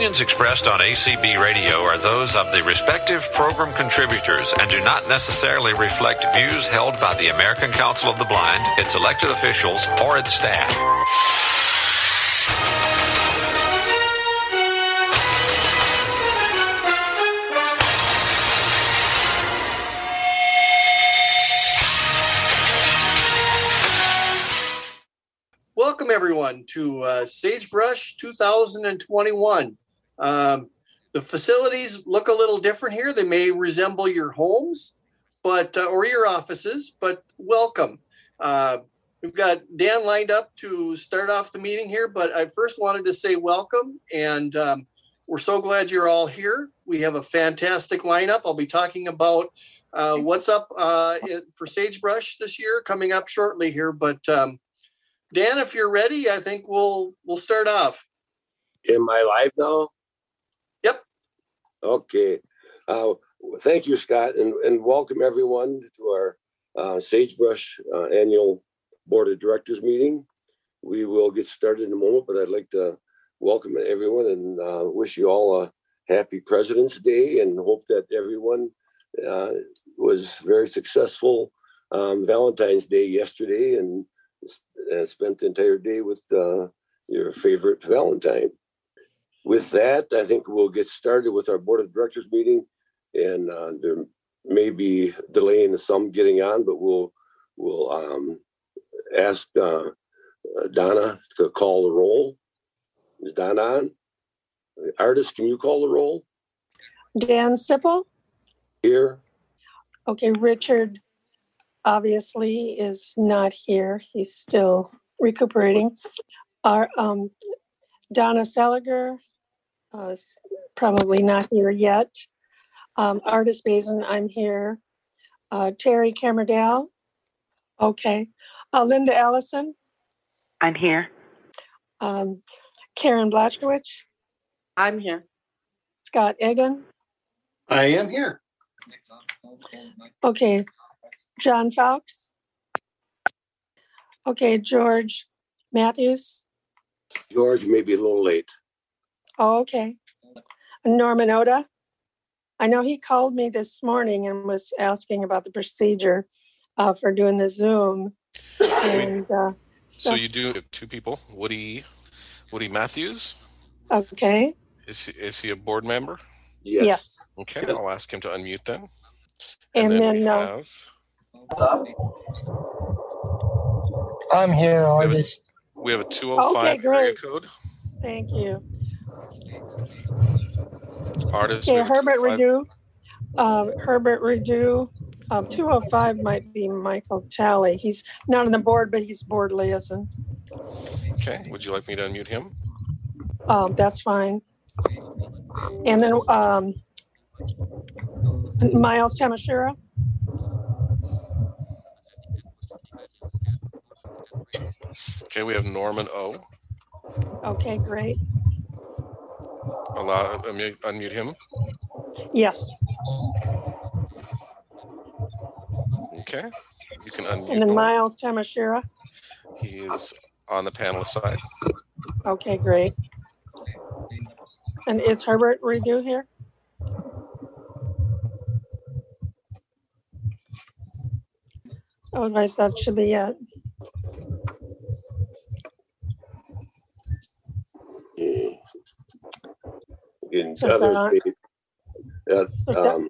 opinions expressed on ACB Radio are those of the respective program contributors and do not necessarily reflect views held by the American Council of the Blind, its elected officials, or its staff. Welcome, everyone, to uh, Sagebrush 2021. Um, the facilities look a little different here. They may resemble your homes, but uh, or your offices, but welcome. Uh, we've got Dan lined up to start off the meeting here, but I first wanted to say welcome, and um, we're so glad you're all here. We have a fantastic lineup. I'll be talking about uh, what's up uh, for Sagebrush this year coming up shortly here, but. Um, Dan, if you're ready, I think we'll we'll start off. Am I live now? Okay. Uh, thank you, Scott, and, and welcome everyone to our uh, Sagebrush uh, Annual Board of Directors meeting. We will get started in a moment, but I'd like to welcome everyone and uh, wish you all a happy President's Day and hope that everyone uh, was very successful um, Valentine's Day yesterday and and spent the entire day with uh, your favorite Valentine. With that, I think we'll get started with our board of directors meeting, and uh, there may be delay in some getting on, but we'll we'll um, ask uh, Donna to call the roll. Is Donna on? Artist, can you call the roll Dan Sipple. here? Okay, Richard obviously is not here. He's still recuperating. Our um, Donna Seliger uh, is probably not here yet. Um, Artist Basin, I'm here. Uh, Terry Cammerdale. Okay. Uh, Linda Allison. I'm here. Um, Karen Blachowicz. I'm here. Scott Egan. I am here. Okay, John Fawkes. Okay, George Matthews. George may be a little late. Oh, okay. Norman Oda. I know he called me this morning and was asking about the procedure uh, for doing the Zoom. And uh, So so, you do have two people, Woody, Woody Matthews. okay, Is he, is he a board member? Yes. yes. Okay, I'll ask him to unmute then. And we then, uh, have I'm here, We have a- we have a 205 area great. code Thank you. Artist. we Okay, Herbert 205 Redu. Uh, Herbert Redu. Um, 205 might be Michael Talley. He's not on the board, but he's board liaison. Okay, would you like me to unmute him? Um, that's fine. And then, um, Miles Tamashira, Okay, we have Norman O. okay, great. Allow unmute, unmute him. Yes, Okay, you can unmute. and then. Miles Tamashira, He is on the panelist side. okay, great. And is Herbert Redo here? Otherwise, that should be it. Yeah. And So others Don- may, uh, um,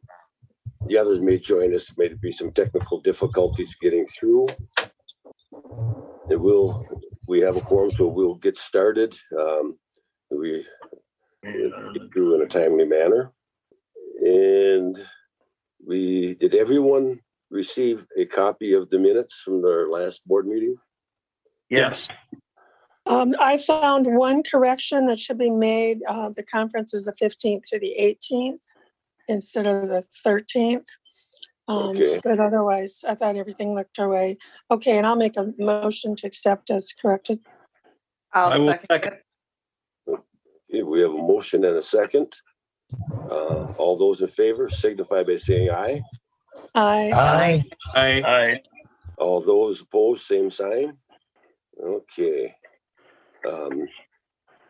the others may join us, may be some technical difficulties getting through. It will, we have a quorum, so we'll get started. Um, we we'll get through in a timely manner. And we, did everyone receive a copy of the minutes from their last board meeting? Yes. Um, I found one correction that should be made. Uh, the conference is the fifteenth to the eighteenth instead of the thirteenth. Um, Okay. but otherwise, I thought everything looked our way. Okay, and I'll make a motion to accept as corrected. I I'll second. second. Okay, we have a motion and a second. Uh, all those in favor signify by saying aye. Aye. Aye. I, Aye. All those opposed, same sign. Okay. Um,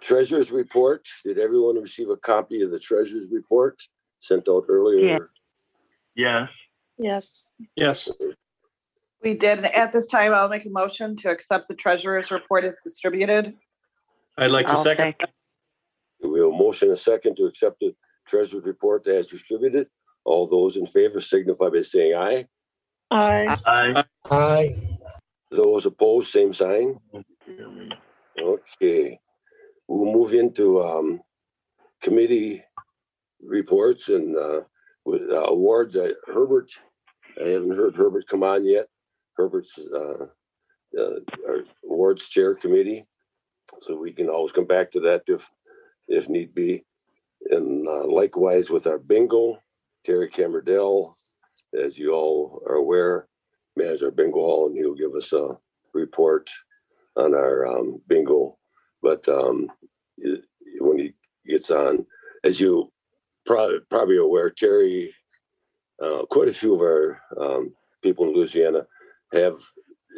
treasurer's report. Did everyone receive a copy of the treasurer's report sent out earlier? Yeah. Yes. Yes. Yes. We did. And At this time, I'll make a motion to accept the treasurer's report as distributed. I'd like to I'll second. second. We have a motion, a second to accept the treasurer's report as distributed. All those in favor signify by saying aye. I, Aye. Aye. Those opposed, same sign. Okay, we'll move into um committee reports and uh with uh, awards. Uh, Herbert, I haven't heard Herbert come on yet. Herbert's uh uh our awards chair committee. So we can always come back to that if if need be. And uh, likewise with our bingo, Terry Camerdell, as you all are aware, manages our bingo hall and he'll give us a report on our um, bingo. But um, it- when he gets on, as you probably probably aware, Terry, uh, quite a few of our um, people in Louisiana have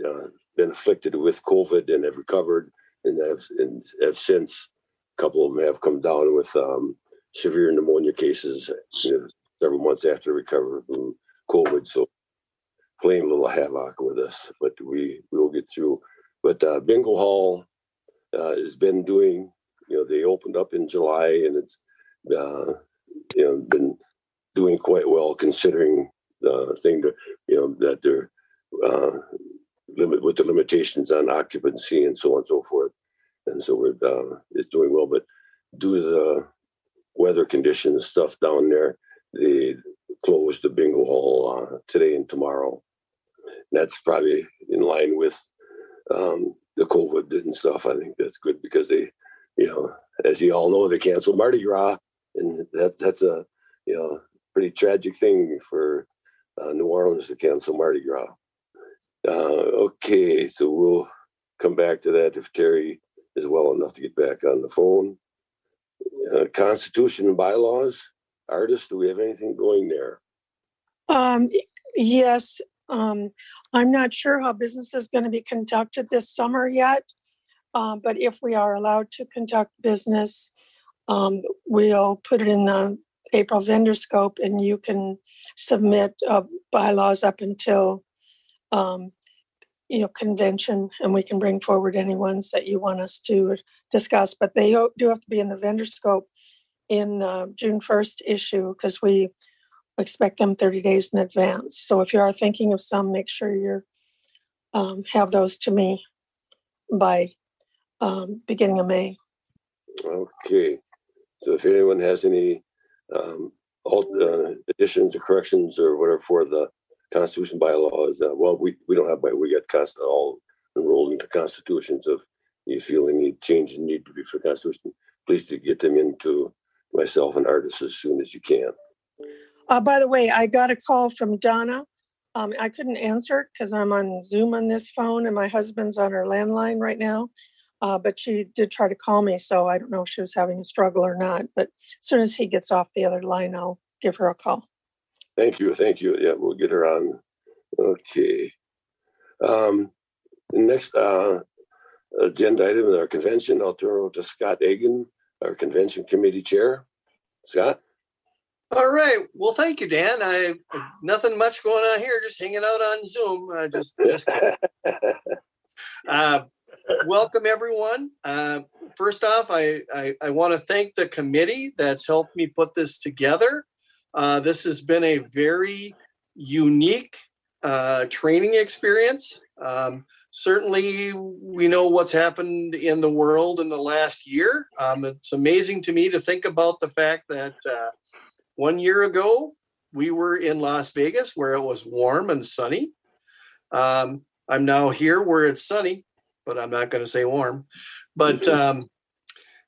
uh, been afflicted with COVID and have recovered, and have and have since. A couple of them have come down with um, severe pneumonia cases you know, several months after recovery from COVID. So playing a little havoc with us, but we we will get through. But uh, Bingo Hall uh, has been doing, you know, they opened up in July and it's, uh, you know, been doing quite well considering the thing that, you know, that they're uh, limit with the limitations on occupancy and so on and so forth. And so we're, uh, it's doing well, but due to the weather conditions stuff down there, they closed the bingo hall uh, today and tomorrow. And That's probably in line with um, the COVID and stuff. I think that's good because they, you know, as you all know, they canceled Mardi Gras, and that that's a you know pretty tragic thing for uh, New Orleans to cancel Mardi Gras. Uh, okay, so we'll come back to that if Terry is well enough to get back on the phone. Uh, Constitution and bylaws, artists. Do we have anything going there? um, yes, um, I'm not sure how business is going to be conducted this summer yet. Um, but if we are allowed to conduct business, um, we'll put it in the April Vendorscope and you can submit uh, bylaws up until, um, you know, convention and we can bring forward any ones that you want us to discuss. But they do have to be in the Vendorscope in the June 1st issue because we expect them 30 days in advance. So if you are thinking of some, make sure you're um, have those to me by um, beginning of May. Okay, so if anyone has any um, alt, uh, additions or corrections or whatever for the Constitution bylaws, uh, well, we, we don't have, by we got const, all enrolled into constitutions. If you feel any change and need to be for the Constitution, please to get them into myself and artists as soon as you can. Uh, by the way, I got a call from Donna. Um, I couldn't answer because I'm on Zoom on this phone and my husband's on her landline right now. Uh, but she did try to call me, so I don't know if she was having a struggle or not. But as soon as he gets off the other line, I'll give her a call. Thank you, thank you. Yeah, we'll get her on. Okay. Um, next uh, agenda item in our convention. I'll turn over to Scott Egan, our convention committee chair. Scott? All right. Well, thank you, Dan. I nothing much going on here. Just hanging out on Zoom. Uh, just, just uh, welcome everyone. Uh, first off, I I, I want to thank the committee that's helped me put this together. Uh, this has been a very unique uh, training experience. Um, certainly, we know what's happened in the world in the last year. Um, it's amazing to me to think about the fact that. One year ago, we were in Las Vegas where it was warm and sunny. Um, I'm now here where it's sunny, but I'm not going to say warm. But um,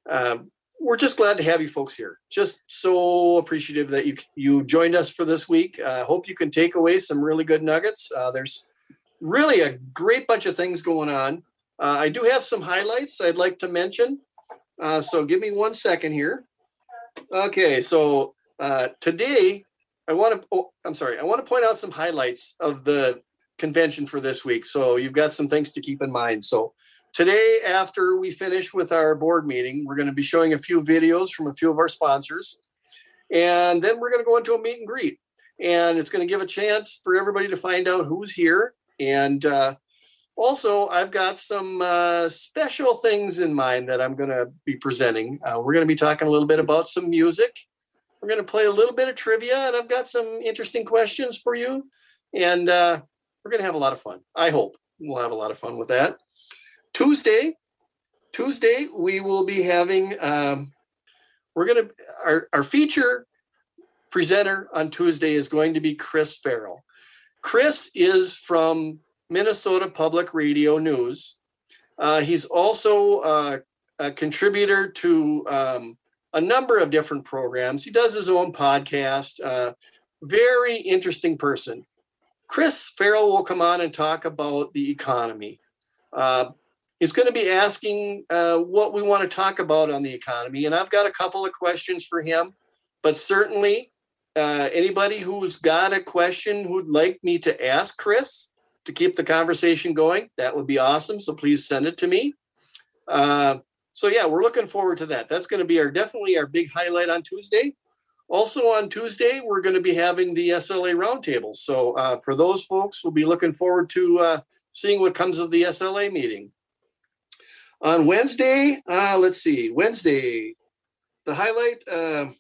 uh, we're just glad to have you folks here. Just so appreciative that you you joined us for this week. I uh, hope you can take away some really good nuggets. Uh, there's really a great bunch of things going on. Uh, I do have some highlights I'd like to mention. Uh, so give me one second here. Okay, so uh, today, I want to. Oh, I'm sorry. I want to point out some highlights of the convention for this week. So you've got some things to keep in mind. So today, after we finish with our board meeting, we're going to be showing a few videos from a few of our sponsors. And then we're going to go into a meet and greet. And it's going to give a chance for everybody to find out who's here. And uh, also, I've got some uh, special things in mind that I'm going to be presenting. Uh, we're going to be talking a little bit about some music. We're going to play a little bit of trivia, and I've got some interesting questions for you. And uh, we're going to have a lot of fun. I hope we'll have a lot of fun with that. Tuesday, Tuesday, we will be having, um, we're going to, our, our feature presenter on Tuesday is going to be Chris Farrell. Chris is from Minnesota Public Radio News. Uh, he's also uh, a contributor to um, a number of different programs. He does his own podcast. Uh, very interesting person. Chris Farrell will come on and talk about the economy. Uh, he's going to be asking uh, what we want to talk about on the economy, and I've got a couple of questions for him. But certainly, uh, anybody who's got a question who'd like me to ask Chris to keep the conversation going, that would be awesome. So please send it to me. So yeah, we're looking forward to that. That's going to be our definitely our big highlight on Tuesday. Also on Tuesday, we're going to be having the SLA roundtable. So uh, for those folks, we'll be looking forward to uh, seeing what comes of the SLA meeting. On Wednesday, uh, let's see, Wednesday, the highlight, uh,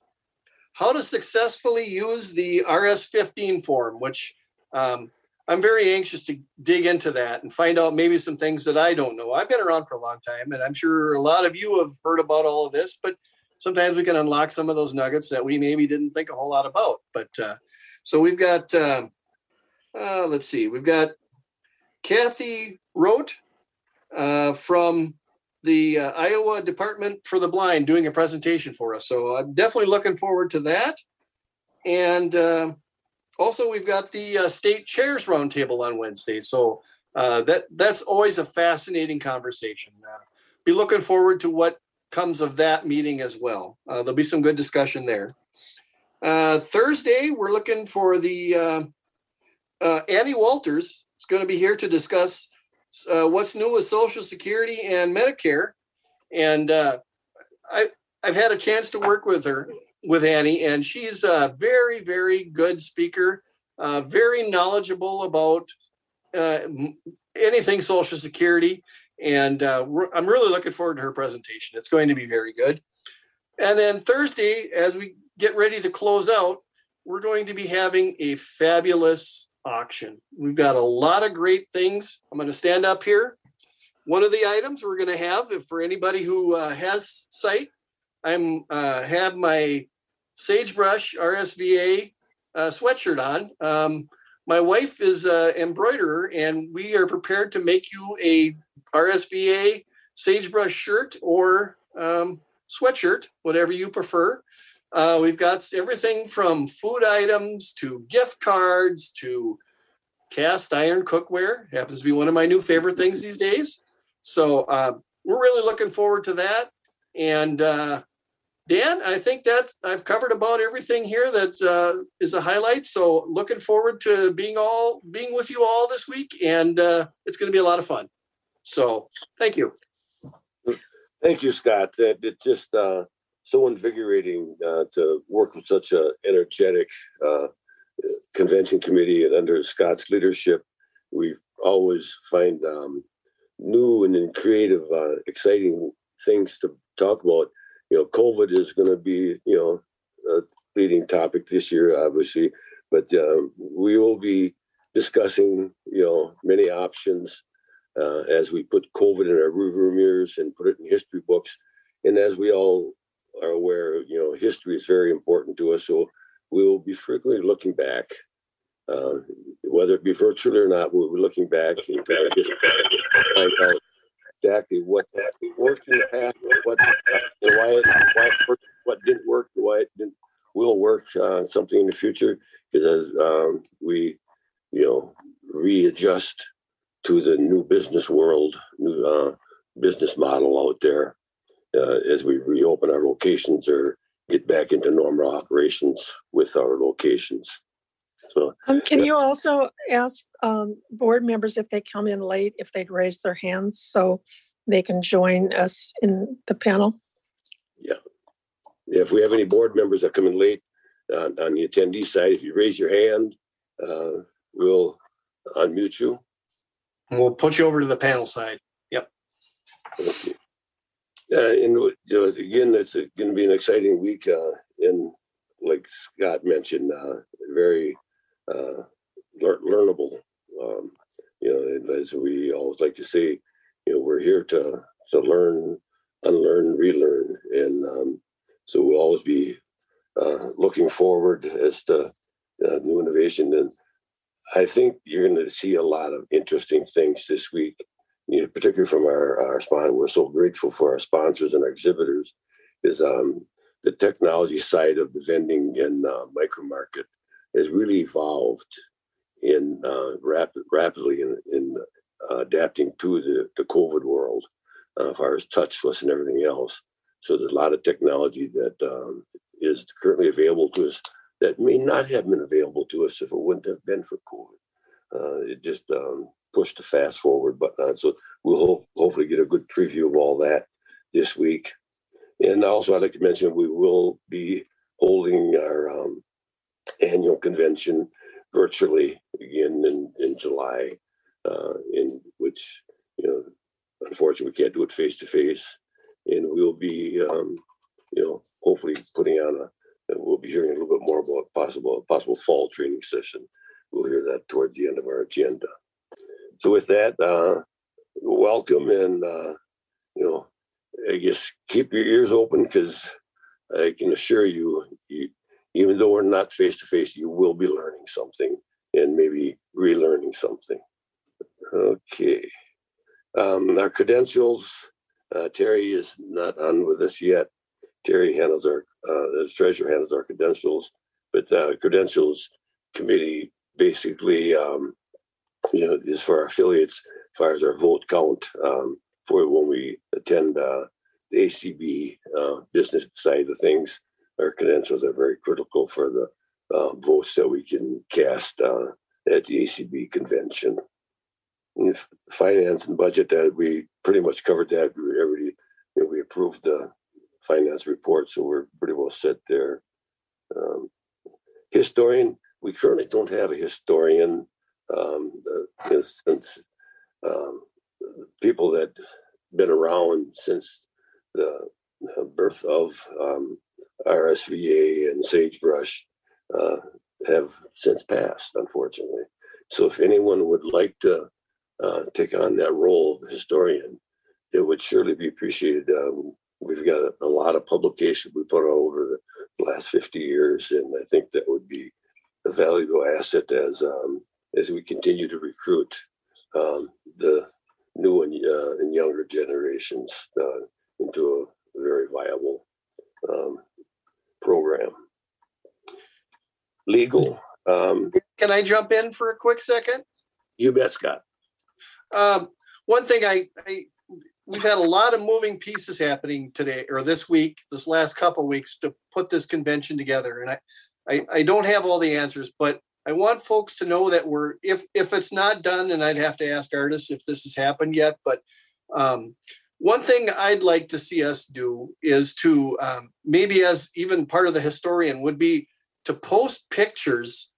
how to successfully use the RS15 form, which um, I'm very anxious to dig into that and find out maybe some things that I don't know. I've been around for a long time, and I'm sure a lot of you have heard about all of this, but sometimes we can unlock some of those nuggets that we maybe didn't think a whole lot about. But uh, so we've got, uh, uh, let's see, we've got Kathy Rote uh, from the uh, Iowa Department for the Blind doing a presentation for us. So I'm definitely looking forward to that. And uh, also, we've got the uh, state chairs roundtable on Wednesday. So uh, that that's always a fascinating conversation. Uh, be looking forward to what comes of that meeting as well. Uh, there'll be some good discussion there. Uh, Thursday, we're looking for the uh, Annie Walters is going to be here to discuss what's new with Social Security and Medicare. And I I've had a chance to work with her with Annie, and she's a very very good speaker, uh, very knowledgeable about uh, anything Social Security. And uh, I'm really looking forward to her presentation. It's going to be very good. And then Thursday, as we get ready to close out, we're going to be having a fabulous auction. We've got a lot of great things. I'm going to stand up here. One of the items we're going to have, if for anybody who uh, has sight, I'm uh, have my Sagebrush RSVA uh, sweatshirt on. Um, my wife is an embroiderer, and we are prepared to make you a RSVA Sagebrush shirt or um, sweatshirt, whatever you prefer. Uh, we've got everything from food items to gift cards to cast iron cookware. Happens to be one of my new favorite things these days. So uh, we're really looking forward to that. And uh, Dan, I think that I've covered about everything here that uh, is a highlight. So looking forward to being all being with you all this week, and uh, it's going to be a lot of fun. So thank you. Thank you, Scott. It's just uh, so invigorating uh, to work with such an energetic uh, convention committee, and under Scott's leadership, we always find um, new and creative, uh, exciting things to talk about. You know, COVID is going to be you know a leading topic this year, obviously, but uh, we will be discussing you know many options uh, as we put COVID in our rearview mirrors and put it in history books. And as we all are aware, you know, history is very important to us. So we will be frequently looking back, uh, whether it be virtually or not. We'll be looking back and out exactly what worked in the past, what why it, why it worked, what didn't work, why it didn't will work on something in the future. Because as um, we, you know, readjust to the new business world, new uh, business model out there uh, as we reopen our locations or get back into normal operations with our locations. So, Um, can you also ask, um, board members if they come in late, if they'd raise their hands? So they can join us in the panel. Yeah. If we have any board members that come in late uh, on the attendee side, if you raise your hand, uh, we'll unmute you. And we'll put you over to the panel side. Yep. Okay. Uh, and you know, again, it's going to be an exciting week. Uh, and like Scott mentioned, uh, very uh, lear- learnable. Um, you know, and as we always like to say, you know, we're here to to learn, unlearn, relearn, and um, so we'll always be uh, looking forward as to uh, new innovation. And I think you're going to see a lot of interesting things this week you know, particularly from our, our sponsor, we're so grateful for our sponsors and our exhibitors, is um, the technology side of the vending and uh, micro market has really evolved in uh, rapid, rapidly in, in uh, adapting to the, the COVID world, uh, as far as touchless and everything else. So there's a lot of technology that um, is currently available to us that may not have been available to us if it wouldn't have been for COVID. Uh, it just um, pushed the fast forward button. So we'll ho- hopefully get a good preview of all that this week. And also, I'd like to mention we will be holding our um, annual convention virtually again in, in July, uh, in which, you know, unfortunately, we can't do it face to face. And we'll be, um, you know, hopefully putting on a, we'll be hearing a little bit more about possible possible fall training session. We'll hear that towards the end of our agenda. So with that, uh, welcome and, uh, you know, I guess keep your ears open because I can assure you, you, even though we're not face to face, you will be learning something and maybe relearning something. Okay. Um, our credentials, uh, Terry is not on with us yet. Terry handles our, uh, as treasurer handles our credentials, but the credentials committee basically, um, you know, is for our affiliates as far as our vote count um, for when we attend uh, the ACB uh, business side of things. Our credentials are very critical for the uh, votes that we can cast uh, at the ACB convention. And f- finance and budget that we pretty much covered that. We already, you know, we approved the finance report, so we're pretty well set there. Um, historian, we currently don't have a historian um, you know, since um, people that been around since the, the birth of um, RSVA and sagebrush uh, have since passed, unfortunately. So if anyone would like to uh, take on that role of historian, it would surely be appreciated. Um, we've got a, a lot of publication we put out over the last 50 years, and I think that would be a valuable asset as um, as we continue to recruit um, the new and, uh, and younger generations uh, into a very viable um, program. Legal, um, Can I jump in for a quick second? you bet, Scott. Um, one thing I, I, we've had a lot of moving pieces happening today or this week, this last couple weeks to put this convention together. And I, I, I don't have all the answers, but I want folks to know that we're, if, if it's not done, and I'd have to ask artists if this has happened yet, but, um, one thing I'd like to see us do is to, um, maybe as even part of the historian would be to post pictures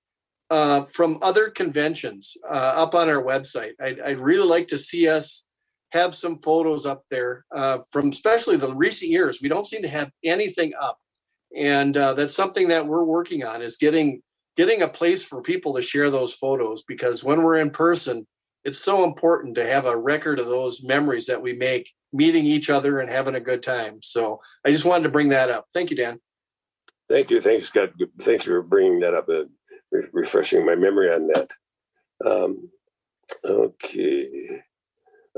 uh, from other conventions uh, up on our website. I'd, I'd really like to see us have some photos up there uh, from especially the recent years. We don't seem to have anything up, and uh, that's something that we're working on is getting getting a place for people to share those photos because when we're in person, it's so important to have a record of those memories that we make meeting each other and having a good time. So I just wanted to bring that up. Thank you, Dan. Thank you. Thanks, Scott. Thank you for bringing that up, re- refreshing my memory on that. Um, okay.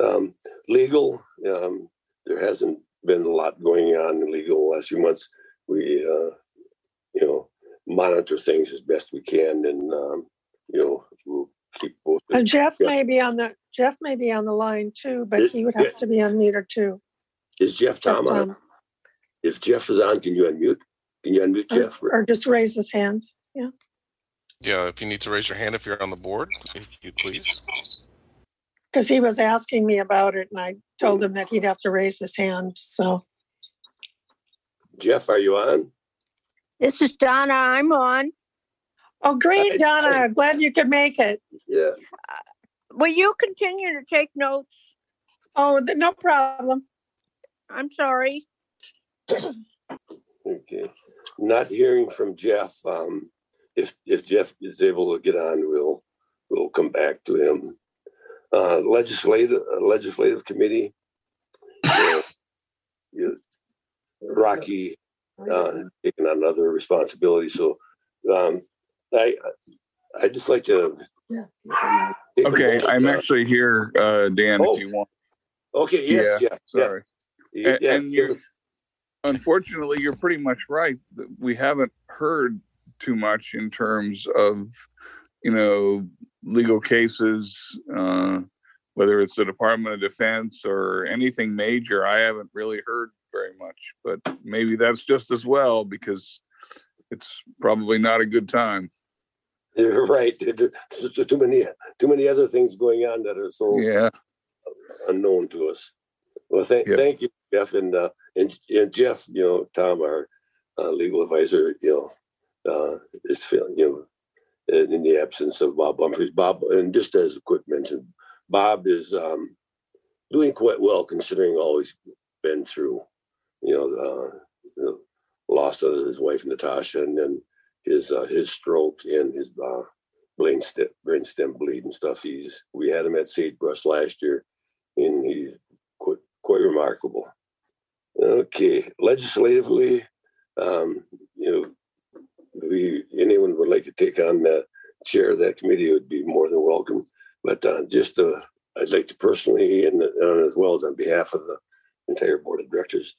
Um, legal, um, there hasn't been a lot going on in legal the last few months. We, uh, you know, monitor things as best we can and, um, you know, we'll keep both. Uh, Jeff Yeah. may be on the, Jeff may be on the line too, but Yeah, he would yeah. have to be unmuted too. Is Jeff Tom But, on? um, If Jeff is on, can you unmute? Can you unmute or- Jeff? Or just raise his hand. Yeah, Yeah, if you need to raise your hand if you're on the board, if you please. Because he was asking me about it and I told him that he'd have to raise his hand, so. Jeff, are you on? This is Donna. I'm on. Oh, great, Hi. Donna. Glad you could make it. Yeah. Will you continue to take notes? Oh, th- no problem. I'm sorry. Okay. Not hearing from Jeff. Um, if, if Jeff is able to get on, we'll, we'll come back to him. Uh, legislative, uh, legislative committee. uh, you- Rocky, uh, taking on other responsibilities. So, um, I, I just like to. a Okay, I'm uh, actually here, uh, Dan, Oh, if you want. Okay, yes, Yeah, Jeff. Sorry. Jeff, And- yes, and you're- Unfortunately, you're pretty much right. We haven't heard too much in terms of, you know, legal cases, uh, whether it's the Department of Defense or anything major. I haven't really heard very much, but maybe that's just as well because it's probably not a good time. You're right. Too many, too many other things going on that are so Yeah. unknown to us. Well, thank, Yep. thank you, Jeff, and, uh, and, and Jeff, you know, Tom, our, uh, legal advisor, you know, uh, is feeling, you know, in, in the absence of Bob Humphries, Bob, and just as a quick mention, Bob is, um, doing quite well considering all he's been through, you know, uh, you know, loss of his wife Natasha and then his, uh, his stroke and his, uh, brain stem, brain stem bleed and stuff. He's, we had him at Sagebrush last year and he's quite, quite remarkable. Okay, legislatively, um, you know, we, anyone would like to take on that chair of that committee would be more than welcome. But, uh, just, uh, I'd like to personally and, uh, as well as on behalf of the entire board of directors,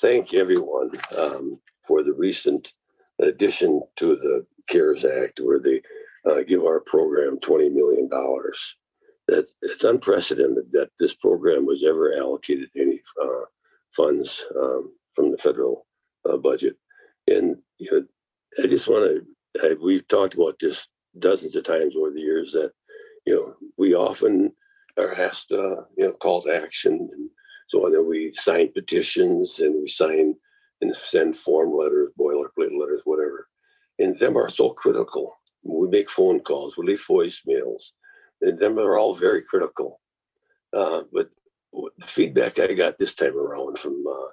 thank everyone, um, for the recent addition to the CARES Act where they, uh, give our program twenty million dollars. That it's unprecedented that this program was ever allocated any uh, funds um, from the federal uh, budget. And you know, I just want to. We've talked about this dozens of times over the years that you know we often are asked to you know call to action and so. And we sign petitions and we sign and send form letters, boilerplate letters, whatever. And them are so critical we make phone calls, we leave voicemails, and them are all very critical. Uh, but the feedback I got this time around from uh,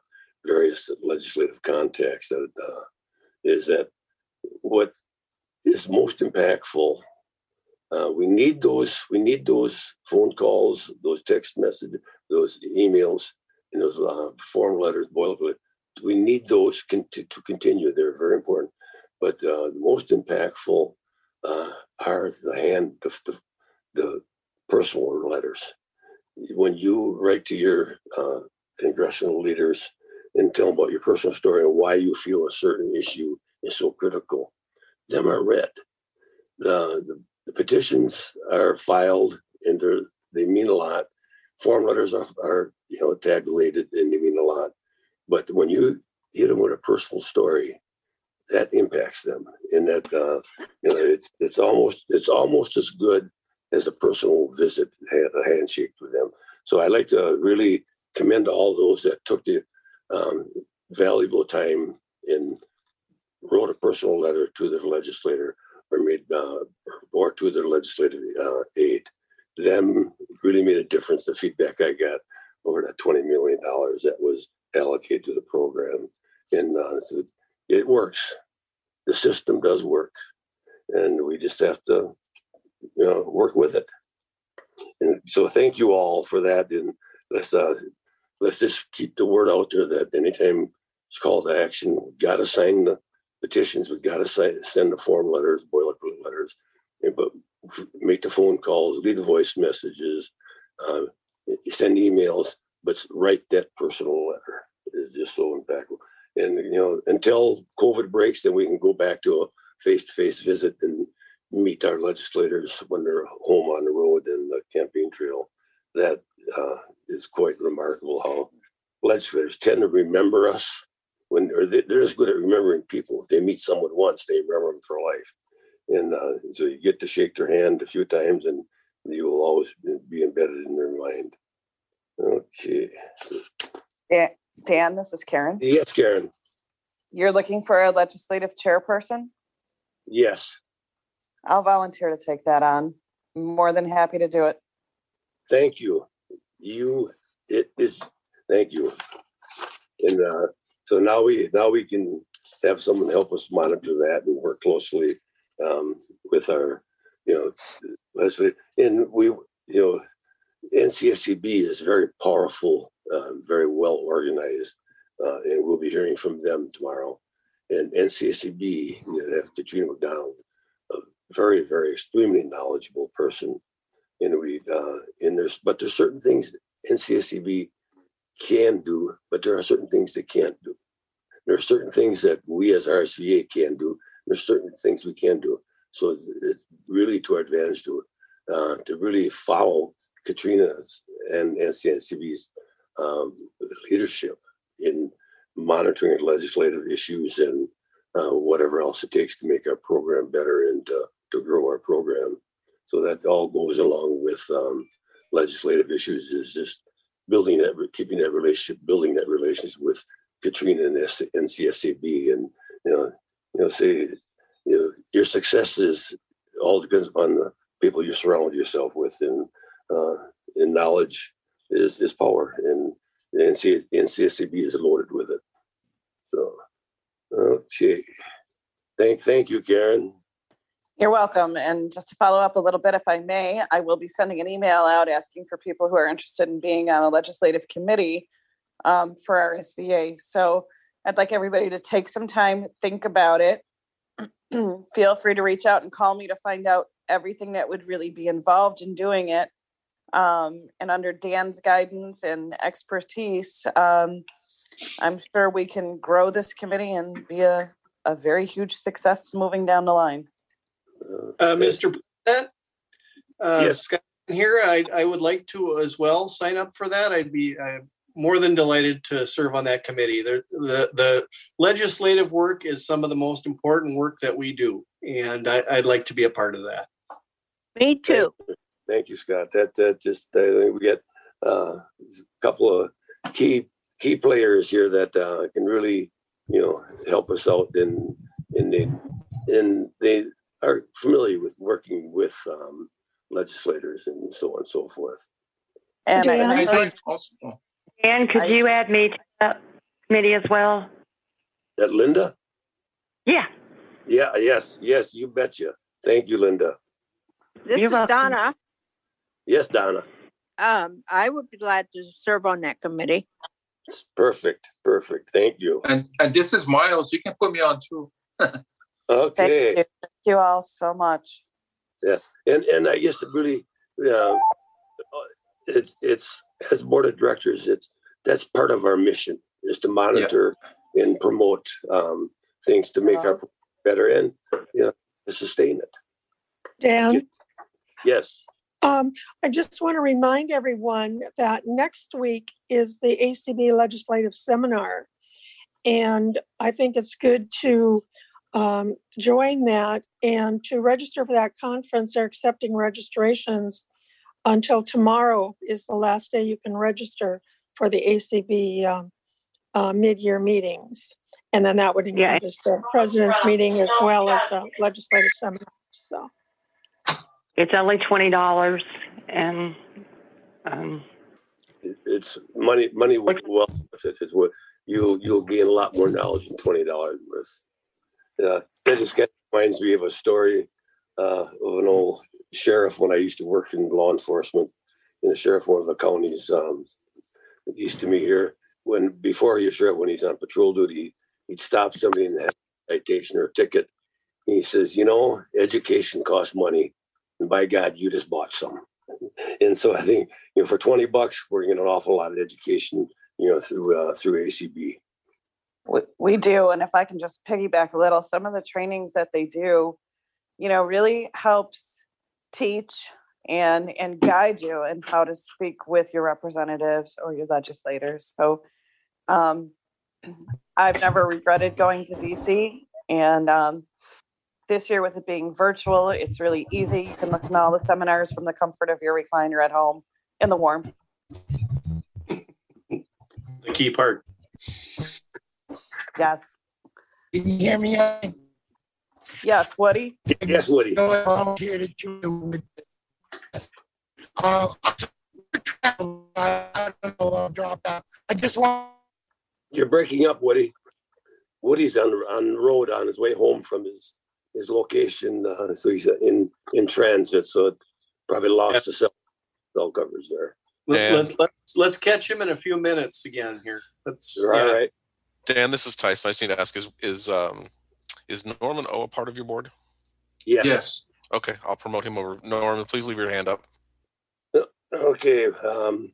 various legislative contacts that, uh, is that what is most impactful. Uh, we need those. We need those phone calls, those text messages, those emails, and those uh, form letters, boilerplate. We need those con- to continue. They're very important. But uh, the most impactful uh, are the hand, the, the, the personal letters. When you write to your uh, congressional leaders and tell them about your personal story and why you feel a certain issue is so critical, them are read. The, the, the petitions are filed and they mean a lot. Form letters are, are you know tabulated and they mean a lot. But when you hit them with a personal story, that impacts them and that uh, you know it's it's almost it's almost as good as a personal visit a handshake with them so i like to really commend all those that took the um, valuable time and wrote a personal letter to their legislator or made uh, or to their legislative uh, aid them really made a difference the feedback i got over that 20 million dollars that was allocated to the program and uh, it works. The system does work, and we just have to, you know, work with it. And so, thank you all for that. And let's uh, let's just keep the word out there that anytime it's called to action, we've got to sign the petitions. we've got to sign, send the form letters, boilerplate letters, but make the phone calls, leave the voice messages, uh, send emails, but write that personal letter. Is just so impactful. And you know until covid breaks then we can go back to a face-to-face visit and meet our legislators when they're home on the road and the campaign trail. That uh, is quite remarkable how legislators tend to remember us when they're just good at remembering people. If they meet someone once they remember them for life and uh, so you get to shake their hand a few times and you will always be embedded in their mind Okay. Dan, Dan, this is Karen. Yes, Karen. You're looking for a legislative chairperson? Yes. I'll volunteer to take that on. More than happy to do it. Thank you. You, it is, thank you. And uh, so now we, now we can have someone help us monitor that and work closely um, with our, you know, and we, you know, NCSCB is very powerful, uh, very well organized, uh, and we'll be hearing from them tomorrow. And NCSCB, you know, have Katrina McDonald, a very, very extremely knowledgeable person. And we, uh, and there's, but there's certain things NCSCB can do, but there are certain things they can't do. There are certain things that we as RSVA can do. There's certain things we can do. So it's really to our advantage to uh, to really follow Katrina's and NCSCB's um, leadership in monitoring legislative issues and uh, whatever else it takes to make our program better and to, to grow our program. So that all goes along with um, legislative issues is just building that, keeping that relationship, building that relationship with Katrina and NCSCB and, you know, you know, say, you know, your success is all depends upon the people you surround yourself with and, uh, and knowledge is, is power and the NC, NCSCB is loaded with it. So, okay. Thank, thank you, Karen. You're welcome. And just to follow up a little bit, if I may, I will be sending an email out asking for people who are interested in being on a legislative committee um, for RSVA. So I'd like everybody to take some time, think about it. Feel free to reach out and call me to find out everything that would really be involved in doing it. Um, and under Dan's guidance and expertise, um, I'm sure we can grow this committee and be a, a very huge success moving down the line. Uh, Mr. President, uh, Yes. Scott here, I, I would like to as well sign up for that. I'd be uh, more than delighted to serve on that committee. The, the, the legislative work is some of the most important work that we do, and I, I'd like to be a part of that. Me too. Thank you, Scott. That, that just, I think we get uh, a couple of key, key players here that uh, can really, you know, help us out in, in the, and they are familiar with working with um, legislators and so on and so forth. And I- Diana? I I think also, And could I- you add me to that committee as well? That Linda? Yeah, Yeah, yes, yes, you betcha. Thank you, Linda. This You're is welcome. Donna. Yes, Donna. Um, I would be glad to serve on that committee. It's perfect, perfect. Thank you. and, and this is Miles, you can put me on too. Thank Okay. you. Thank you all so much. Yeah, and, and I guess it really, uh, it's, it's, as board of directors, it's, that's part of our mission is to monitor and promote, um, things to make our better and, you know, to sustain it. Dan, Yes. um, I just want to remind everyone that next week is the ACB Legislative Seminar. And I think it's good to um, join that and to register for that conference. They're accepting registrations until tomorrow is the last day you can register for the ACB um, uh, mid-year meetings. And then that would Yeah. encompass the president's meeting as well as a legislative seminar. So. it's only twenty dollars and, um, It's money, money well, worth it. It's what, you, you'll gain a lot more knowledge than twenty dollars worth. Yeah, that just reminds me of a story, uh, of an old sheriff when I used to work in law enforcement. And the sheriff, of one of the counties, um, east of me here, when, before he was sheriff, when he's on patrol duty, he'd stop somebody and have a citation or a ticket. And he says, you know, education costs money. And by God, you just bought some. And so I think, you know, for 20 bucks, we're getting an awful lot of education, you know, through, uh, through ACB. We do. And if I can just piggyback a little, some of the trainings that they do, you know, really helps teach and and guide you in how to speak with your representatives or your legislators. So um, I've never regretted going to DC. And um, this year, with it being virtual, it's really easy. You can listen to all the seminars from the comfort of your recliner at home in the warmth. The key part. Yes, Can you hear me? I yes, Woody? Yes, Woody. volunteer to do with this. Uh, I don't know, I'll drop out. I just want, You're breaking up, Woody. Woody's on, on the road on his way home from his, his location, uh, so he's in, in transit, so it probably lost the cell, cell coverage there. Let, Dan. let, let's, let's catch him in a few minutes again here. Let's, All yeah. Dan, this is Tyson. I just need to ask: Is is um is Norman O a part of your board? Yes. Yes. Okay, I'll promote him over. Norman, please leave your hand up. Okay, um,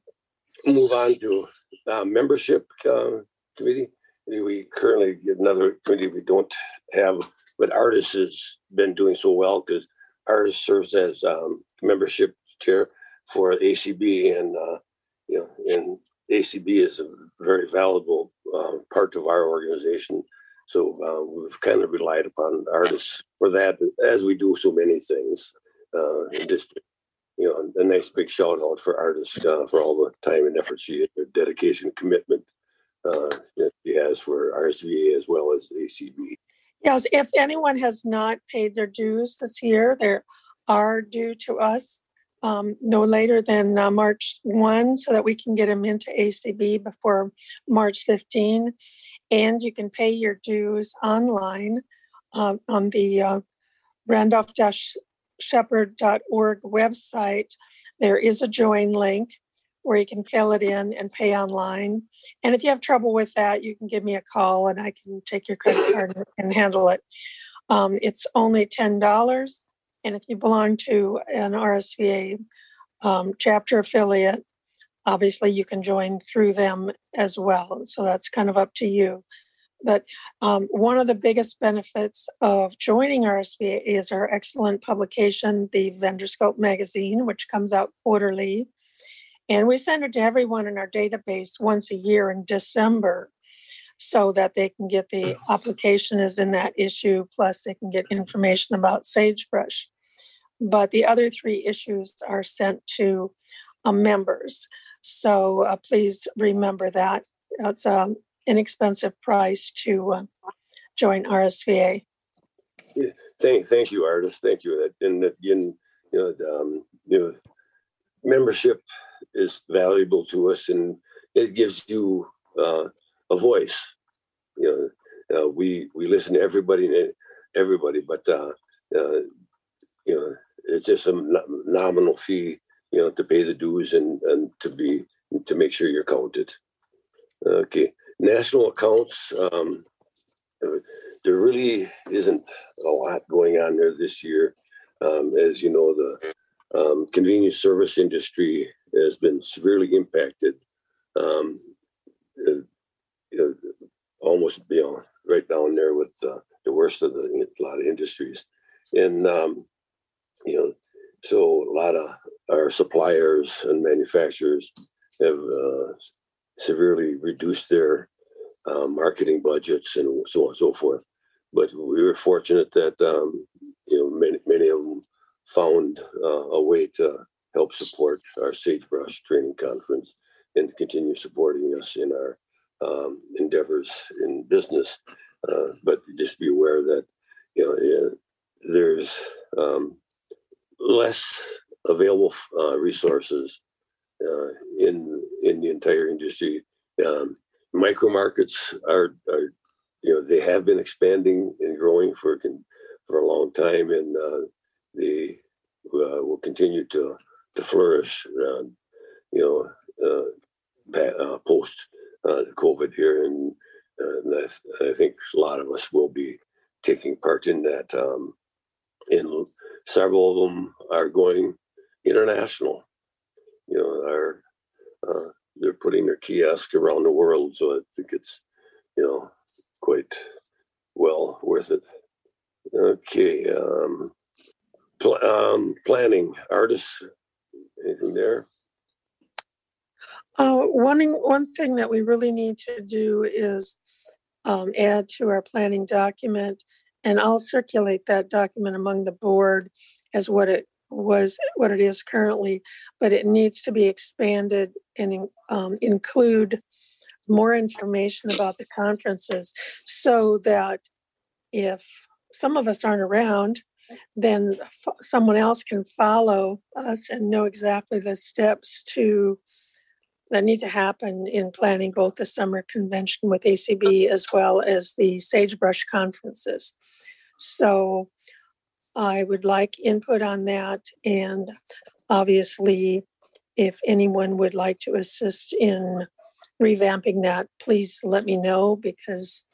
move on to, uh, membership, uh, committee. We currently get another committee we don't have, but Artis has been doing so well because Artis serves as, um, membership chair for ACB and, uh, you know, and ACB is a very valuable, uh, part of our organization. So, uh, we've kind of relied upon Artis for that, as we do so many things, uh, this you know, a nice big shout out for Artis uh, for all the time and effort she, their dedication, commitment uh, that she has for RSVA as well as ACB. Yes, if anyone has not paid their dues this year, they are due to us um, no later than uh, March 1 so that we can get them into ACB before March 15. And you can pay your dues online uh, on the uh, randolph-sheppard.org website. There is a join link where you can fill it in and pay online. And if you have trouble with that, you can give me a call and I can take your credit card and- and handle it. Um, it's only ten dollars, and if you belong to an RSVA um, chapter affiliate, obviously you can join through them as well. So that's kind of up to you. But um, one of the biggest benefits of joining RSVA is our excellent publication, the Vendorscope magazine, which comes out quarterly. And we send it to everyone in our database once a year in December so that they can get the application is in that issue, plus they can get information about sagebrush. But the other three issues are sent to uh, members. So uh, please remember that. It's an inexpensive price to uh, join RSVA. Thank, thank you, Artis. Thank you. And again, you know, um, you know, membership is valuable to us, and it gives you uh, a voice. You know, uh, we we listen to everybody, everybody, but uh, uh, you know, it's just a nominal fee, you know, to pay the dues and and to be to make sure you're counted. Okay, national accounts. Um, uh, there really isn't a lot going on there this year. Um, as you know, the um, convenience service industry has been severely impacted. Um, uh, you know, almost you know right down there with uh, the worst of the a lot of industries, and um, you know, so a lot of our suppliers and manufacturers have uh, severely reduced their uh, marketing budgets and so on and so forth. But we were fortunate that um, you know many many of them found uh, a way to help support our sagebrush training conference and continue supporting us in our um, endeavors in business. Uh, but just be aware that you know there's um, less available uh, resources uh, in in the entire industry. Um, micro markets are, are you know they have been expanding and growing for for a long time, and uh, they uh, will continue to to flourish. Uh, you know, uh, uh, post COVID here, and, and I, th- I think a lot of us will be taking part in that. Um, and several of them are going international. You know, are uh, they're putting their kiosk around the world, so I think it's you know quite well worth it. Okay, um, pl- um, planning Artis. Anything there? Uh, one, one thing that we really need to do is um, add to our planning document, and I'll circulate that document among the board as what it was, what it is currently, but it needs to be expanded and um, include more information about the conferences so that if some of us aren't around, then f- someone else can follow us and know exactly the steps to that need to happen in planning both the summer convention with ACB as well as the Sagebrush conferences. So I would like input on that and obviously if anyone would like to assist in revamping that, please let me know because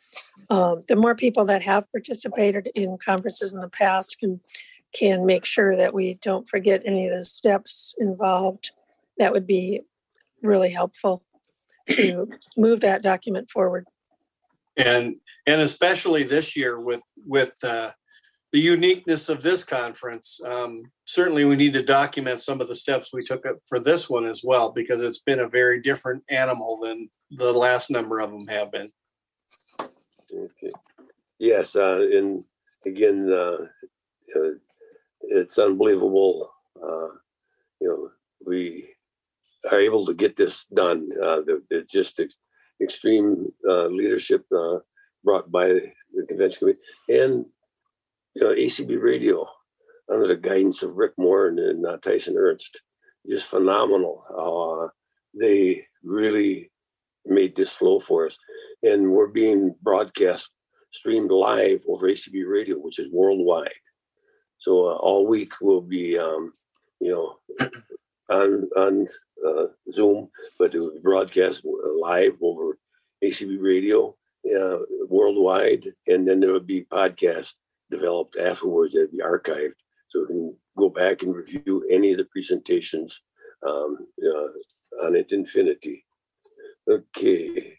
um, the more people that have participated in conferences in the past can can make sure that we don't forget any of the steps involved. That would be really helpful to move that document forward. And, and especially this year with, with uh, the uniqueness of this conference, um, certainly we need to document some of the steps we took for this one as well, because it's been a very different animal than the last number of them have been. Okay. Yes, uh, and again, uh, uh, it's unbelievable. Uh, you know, we are able to get this done. Uh, the, it's just ex- extreme leadership brought by the convention committee and you know ACB Radio under the guidance of Rick Moore and, and uh, Tyson Ernst. Just phenomenal. Uh, they really made this flow for us, and we're being broadcast streamed live over ACB Radio, which is worldwide. So uh, all week we'll be, um, you know, on on uh, Zoom, but it will be broadcast live over ACB Radio uh, worldwide, and then there will be podcast developed afterwards that'll be archived, so we can go back and review any of the presentations um, uh, on it infinity. Okay,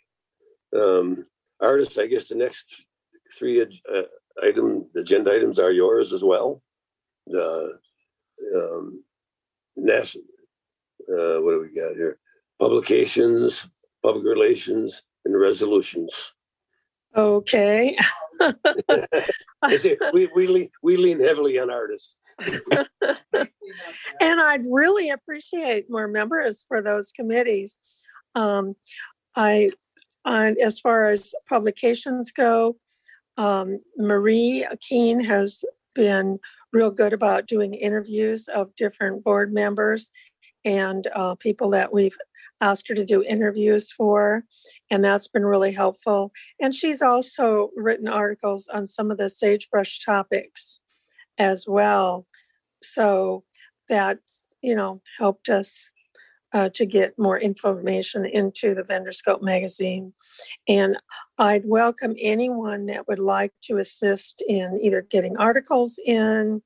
um, Artis. I guess the next three uh, item agenda items are yours as well. The um, national uh, what do we got here? Publications, public relations, and resolutions. Okay. I say we we lean, we lean heavily on Artis. and I'd really appreciate more members for those committees. Um, I, on as far as publications go, um, Marie Keene has been real good about doing interviews of different board members and uh, people that we've asked her to do interviews for, and that's been really helpful. And she's also written articles on some of the sagebrush topics as well. So that, you know, helped us uh, to get more information into the Vendorscope magazine. And I'd welcome anyone that would like to assist in either getting articles in,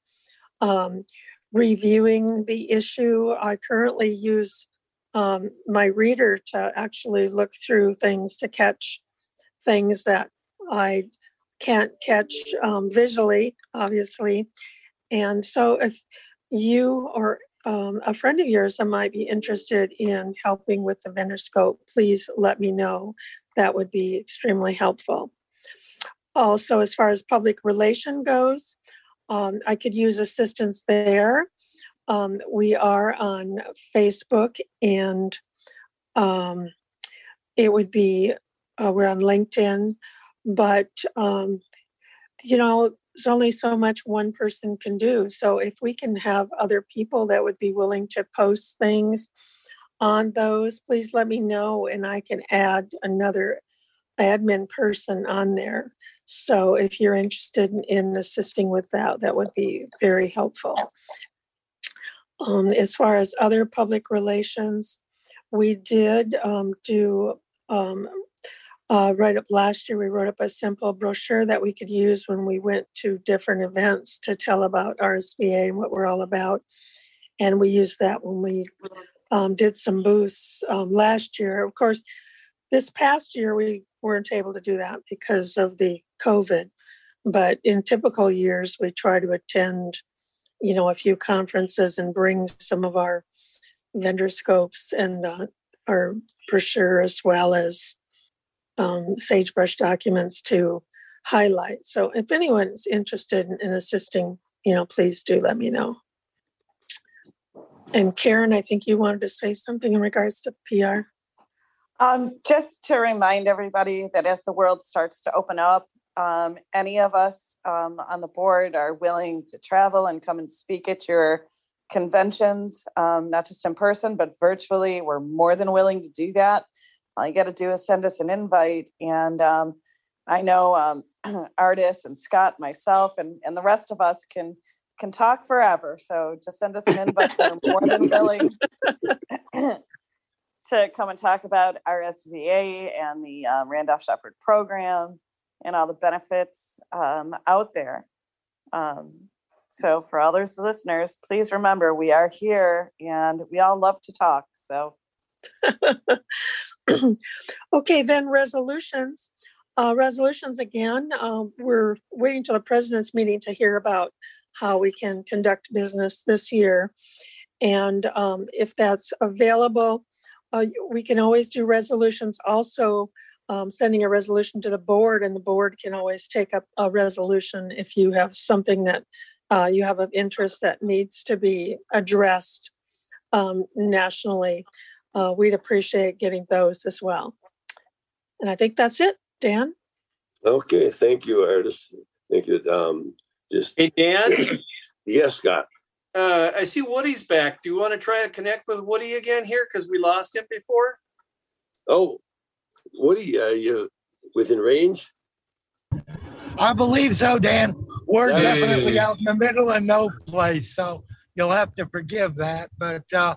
um, reviewing the issue. I currently use um, my reader to actually look through things to catch things that I can't catch um, visually, obviously. And so, if you or um, a friend of yours that might be interested in helping with the Vendorscope, please let me know. That would be extremely helpful. Also, as far as public relation goes, um, I could use assistance there. Um, we are on Facebook and um, it would be, uh, we're on LinkedIn, but um, you know, there's only so much one person can do. So if we can have other people that would be willing to post things on those, please let me know and I can add another admin person on there. So if you're interested in, in assisting with that, that would be very helpful. Um, as far as other public relations, we did um, do um, uh, right up last year. We wrote up a simple brochure that we could use when we went to different events to tell about RSVA and what we're all about. And we used that when we um, did some booths um, last year. Of course, this past year we weren't able to do that because of the COVID. But in typical years, we try to attend, you know, a few conferences and bring some of our Vendorscopes and uh, our brochure as well as um, sagebrush documents to highlight. So if anyone's interested in, in assisting, you know, please do let me know. And Karen, I think you wanted to say something in regards to PR. Um, just to remind everybody that as the world starts to open up, um, any of us um, on the board are willing to travel and come and speak at your conventions, um, not just in person, but virtually. We're more than willing to do that. All you got to do is send us an invite. And um, I know um, Artis and Scott, myself, and, and the rest of us can can talk forever. So just send us an invite. We're more than willing to come and talk about RSVA and the uh, Randolph Sheppard program and all the benefits um, out there. Um, so for all those listeners, please remember we are here and we all love to talk. So Okay, then resolutions. Uh, resolutions again, um, we're waiting till the president's meeting to hear about how we can conduct business this year. And, um, if that's available, uh, we can always do resolutions also, um, sending a resolution to the board and the board can always take up a resolution if you have something that, uh, you have of interest that needs to be addressed, um, nationally. Uh, we'd appreciate getting those as well. And I think that's it. Dan? Okay, thank you, Artis. Thank you. Um, just, Hey, Dan, yes, Scott. uh, I see Woody's back. Do you want to try and connect with Woody again here? Because we lost him before. Oh, Woody, are you within range? I believe so, Dan. We're Hey. definitely out in the middle of no place, so you'll have to forgive that. But uh,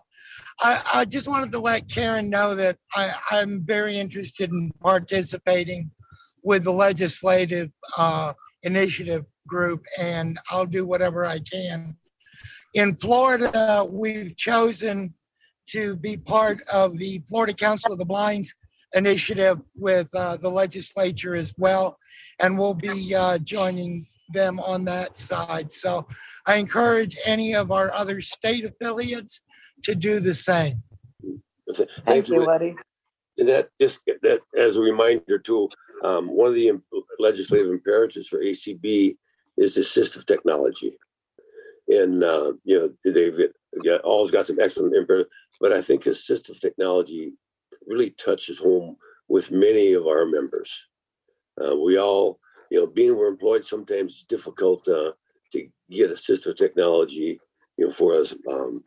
I, I just wanted to let Karen know that I, I'm very interested in participating with the legislative uh, initiative group, and I'll do whatever I can. In Florida, we've chosen to be part of the Florida Council of the Blinds initiative with uh, the legislature as well, and we'll be uh, joining them on that side. So I encourage any of our other state affiliates to do the same. Th- thank you, Woody. And that just that as a reminder too, um, one of the im- legislative imperatives for ACB is assistive technology. And uh, you know they've got, got always got some excellent imperatives, but I think assistive technology really touches home with many of our members. Uh, we all, you know, being we're employed, sometimes it's difficult uh, to get assistive technology. You know, for us, um,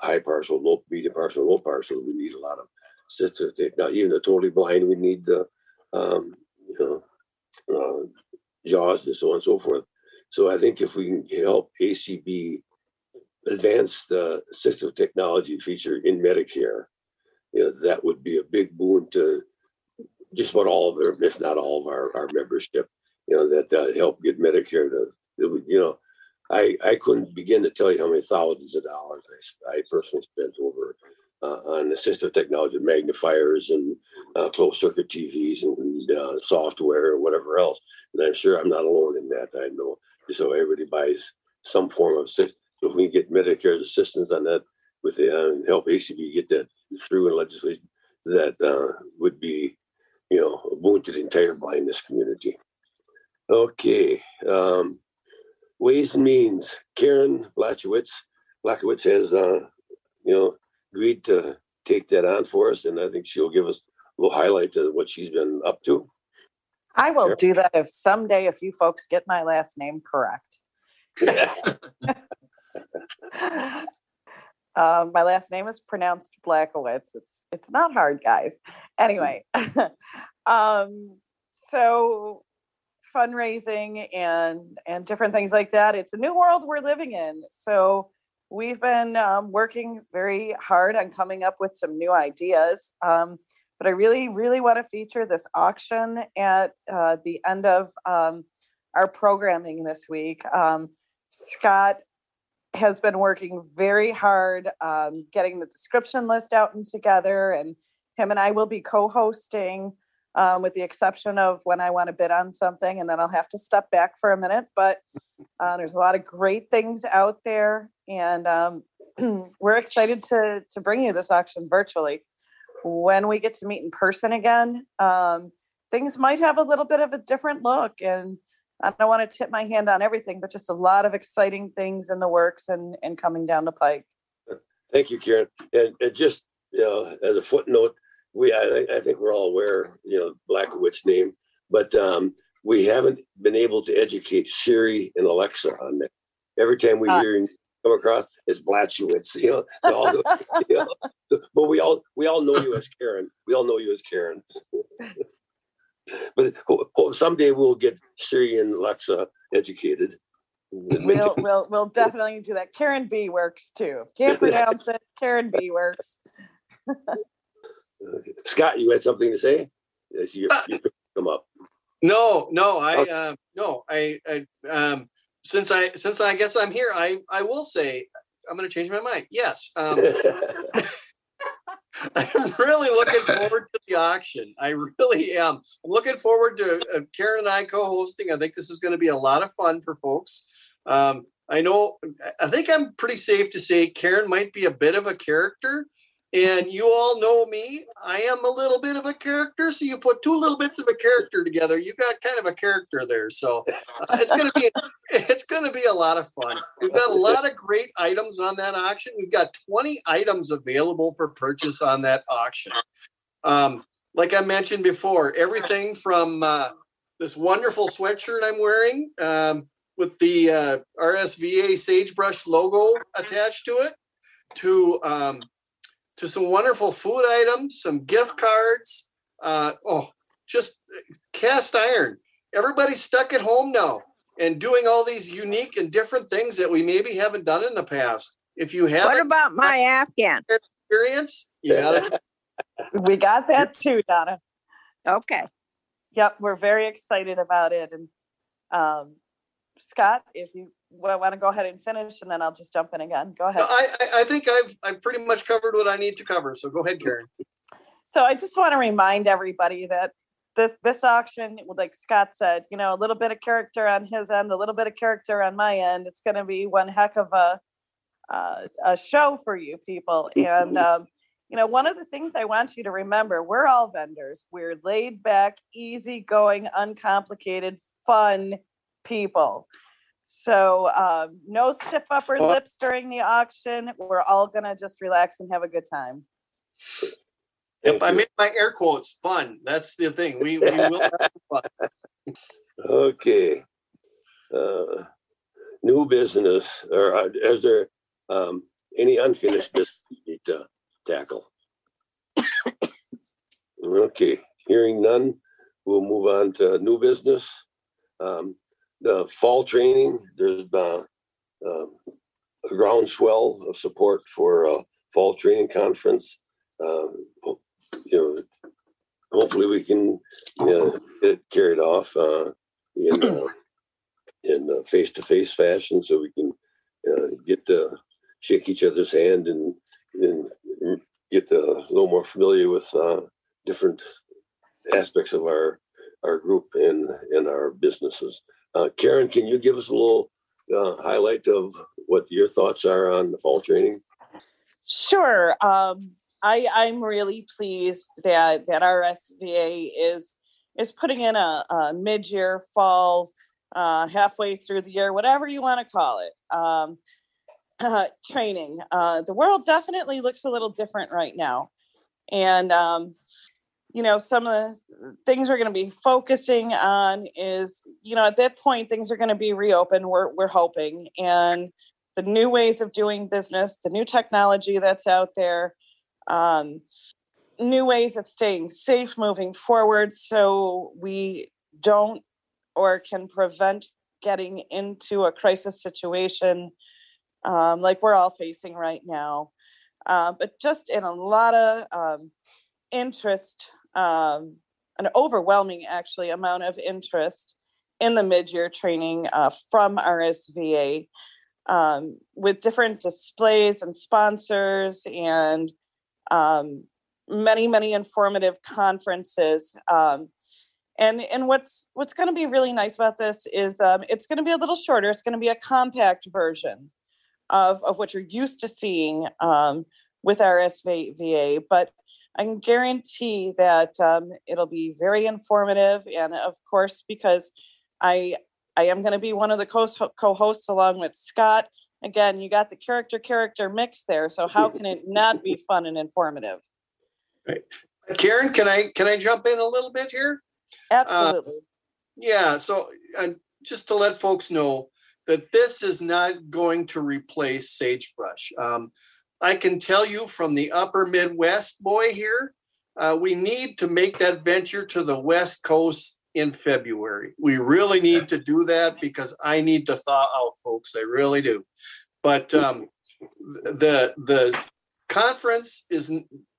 high partial, low, medium partial, low partial, we need a lot of assistive technology. Even the totally blind, we need the, um, you know, uh, JAWS and so on and so forth. So I think if we can help ACB advance the assistive technology feature in Medicare, you know, that would be a big boon to just about all of our, if not all of our, our membership, you know, that uh, help get Medicare to, would- you know, I, I couldn't begin to tell you how many thousands of dollars I, I personally spent over uh, on assistive technology, magnifiers and uh, closed circuit TVs and uh, software and whatever else. And I'm sure I'm not alone in that. I know. So everybody buys some form of assist. So if we get Medicare's assistance on that with the, uh, and help ACB get that through in legislation, that uh, would be, you know, a boon to the entire blindness community. Okay. Um, Ways and Means, Karen Blachowicz, Blachowicz has, uh, you know, agreed to take that on for us, and I think she'll give us a little highlight to what she's been up to. I will Sure. do that if someday if you folks get my last name correct. Um, my last name is pronounced Blackowitz. It's it's not hard, guys. Anyway, um, so fundraising and and different things like that. It's a new world we're living in. So we've been um, working very hard on coming up with some new ideas. Um, but I really, really want to feature this auction at uh, the end of um, our programming this week. Um, Scott has been working very hard um, getting the description list out and together, and him and I will be co-hosting, um, with the exception of when I want to bid on something, and then I'll have to step back for a minute. But uh, there's a lot of great things out there, and um, we're excited to to bring you this auction virtually. When we get to meet in person again, um, things might have a little bit of a different look, and I don't want to tip my hand on everything, but just a lot of exciting things in the works and and coming down the pike. Thank you, Karen. And, and just you know, as a footnote, we, I, I think we're all aware, you know, Blackowitz name, but um, we haven't been able to educate Siri and Alexa on that. Every time we Uh. hear come across, it's Blatchowitz, you know. So all the, you know, but we all we all know you as Karen. We all know you as Karen. but ho- ho- someday we'll get Siri and Alexa educated. We'll, we'll, we'll definitely do that. Karen B works too. Can't pronounce it. Karen B works. Scott, you had something to say? Yes, you, you picked them up. No, no, I, uh, no, I, I, um, since I, since I guess I'm here, I, I will say, I'm gonna change my mind. Yes. Um, I'm really looking forward to the auction. I really am. I'm looking forward to uh, Karen and I co-hosting. I think this is going to be a lot of fun for folks. Um, I know, I think I'm pretty safe to say Karen might be a bit of a character. And you all know me. I am a little bit of a character. So you put two little bits of a character together, you got kind of a character there. So uh, it's gonna be it's gonna be a lot of fun. We've got a lot of great items on that auction. We've got 20 items available for purchase on that auction. Um, like I mentioned before, everything from uh, this wonderful sweatshirt I'm wearing um, with the uh, RSVA Sagebrush logo attached to it, to um, to some wonderful food items, some gift cards. Uh, oh, just cast iron. Everybody's stuck at home now and doing all these unique and different things that we maybe haven't done in the past. If you have, what about my Afghan? experience, you gotta We got that too, Donna. Okay. Yep, we're very excited about it. And um, Scott, if you want to go ahead and finish, and then I'll just jump in again. Go ahead. I, I, I think I've I've pretty much covered what I need to cover. So go ahead, Karen. So I just want to remind everybody that this this auction, like Scott said, you know, a little bit of character on his end, a little bit of character on my end. It's going to be one heck of a uh, a show for you people. And um, you know, one of the things I want you to remember: we're all vendors. We're laid back, easygoing, uncomplicated, fun people. So um, no stiff upper Well- lips during the auction. We're all gonna just relax and have a good time. Yep, I you. made my air quotes fun. That's the thing. We, we will have fun. Okay. Uh, New business, or uh, is there um, any unfinished business you need to tackle? Okay, hearing none, we'll move on to new business. Um, Fall training, there's uh, um, a groundswell of support for a fall training conference. Um, You know, hopefully we can get it carried off uh, in uh, in face-to-face fashion so we can get to shake each other's hand and and get a little more familiar with different aspects of our our group and and our businesses. Uh, Karen, can you give us a little uh, highlight of what your thoughts are on the fall training? Sure. Um, I, I'm really pleased that, that RSVA is, is putting in a, a mid-year fall, uh, halfway through the year, whatever you want to call it, um, uh, training. Uh, the world definitely looks a little different right now. And, um, you know, some of the things we're going to be focusing on is, you know, at that point, things are going to be reopened. We're, we're hoping. And the new ways of doing business, the new technology that's out there, um, new ways of staying safe moving forward so we don't or can prevent getting into a crisis situation um, like we're all facing right now. Uh, but just in a lot of um, interest, um, an overwhelming actually amount of interest in the mid-year training uh, from RSVA um, with different displays and sponsors and um, many many informative conferences um, and and what's what's going to be really nice about this is um, it's going to be a little shorter it's going to be a compact version of, of what you're used to seeing um, with RSVA but I can guarantee that um, it'll be very informative and of course because I I am going to be one of the co- co-hosts along with Scott. Again, you got the character character mix there, so how can it not be fun and informative? Right. Karen, can I, can I jump in a little bit here? Absolutely. Yeah, so uh, just to let folks know that this is not going to replace sagebrush. Um, I can tell you from the upper Midwest boy here, uh, we need to make that venture to the West Coast in February. We really need to do that because I need to thaw out, folks. I really do. But um, the the conference is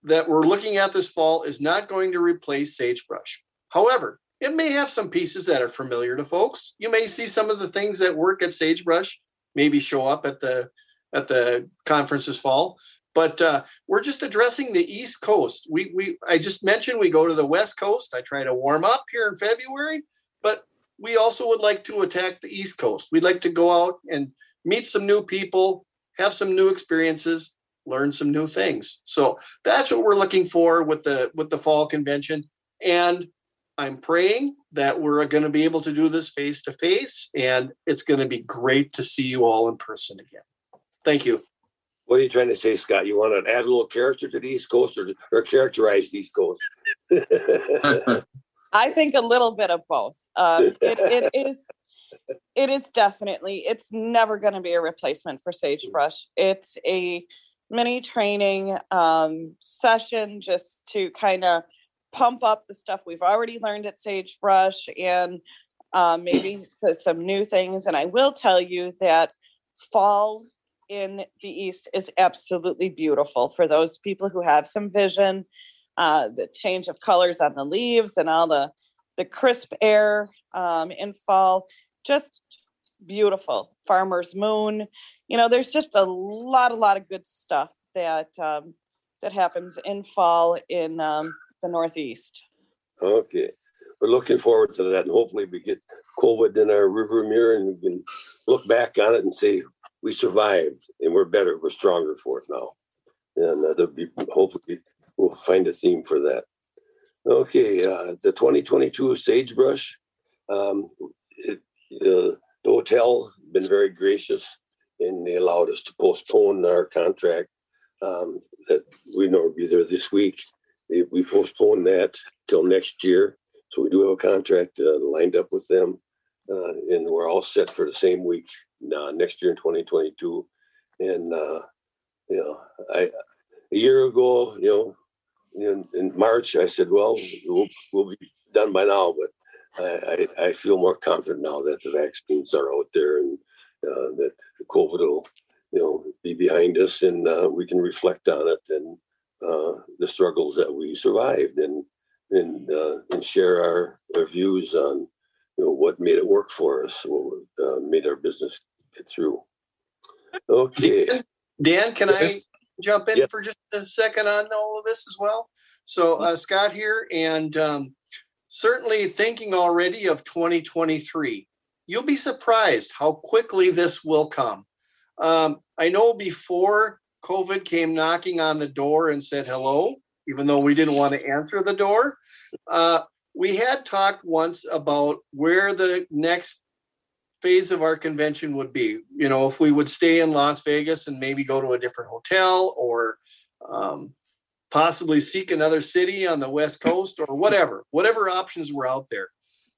that we're looking at this fall is not going to replace sagebrush. However, it may have some pieces that are familiar to folks. You may see some of the things that work at sagebrush maybe show up at the at the conference this fall. But uh, we're just addressing the East Coast. We we I just mentioned we go to the West Coast. I try to warm up here in February, but we also would like to attack the East Coast. We'd like to go out and meet some new people, have some new experiences, learn some new things. So that's what we're looking for with the with the fall convention. And I'm praying that we're going to be able to do this face to face, and it's going to be great to see you all in person again. Thank you. What are you trying to say, Scott? You want to add a little character to the East Coast or, or characterize the East Coast? I think a little bit of both. Um, it, it is it is definitely it's never going to be a replacement for sagebrush. It's a mini training um, session just to kind of pump up the stuff we've already learned at sagebrush and um, maybe some new things. And I will tell you that fall in the east is absolutely beautiful for those people who have some vision. Uh, the change of colors on the leaves and all the the crisp air um, in fall, just beautiful. Farmer's Moon, you know, there's just a lot, a lot of good stuff that um, that happens in fall in um, the Northeast. Okay, we're looking forward to that, and hopefully we get COVID in our river mirror, and we can look back on it and say we survived, and we're better, we're stronger for it now, and uh, be hopefully we'll find a theme for that. Okay, uh, the 2022 Sagebrush, um, it, uh, the hotel been very gracious, and they allowed us to postpone our contract um, that we know be there this week. They, we postponed that till next year. So we do have a contract uh, lined up with them, uh, and we're all set for the same week uh, next year in 2022. And uh, you know, I a year ago, you know, in, in March, I said, "Well, we'll, be done by now," but I, I, I feel more confident now that the vaccines are out there and uh, that COVID will, you know, be behind us, and uh, we can reflect on it and uh, the struggles that we survived and and uh, and share our, our views on you know what made it work for us, what uh, made our business get through. Okay, Dan, can I jump in Yes. for just a second on all of this as well? So uh, Scott here, and um, certainly thinking already of 2023. You'll be surprised how quickly this will come. Um, I know before COVID came knocking on the door and said hello, even though we didn't want to answer the door, uh, we had talked once about where the next phase of our convention would be. You know, if we would stay in Las Vegas and maybe go to a different hotel or um, possibly seek another city on the West Coast or whatever, whatever options were out there.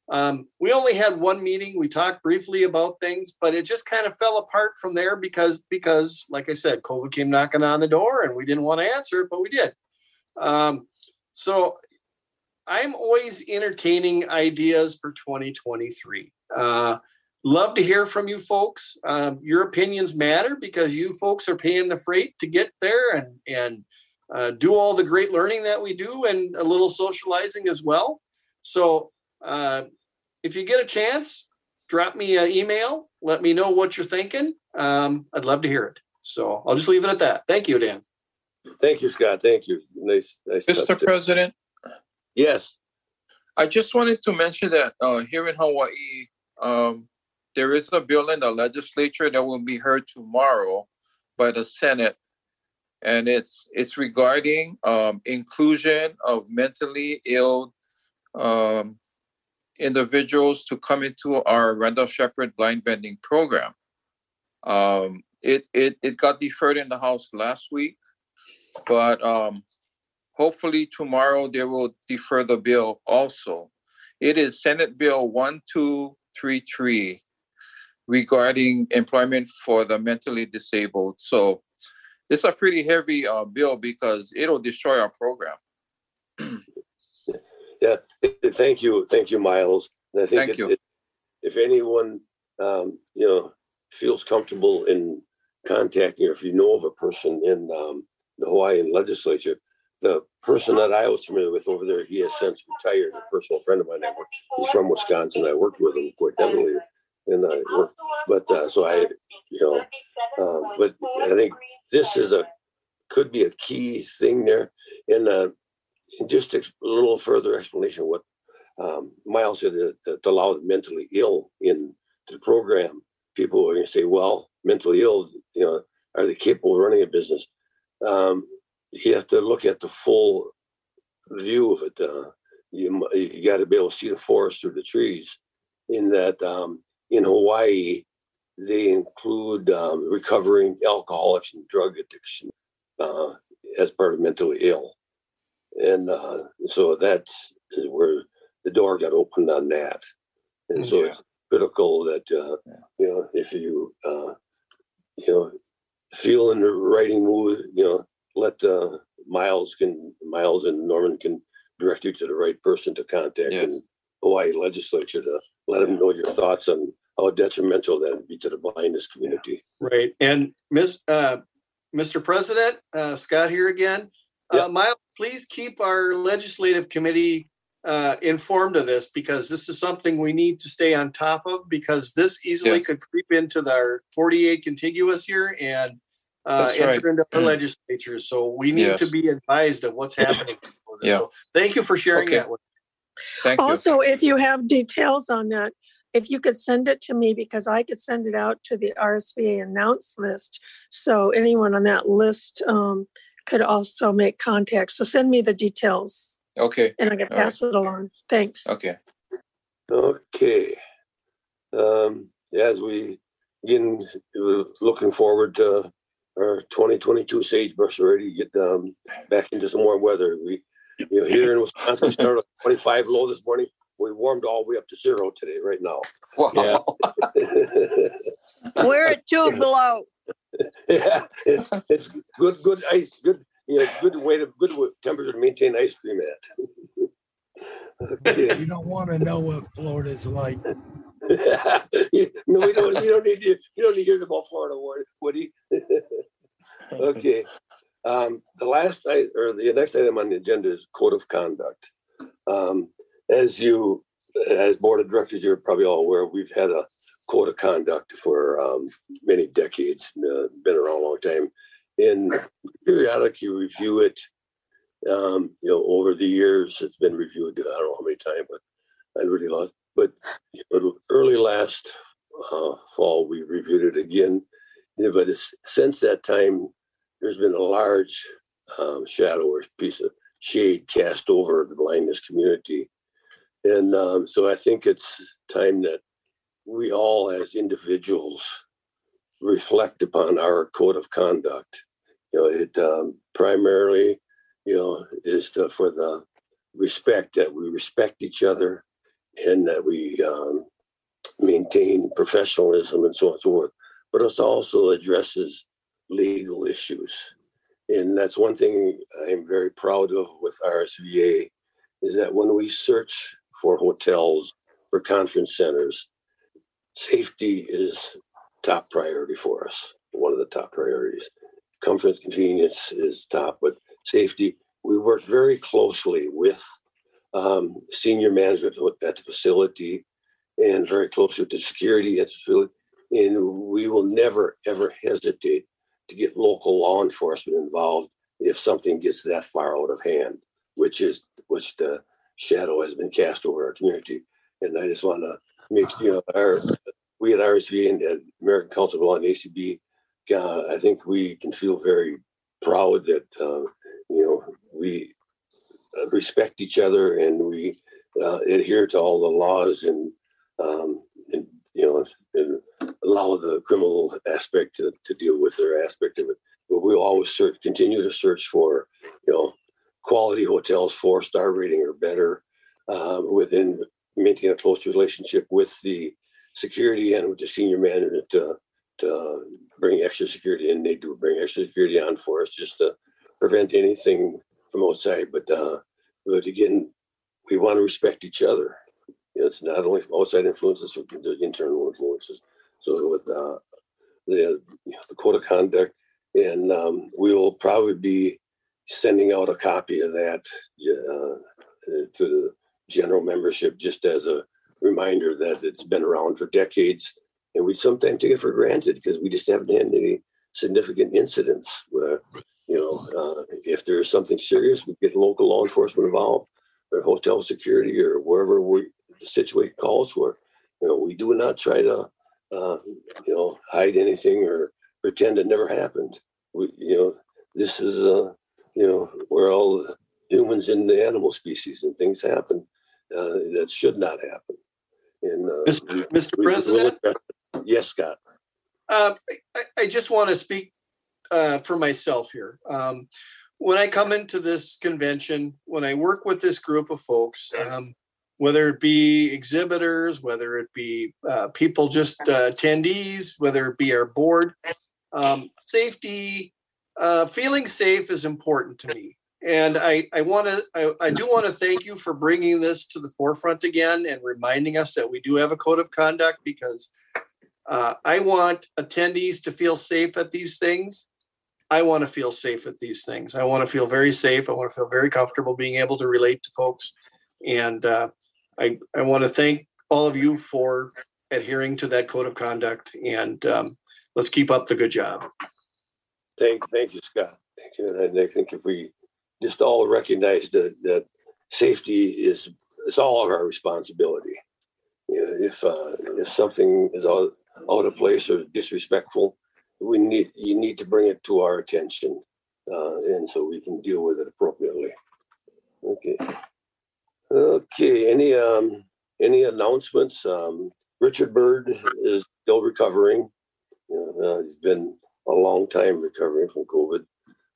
Um, we only had one meeting. We talked briefly about things, but it just kind of fell apart from there because, because, like I said, COVID came knocking on the door, and we didn't want to answer it, but we did. Um, so I'm always entertaining ideas for 2023. Uh, love to hear from you folks. Um, your opinions matter because you folks are paying the freight to get there and and uh, do all the great learning that we do and a little socializing as well. So uh, if you get a chance, drop me an email. Let me know what you're thinking. Um, I'd love to hear it. So I'll just leave it at that. Thank you, Dan. thank you, Scott. Thank you. Nice, nice. Mr. President, Yes. I just wanted to mention that uh, here in Hawaii, um, there is a bill in the legislature that will be heard tomorrow by the Senate, and it's it's regarding um, inclusion of mentally ill um, individuals to come into our Randolph Sheppard blind vending program. Um, it, it it got deferred in the House last week, but um, hopefully tomorrow they will defer the bill also. It is Senate Bill 1233 regarding employment for the mentally disabled. So it's a pretty heavy uh, bill because it'll destroy our program. Yeah, thank you, thank you, Miles. And I think Thank it- you. it- if anyone, um, you know, feels comfortable in contacting, or if you know of a person in um, the Hawaiian legislature, the person that I was familiar with over there, he has since retired. A personal friend of mine, I worked, he's from Wisconsin. I worked with him quite heavily, and I but uh, so I, you know, uh, but I think this is a could be a key thing there, and uh, just a little further explanation what um, Miles said uh, to, to allow the mentally ill in the program. People are going to say, "Well, mentally ill, you know, are they capable of running a business?" Um, you have to look at the full view of it. Uh, you you got to be able to see the forest through the trees. In that, um, in Hawaii, they include um, recovering alcoholics and drug addiction uh, as part of mentally ill and uh, so that's where the door got opened on that. And so Yeah. it's critical that uh, you know if you uh, you know feel in the writing mood, you know, let uh, Miles can Miles and Norman can direct you to the right person to contact in Hawaii legislature to let them know your thoughts on how detrimental that would be to the blindness community. Right. And Ms. Uh, Mr. President, uh, Scott here again. Uh, Miles, please keep our legislative committee uh, informed of this because this is something we need to stay on top of because this easily Yes. could creep into our 48 contiguous here and uh, That's right. enter into our legislature. So we need to be advised of what's happening. with this. Yeah. So thank you for sharing Okay. that with Thank you. Also, if you have details on that, if you could send it to me because I could send it out to the RSVA announce list. So anyone on that list um, could also make contact. So send me the details Okay. and I can All right. pass it along. Thanks. Okay. Okay. Um, as we begin uh, looking forward to our 2022 sagebrush already get um, back into some warm weather. We, you know, here in Wisconsin, we started at 25 low this morning. We warmed all the way up to zero today, right now. Wow. We're at two below. yeah, it's it's good, good ice, good, you know, good way to good wa- temperature to maintain ice cream at. okay. You don't want to know what Florida's like. You- no, we don't. You don't need to. You don't need to hear about Florida, Woody- Woody. okay. Um, the last night or the next item on the agenda is code of conduct. Um, as you, as board of directors, you're probably all aware we've had a code of conduct for um, many decades. Uh, been around a long time, and periodically review it. Um, you know, over the years, it's been reviewed. I don't know how many times, but I really lost. But you know, early last uh, fall, we reviewed it again. Yeah, but since that time, there's been a large um, shadow or piece of shade cast over the blindness community. And um, so I think it's time that we all, as individuals, reflect upon our code of conduct. You know, it um, primarily, you know, is to, for the respect that we respect each other and that we um, maintain professionalism and so on and so forth. But it also addresses legal issues. And that's one thing I'm very proud of with RSVA is that when we search for hotels, for conference centers, safety is top priority for us, one of the top priorities. Comfort, convenience is top, but safety, we work very closely with um, senior management at the facility and very closely with the security at the facility. And we will never, ever hesitate to get local law enforcement involved if something gets that far out of hand, which is which the shadow has been cast over our community. And I just want to make you know our we at RSV and at American Council of Law and ACB, uh, I think we can feel very proud that uh, you know we uh, respect each other and we uh, adhere to all the laws and um, you know and allow the criminal aspect to, to deal with their aspect of it. But we'll always search, continue to search for you know quality hotels, four star rating or better, uh, within maintain a close relationship with the security and with the senior management to, to bring extra security in. They do bring extra security on for us just to prevent anything from outside. But, uh, but again, we want to respect each other. It's not only outside influences, the internal influences. So with uh, the, the code of conduct, and um, we will probably be sending out a copy of that uh, to the general membership just as a reminder that it's been around for decades and we sometimes take it for granted because we just haven't had any significant incidents where you know uh, if there's something serious we get local law enforcement involved or hotel security or wherever we the situation calls for you know we do not try to uh, you know hide anything or pretend it never happened we you know this is uh you know we're all humans in the animal species and things happen uh, that should not happen. And uh, Mr. we- Mr. we- President? Yes, Scott. Uh, I, I just want to speak uh, for myself here. Um, when I come into this convention, when I work with this group of folks, um, whether it be exhibitors, whether it be uh, people just uh, attendees, whether it be our board, um, safety, uh, feeling safe is important to me. And I, I want to, I, I do want to thank you for bringing this to the forefront again and reminding us that we do have a code of conduct because uh, I want attendees to feel safe at these things. I want to feel safe at these things. I want to feel very safe. I want to feel very comfortable being able to relate to folks. And uh, I, I want to thank all of you for adhering to that code of conduct. And um, let's keep up the good job. Thank, thank you, Scott. Thank you. And I think if we just all recognize that, that safety is, is all of our responsibility. You know, if, uh, if something is out, out of place or disrespectful, we need, you need to bring it to our attention. Uh, and so we can deal with it appropriately. Okay. Okay, any, um, any announcements? Um, Richard Bird is still recovering. Know, uh, he's been a long time recovering from COVID.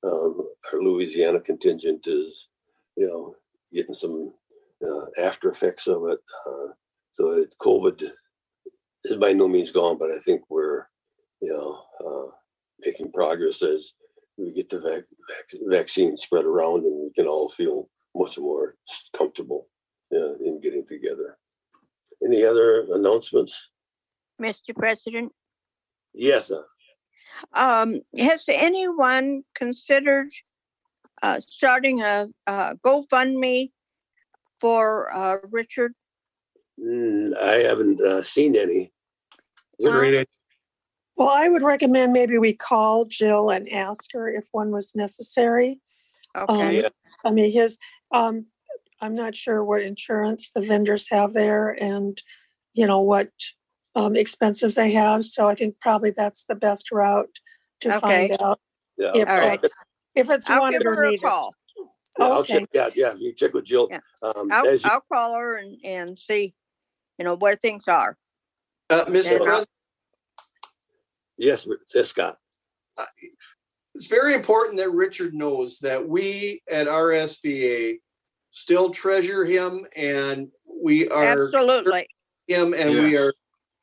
Um, our Louisiana contingent is, you know, getting some uh, after effects of it. Uh, so it, COVID is by no means gone, but I think we're, you know, uh, making progress as we get the vac- vac- vaccine spread around and we can all feel much more comfortable uh, in getting together. Any other announcements? Mr. President, Yes, uh, um, has anyone considered uh, starting a, a GoFundMe for uh, Richard? mm, I haven't uh, seen any. Great Well, I would recommend maybe we call Jill and ask her if one was necessary. Okay. Um, I mean, his, um, I'm not sure what insurance the vendors have there and, you know, what, um, expenses they have. So I think probably that's the best route to find Okay. out Yeah, if All right. it's, if it's I'll wanted give or her a needed. call. Yeah, I'll Okay. check. Yeah, yeah. You check with Jill. Yeah. Um, I'll, you, I'll call her and, and see, you know, where things are. Uh, Mr. President, yes, yes, Scott. It's very important that Richard knows that we at RSVA still treasure him and we are Absolutely. him and we are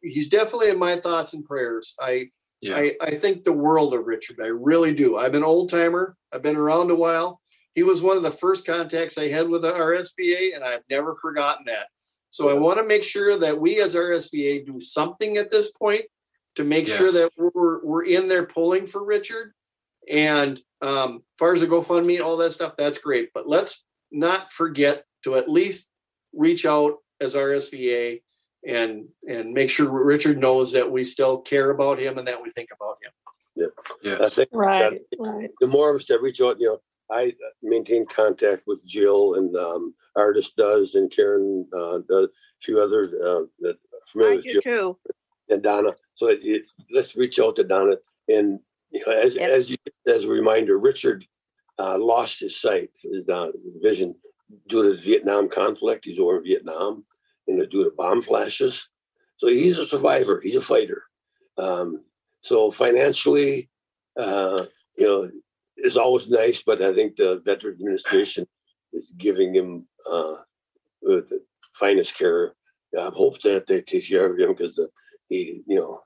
he's definitely in my thoughts and prayers. I I, I think the world of Richard. I really do. I'm an old timer. I've been around a while. He was one of the first contacts I had with the RSVA, and I've never forgotten that. So I want to make sure that we as RSVA do something at this point to make sure that we're we're in there pulling for Richard. And um, as far as the GoFundMe, all that stuff, that's great. But let's not forget to at least reach out as RSVA and and make sure Richard knows that we still care about him and that we think about him. Yeah. I think Right, that right. the more of us that reach out, you know, I maintain contact with Jill and um, Artis does, and Karen uh, does, a few others uh, that are familiar I with do Jill too. and Donna. So it, it, let's reach out to Donna and you know, as Yes. as you, as a reminder, Richard uh, lost his sight, his uh, vision due to the Vietnam conflict. He's over in Vietnam due to bomb flashes. So he's a survivor. He's a fighter. Um, so financially, uh, you know, is always nice, but I think the Veteran Administration is giving him uh, the finest care. I hope that they take care of him because he, you know,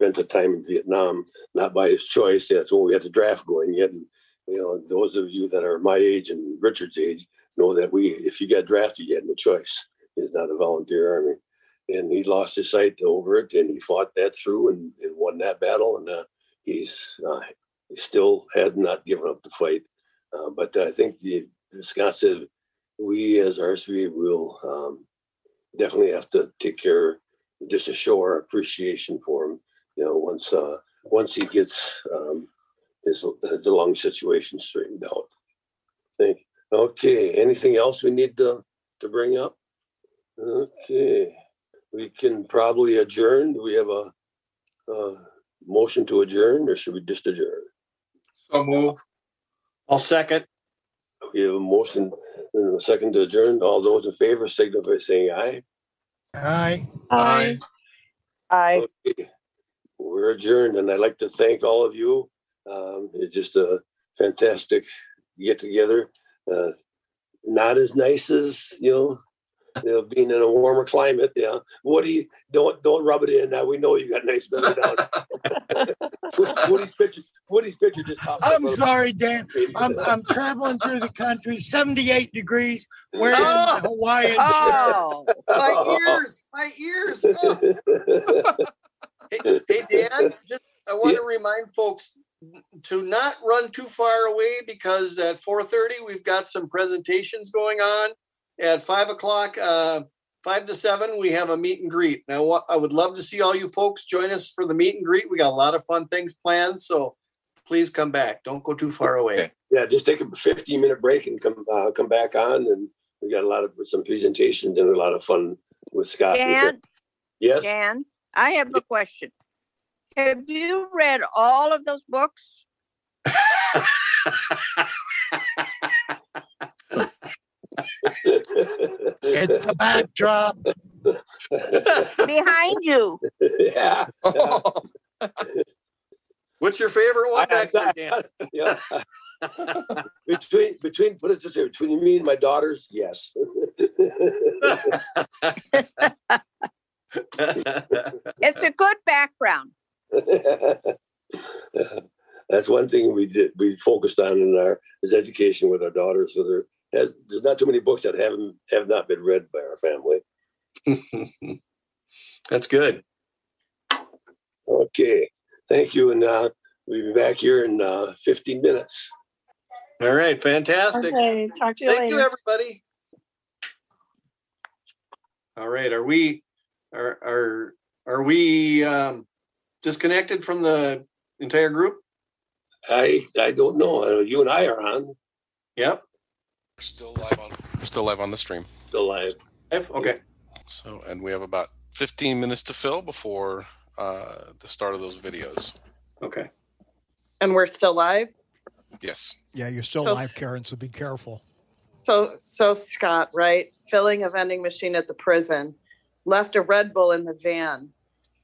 spent the time in Vietnam, not by his choice. That's when we had the draft going yet. And, you know, those of you that are my age and Richard's age know that we, if you got drafted, you had no choice. It's not a volunteer army. And he lost his sight over it and he fought that through and, and won that battle. And uh, he's uh, he still has not given up the fight. Uh, but I think the, Scott said we as RSV will um, definitely have to take care, just to show our appreciation for him. You know, once uh, once he gets um, his, his lung situation straightened out. Thank you. Okay, anything else we need to, to bring up? Okay, we can probably adjourn. Do we have a, a motion to adjourn or should we just adjourn? So move. I'll second. We have a motion and a second to adjourn. All those in favor signify by saying aye. Aye. Aye. Aye. Okay. We're adjourned and I'd like to thank all of you. Um, it's just a fantastic get together. Uh, not as nice as, you know, you know, being in a warmer climate, yeah. Woody, don't don't rub it in. Now we know you got nice weather down. Woody's picture, Woody's picture just popped. up. I'm sorry, Dan. I'm, I'm traveling through the country, 78 degrees, wearing Oh! Hawaiian. Oh, My ears, my ears. Oh. Hey, hey, Dan, just, I want to remind folks to not run too far away because at four thirty, we've got some presentations going on. At five o'clock, uh, five to seven, we have a meet and greet. Now, I would love to see all you folks join us for the meet and greet. We got a lot of fun things planned, so please come back. Don't go too far away. Okay. Yeah, just take a fifteen minute break and come uh, come back on, and we got a lot of some presentations and a lot of fun with Scott. Dan, Yes. Dan, I have a question. Have you read all of those books? It's a backdrop. Behind you. yeah. yeah. What's your favorite one I- back there, yeah. between between put it this way, between me and my daughters, yes. It's a good background. That's one thing we did we focused on in our is education with our daughters. So there has there's not too many books that haven't have not been read by our family. That's good. Okay. Thank you. And uh we'll be back here in uh 15 minutes. All right, fantastic. Okay, talk to you Thank you, everybody. All right, are we, are, are, are we um, disconnected from the entire group? I I don't know. You and I are on Yep, We're still live on, still live on the stream. still live. If- okay, So, and we have about 15 minutes to fill before uh, the start of those videos. okay. And we're still live? Yes. Yeah, you're still So- live, Karen, so be careful. So, so Scott, right, filling a vending machine at the prison, left a Red Bull in the van,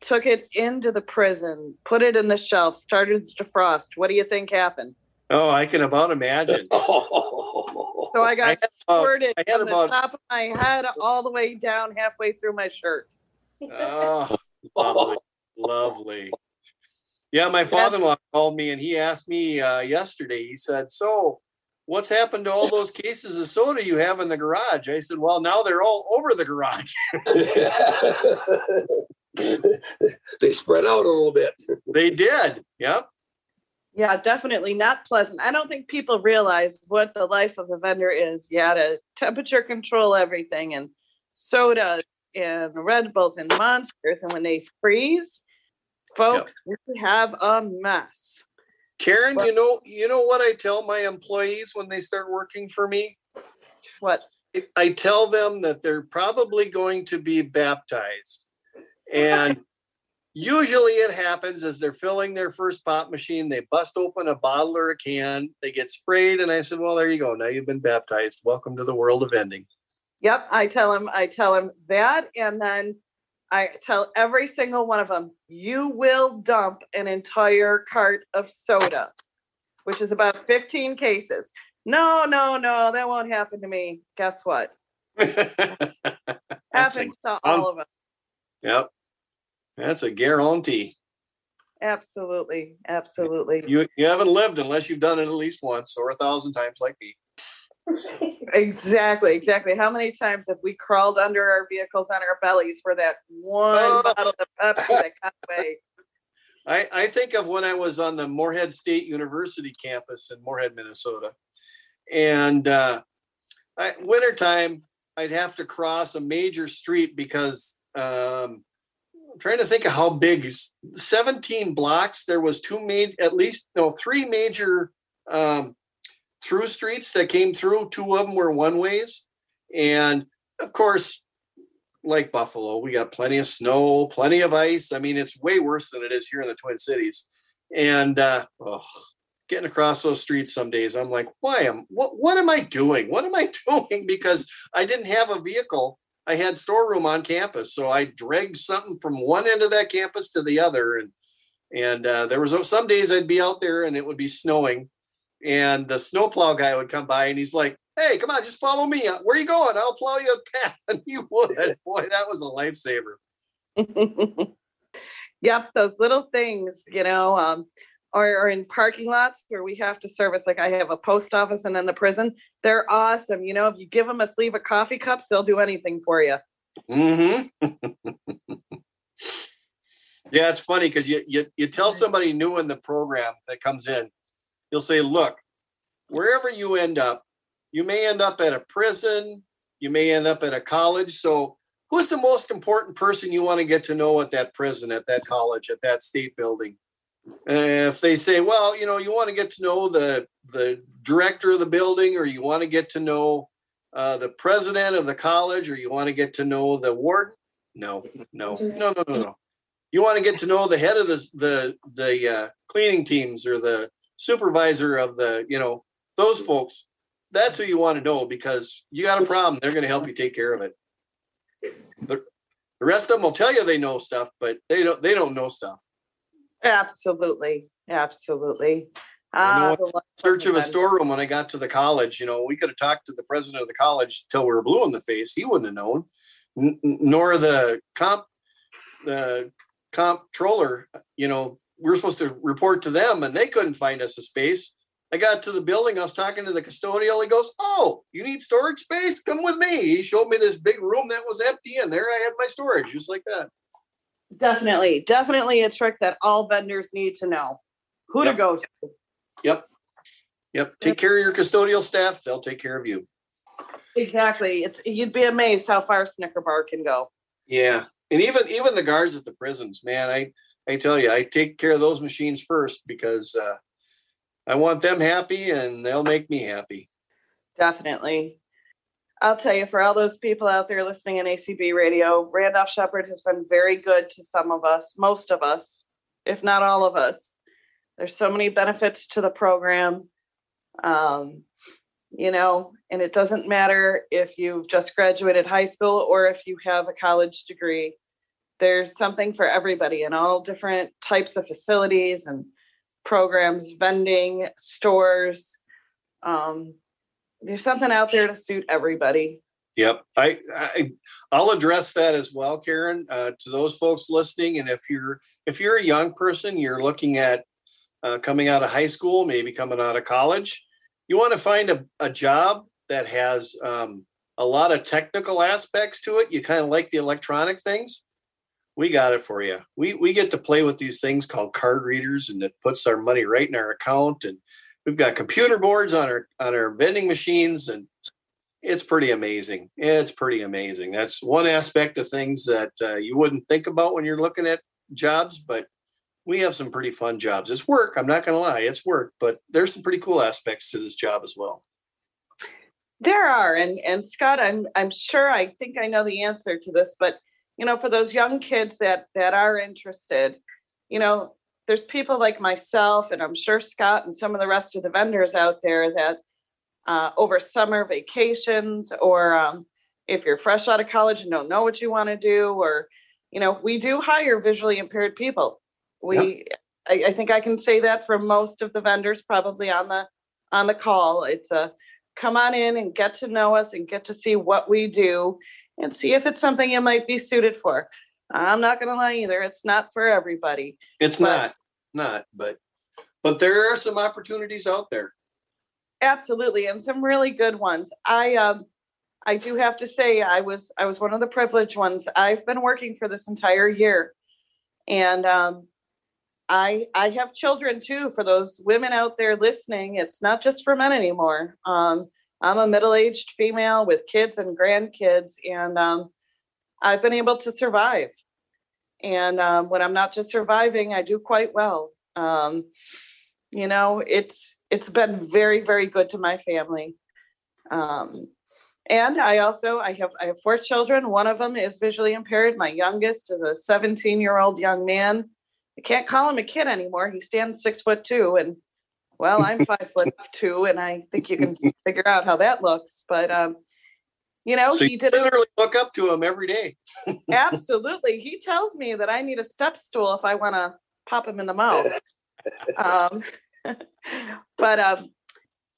took it into the prison, put it in the shelf, started to defrost. What do you think happened? Oh, I can about imagine. So I got had about- squirted I had from the top of my head all the way down halfway through my shirt. Oh, lovely, lovely. Yeah, my father-in-law called me and he asked me uh, yesterday. He said, "So, what's happened to all those cases of soda you have in the garage?" I said, "Well, now they're all over the garage." they spread out a little bit. they did. Yep. Yeah, definitely not pleasant. I don't think people realize what the life of a vendor is. You gotta temperature control everything and soda and Red Bulls and monsters. And when they freeze, folks, we have a mess. Karen, Well- you know, you know what I tell my employees when they start working for me? What? I tell them that they're probably going to be baptized. And usually it happens as they're filling their first pop machine, they bust open a bottle or a can, they get sprayed, and I said, Well, there you go. Now you've been baptized. Welcome to the world of ending. Yep, I tell him, I tell him that, and then I tell every single one of them, you will dump an entire cart of soda, which is about 15 cases. No, no, no, that won't happen to me. Guess what? Happens to all of us. Yep. That's a guarantee. Absolutely, absolutely. You you haven't lived unless you've done it at least once or a thousand times like me. Exactly, exactly. How many times have we crawled under our vehicles on our bellies for that one Oh. bottle of Pepsi that got away? I, I think of when I was on the Moorhead State University campus in Moorhead, Minnesota. And uh, I, wintertime, I'd have to cross a major street because um, I'm trying to think of how big, 17 blocks. There was two made, at least, no, three major um, through streets that came through. Two of them were one ways. And of course, like Buffalo, we got plenty of snow, plenty of ice. I mean, it's way worse than it is here in the Twin Cities. And uh, oh, getting across those streets some days, I'm like, why am what what am I doing? What am I doing? Because I didn't have a vehicle. I had storeroom on campus, so I dragged something from one end of that campus to the other, and and uh, there was some days I'd be out there and it would be snowing, and the snowplow guy would come by and he's like, "Hey, come on, just follow me. Where are you going? I'll plow you a path." And he would. Boy, that was a lifesaver. Yep, those little things, you know, um, or, or in parking lots where we have to service, like I have a post office and then the prison. They're awesome. You know, if you give them a sleeve of coffee cups, they'll do anything for you. Mm-hmm. yeah, it's funny because you, you you tell somebody new in the program that comes in, you'll say, look, wherever you end up, you may end up at a prison, you may end up at a college. So who's the most important person you want to get to know at that prison, at that college, at that state building? Uh, if they say, well, you know, you want to get to know the the director of the building, or you want to get to know uh, the president of the college, or you want to get to know the warden, no, no, no, no, no, no. You want to get to know the head of the the the uh, cleaning teams or the supervisor of the, you know, those folks. That's who you want to know because you got a problem. They're going to help you take care of it. The, the rest of them will tell you they know stuff, but they don't. They don't know stuff. Absolutely, absolutely. I know ah, in the life search of a storeroom when I got to the college. You know, we could have talked to the president of the college till we were blue in the face. He wouldn't have known, n- nor the comp, the comptroller. You know, we were supposed to report to them, and they couldn't find us a space. I got to the building. I was talking to the custodial. He goes, "Oh, you need storage space? Come with me." He showed me this big room that was empty, and there I had my storage, just like that. Definitely, definitely a trick that all vendors need to know who to go to. Yep, yep. Take care of your custodial staff. They'll take care of you. Exactly. It's you'd be amazed how far Snicker Bar can go. Yeah, and even even the guards at the prisons, man. I I tell you, I take care of those machines first because uh, I want them happy, and they'll make me happy. Definitely. I'll tell you, for all those people out there listening in ACB radio, Randolph Sheppard has been very good to some of us, most of us, if not all of us. There's so many benefits to the program. Um, you know, and it doesn't matter if you've just graduated high school or if you have a college degree. There's something for everybody in all different types of facilities and programs, vending, stores. Um, there's something out there to suit everybody. Yep, I, I I'll address that as well, Karen. Uh, to those folks listening, and if you're if you're a young person, you're looking at uh, coming out of high school, maybe coming out of college, you want to find a, a job that has um, a lot of technical aspects to it. You kind of like the electronic things. We got it for you. We we get to play with these things called card readers, and it puts our money right in our account. And we've got computer boards on our on our vending machines, and it's pretty amazing. It's pretty amazing. That's one aspect of things that uh, you wouldn't think about when you're looking at jobs, but we have some pretty fun jobs. It's work. I'm not going to lie, it's work, but there's some pretty cool aspects to this job as well. There are, and and Scott, I'm I'm sure I think I know the answer to this, but you know, for those young kids that that are interested, you know, there's people like myself, and I'm sure Scott and some of the rest of the vendors out there that uh, over summer vacations, or um, if you're fresh out of college and don't know what you want to do, or you know, we do hire visually impaired people. We, I, I think I can say that for most of the vendors, probably on the on the call. It's a come on in and get to know us and get to see what we do and see if it's something you might be suited for. I'm not going to lie either. It's not for everybody. It's But- not, not, but, but there are some opportunities out there. Absolutely, and some really good ones. I um, I do have to say, I was I was one of the privileged ones. I've been working for this entire year, and um, I I have children too. For those women out there listening, it's not just for men anymore. Um, I'm a middle-aged female with kids and grandkids, and um, I've been able to survive. And um, when I'm not just surviving, I do quite well. Um, you know, it's it's been very very good to my family. Um, and I also I have I have four children. One of them is visually impaired. My youngest is a 17 year old young man. I can't call him a kid anymore. He stands six foot two, and well, I'm five foot two, and I think you can figure out how that looks. But um, you know, So he you did it literally look up to him every day. Absolutely. He tells me that I need a step stool if I want to pop him in the mouth. Um, but um,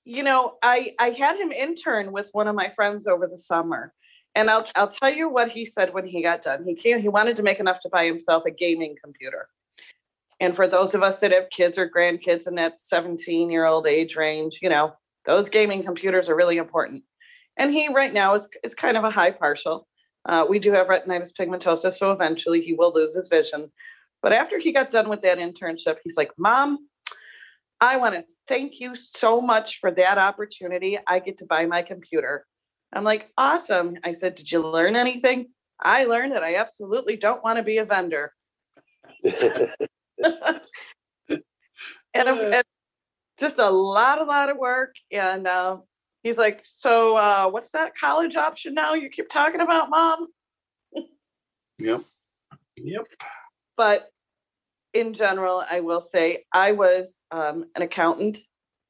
you know, I I had him intern with one of my friends over the summer. And I'll I'll tell you what he said when he got done. He came, he wanted to make enough to buy himself a gaming computer. And for those of us that have kids or grandkids in that 17 year old age range, you know, those gaming computers are really important. And he right now is is kind of a high partial. Uh, we do have retinitis pigmentosa, so eventually he will lose his vision. But after he got done with that internship, he's like, Mom, I want to thank you so much for that opportunity. I get to buy my computer. I'm like, Awesome. I said, Did you learn anything? I learned that I absolutely don't want to be a vendor. and, and just a lot, a lot of work. And uh, he's like, So, uh, what's that college option now you keep talking about, Mom? Yep. Yep. but in general, I will say I was um, an accountant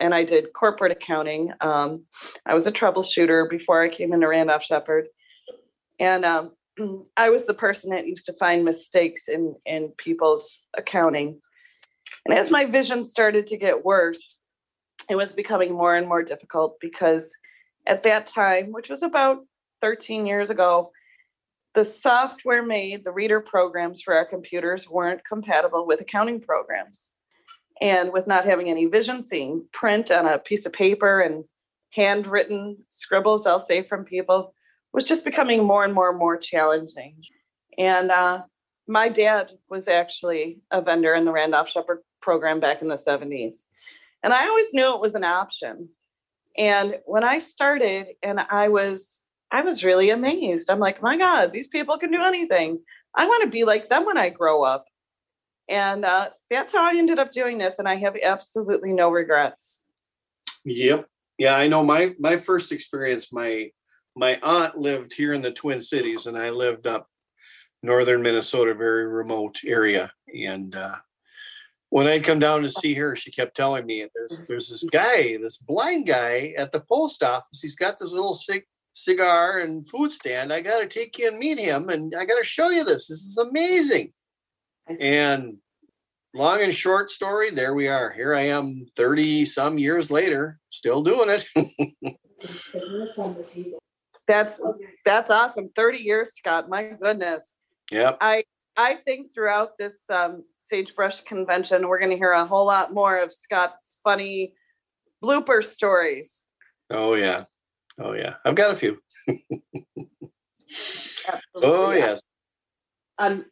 and I did corporate accounting. Um, I was a troubleshooter before I came into Randolph Sheppard. And um, I was the person that used to find mistakes in, in people's accounting. And as my vision started to get worse, it was becoming more and more difficult because at that time, which was about 13 years ago, the software made, the reader programs for our computers weren't compatible with accounting programs. And with not having any vision, seeing print on a piece of paper and handwritten scribbles, I'll say from people, was just becoming more and more and more challenging. And uh, my dad was actually a vendor in the Randolph Sheppard program back in the 70s. And I always knew it was an option. And when I started and I was I was really amazed. I'm like, my God, these people can do anything. I want to be like them when I grow up. And uh, that's how I ended up doing this. And I have absolutely no regrets. Yep. Yeah, I know my my first experience, my my aunt lived here in the Twin Cities and I lived up northern Minnesota, very remote area. And uh when I'd come down to see her, she kept telling me there's there's this guy, this blind guy at the post office. He's got this little cig- cigar and food stand. I got to take you and meet him, and I got to show you this. This is amazing. And long and short story, there we are. Here I am, thirty some years later, still doing it. That's that's awesome. 30 years, Scott. My goodness. yep. I I think throughout this um, sagebrush convention, we're going to hear a whole lot more of Scott's funny blooper stories. Oh yeah. Oh yeah. I've got a few. Absolutely. Oh yes. I'm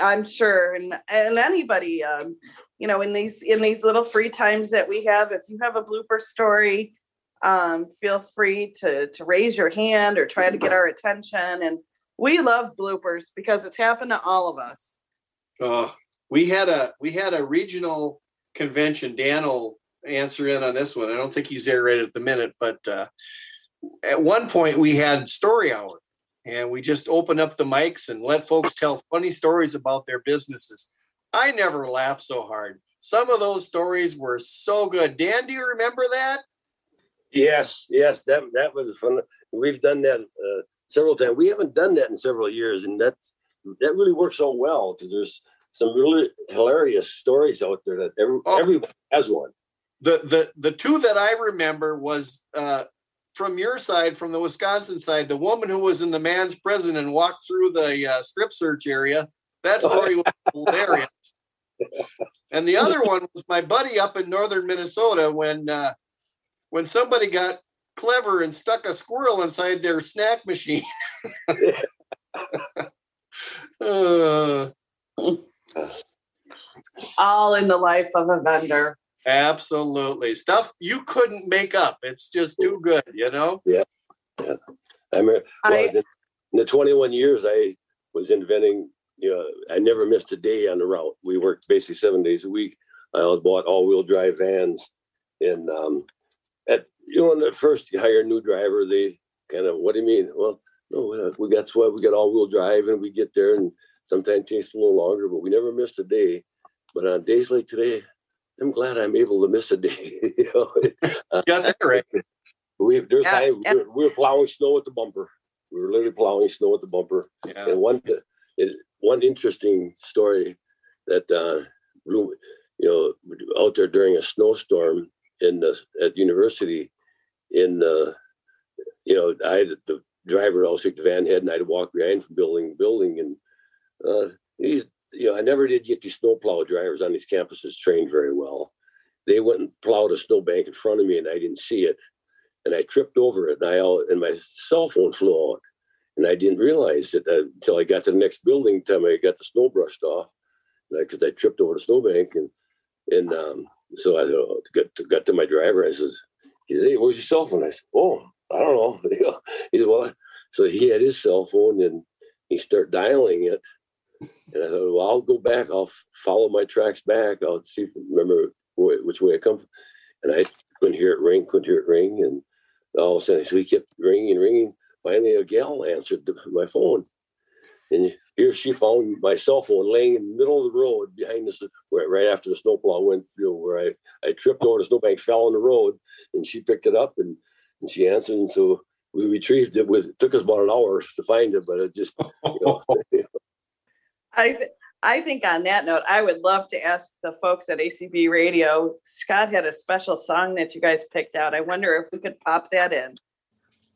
I'm sure, and and anybody, um, you know, in these in these little free times that we have, if you have a blooper story, um, feel free to to raise your hand or try to get our attention. And we love bloopers because it's happened to all of us. Uh, we had a we had a regional convention. Dan will answer in on this one. I don't think he's there right at the minute, but uh, at one point we had story hour, and we just opened up the mics and let folks tell funny stories about their businesses. I never laughed so hard. Some of those stories were so good. Dan, do you remember that? Yes, yes, that that was fun. We've done that uh, several times. We haven't done that in several years, and that that really works so well because there's some really hilarious stories out there that every, Oh. everyone has one. the the the two that I remember was uh, from your side, from the Wisconsin side, the woman who was in the man's prison and walked through the uh, strip search area. That story was hilarious. And the other one was my buddy up in northern Minnesota when uh, when somebody got clever and stuck a squirrel inside their snack machine. Uh, All in the life of a vendor. absolutely, stuff you couldn't make up. It's just too good, you know. I remember well, I- in in the 21 years I was inventing, you know, I never missed a day on the route. We worked basically seven days a week. I bought all-wheel drive vans, and um, at you know, at first you hire a new driver, they kind of, what do you mean? Well, no, uh, we got sweat, we got all-wheel drive, and we get there, and sometimes it takes a little longer, but we never missed a day. But on days like today, I'm glad I'm able to miss a day. you know? Uh, Got that right. we there's Yeah, time yeah. we were, we were plowing snow at the bumper. We were literally plowing snow at the bumper. Yeah. And one it, one interesting story that uh, blew- you know out there during a snowstorm in the at university in uh, you know I had the driver always take the van head and I'd walk behind from building to building and uh, these you know I never did get these snowplow drivers on these campuses trained very well. They went and plowed a snowbank in front of me and I didn't see it and I tripped over it and I all and my cell phone flew out and I didn't realize it uh, until I got to the next building time I got the snow brushed off because I tripped over the snowbank and and um, so I uh, got to, got to my driver I says he says hey where's your cell phone? I said oh I don't know. He said well so he had his cell phone and he started dialing it. And I thought well I'll go back. I'll follow my tracks back. I'll see if remember which way I come from. and I couldn't hear it ring couldn't hear it ring. And all of a sudden so he kept ringing and ringing. Finally a gal answered my phone and here she found my cell phone laying in the middle of the road behind us where right after the snowplow went through where I, I tripped over the snowbank fell on the road and she picked it up and, and she answered and so we retrieved it with it took us about an hour to find it but it just you know, I, I think on that note, I would love to ask the folks at ACB Radio. Scott had a special song that you guys picked out. I wonder if we could pop that in.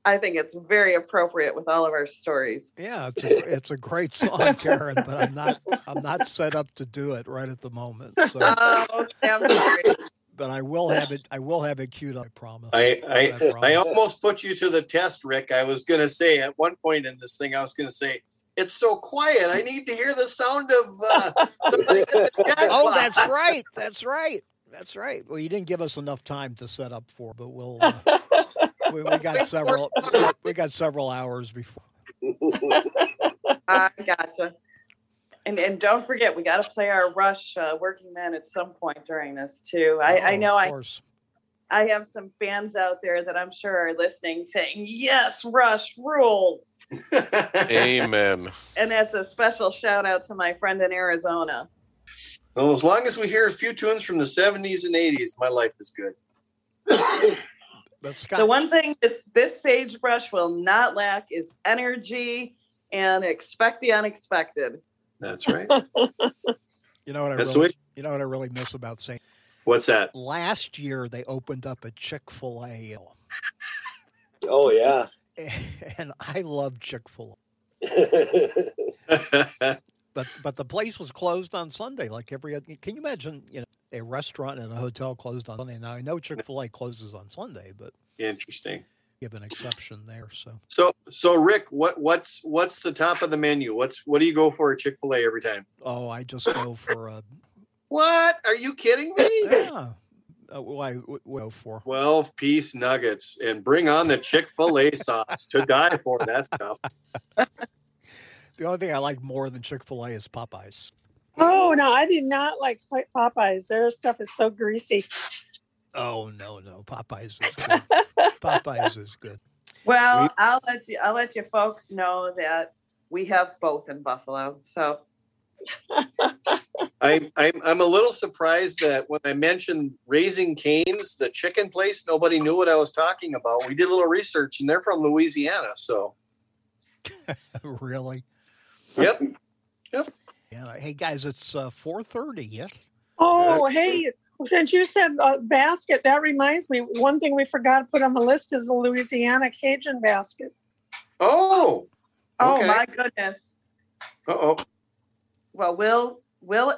I think it's very appropriate with all of our stories. Yeah, it's a, it's a great song, Karen, but I'm not I'm not set up to do it right at the moment. So, Oh, okay, I'm sorry. but I will have it. I will have it queued up. I promise. I I, promise. I almost put you to the test, Rick. I was gonna say at one point in this thing, I was gonna say it's so quiet. I need to hear the sound of. Uh, the oh, that's right. That's right. That's right. Well, you didn't give us enough time to set up for, but we'll. Uh, we, we got several. We got, several hours before. I gotcha. And and don't forget, we got to play our Rush uh, Working Men at some point during this too. I, I Oh, know Of I. I have some fans out there that I'm sure are listening, saying yes, Rush rules. Amen. And that's a special shout out to my friend in Arizona. Well, as long as we hear a few tunes from the 70s and 80s, my life is good. But Scott, The one thing this this sagebrush will not lack is energy and expect the unexpected. That's right. you know what I That's really, sweet. you know what I really miss about St. What's that? Last year they opened up a Chick Fil A, oh yeah and I love Chick Fil A. But but the place was closed on Sunday, like every other. Can you imagine? You know, a restaurant and a hotel closed on Sunday. Now I know Chick Fil A closes on Sunday, but Interesting. give an exception there. So So, so Rick, what what's what's the top of the menu? What's what do you go for at Chick Fil A every time? oh, I just go for a What? Are you kidding me? yeah. Uh, why w- w- go for? 12 piece nuggets and bring on the Chick fil A sauce to die for that stuff. The only thing I like more than Chick Fil A is Popeyes. Oh no, I do not like Popeyes. Their stuff is so greasy. Oh no, no, Popeyes is good. Popeyes is good. Well, I'll let you I'll let you folks know that we have both in Buffalo. So I'm, I'm, I'm a little surprised that when I mentioned Raising Cane's, the chicken place, nobody knew what I was talking about. We did a little research and they're from Louisiana. So, really? Yep. Yep. Yeah. Hey guys, it's uh, four thirty. Yeah. Oh, hey, Since you said uh, basket, that reminds me, one thing we forgot to put on the list is the Louisiana Cajun basket. Oh, Oh, my goodness. uh-oh. Well, we'll, we'll,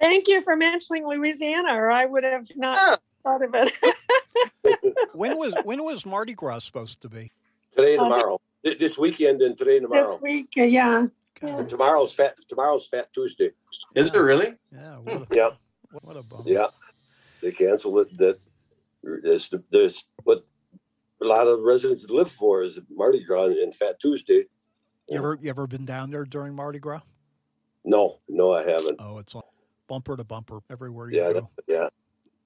Thank you for mentioning Louisiana, or I would have not Yeah. thought of it. When was when was Mardi Gras supposed to be? Today and Uh, tomorrow. Th- This weekend and today and tomorrow. This week, uh, yeah. God, And tomorrow's fat. Tomorrow's Fat Tuesday. Is it really? yeah, what a, Yeah. what a bummer. Yeah, they canceled it. That there's, there's what a lot of residents live for is Mardi Gras and Fat Tuesday. You ever you ever been down there during Mardi Gras? No, no, I haven't. Oh, it's all bumper to bumper everywhere you Yeah, go. that, yeah.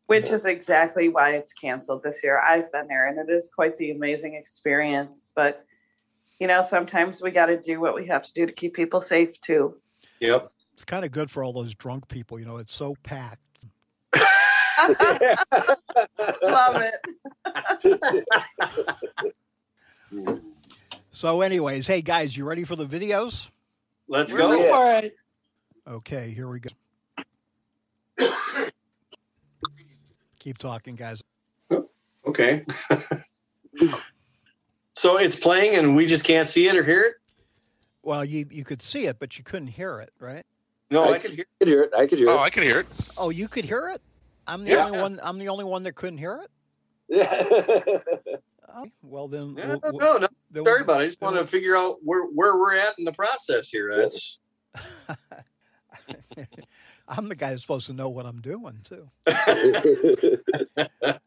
which is exactly why it's canceled this year. I've been there and it is quite the amazing experience. But, you know, sometimes we got to do what we have to do to keep people safe too. Yep. It's kind of good for all those drunk people. You know, it's so packed. Love it. So, anyways, hey guys, you ready for the videos? Let's We're go. ready. All right. Okay, here we go. Keep talking, guys. Okay. so it's playing and we just can't see it or hear it? Well, you you could see it, but you couldn't hear it, right? No, I I can hear could hear it. I could hear it. Oh, it. I can hear it. Oh, you could hear it. I'm the Yeah. only one. I'm the only one that couldn't hear it. Yeah. Oh, well, then. Yeah, we'll- we'll- no, no. then Sorry we'll- about it. I just want to figure out where, where we're at in the process here. That's I'm the guy that's supposed to know what I'm doing too.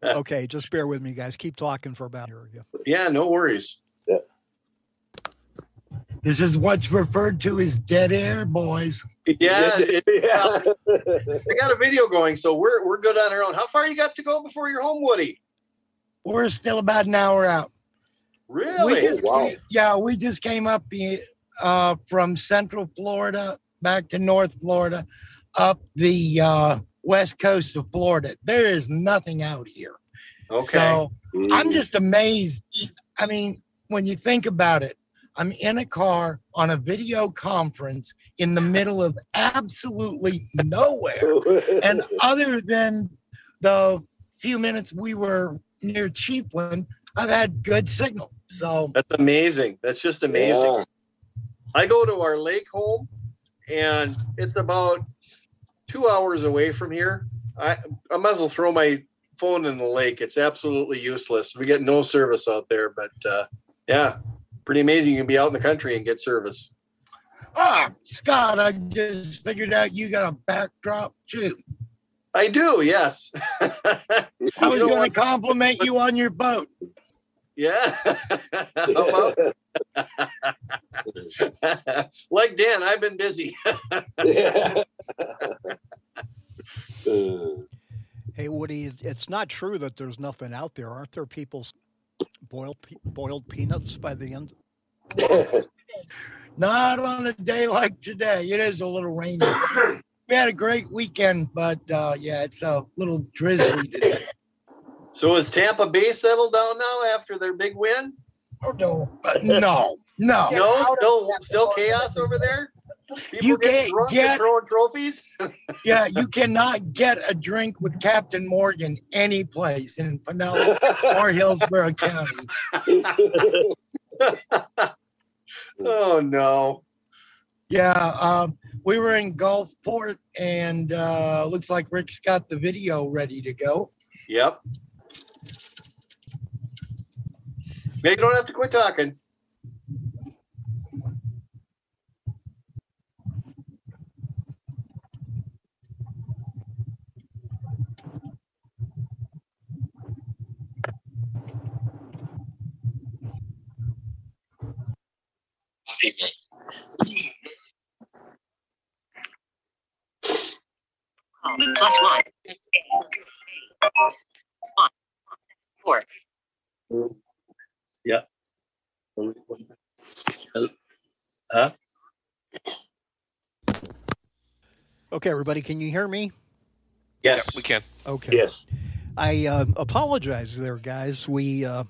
Okay, just bear with me, guys. Keep talking for about here again. yeah, no worries. This is what's referred to as dead air, boys. Yeah, it, yeah. I got a video going, so we're we're good on our own. How far you got to go before you're home, Woody? We're still about an hour out. We Really? just, wow. Yeah, we just came up uh, from Central Florida back to North Florida, up the uh, west coast of Florida. There is nothing out here. Okay. So Mm. I'm just amazed. I mean, when you think about it, I'm in a car on a video conference in the middle of absolutely nowhere. And other than the few minutes we were near Chiefland, I've had good signal. So That's amazing. That's just amazing. Yeah. I go to our lake home, and it's about two hours away from here. I I might as well throw my phone in the lake. It's absolutely useless. We get no service out there, but uh, yeah, pretty amazing. You can be out in the country and get service. Ah, Scott, I just figured out you got a backdrop too. I do, yes. I was going to compliment you on your boat. Yeah. How about- like Dan, I've been busy. Yeah. Hey, Woody, it's not true that there's nothing out there. Aren't there people boiled boiled peanuts by the end? Not on a day like today. It is a little rainy. We had a great weekend, but uh, yeah, it's a little drizzly today. so is Tampa Bay settled down now after their big win? Oh, no, but no, no. No, still still chaos over there. People You can't get- throwing trophies. Yeah, you cannot get a drink with Captain Morgan any place in Pinellas or Hillsborough County. Oh no. Yeah, um, we were in Gulfport, and uh, looks like Rick's got the video ready to go. Yep. Maybe you don't have to quit talking. Everybody, can you hear me? Yes. we can. Okay. yes. I uh, apologize there, guys. We uh,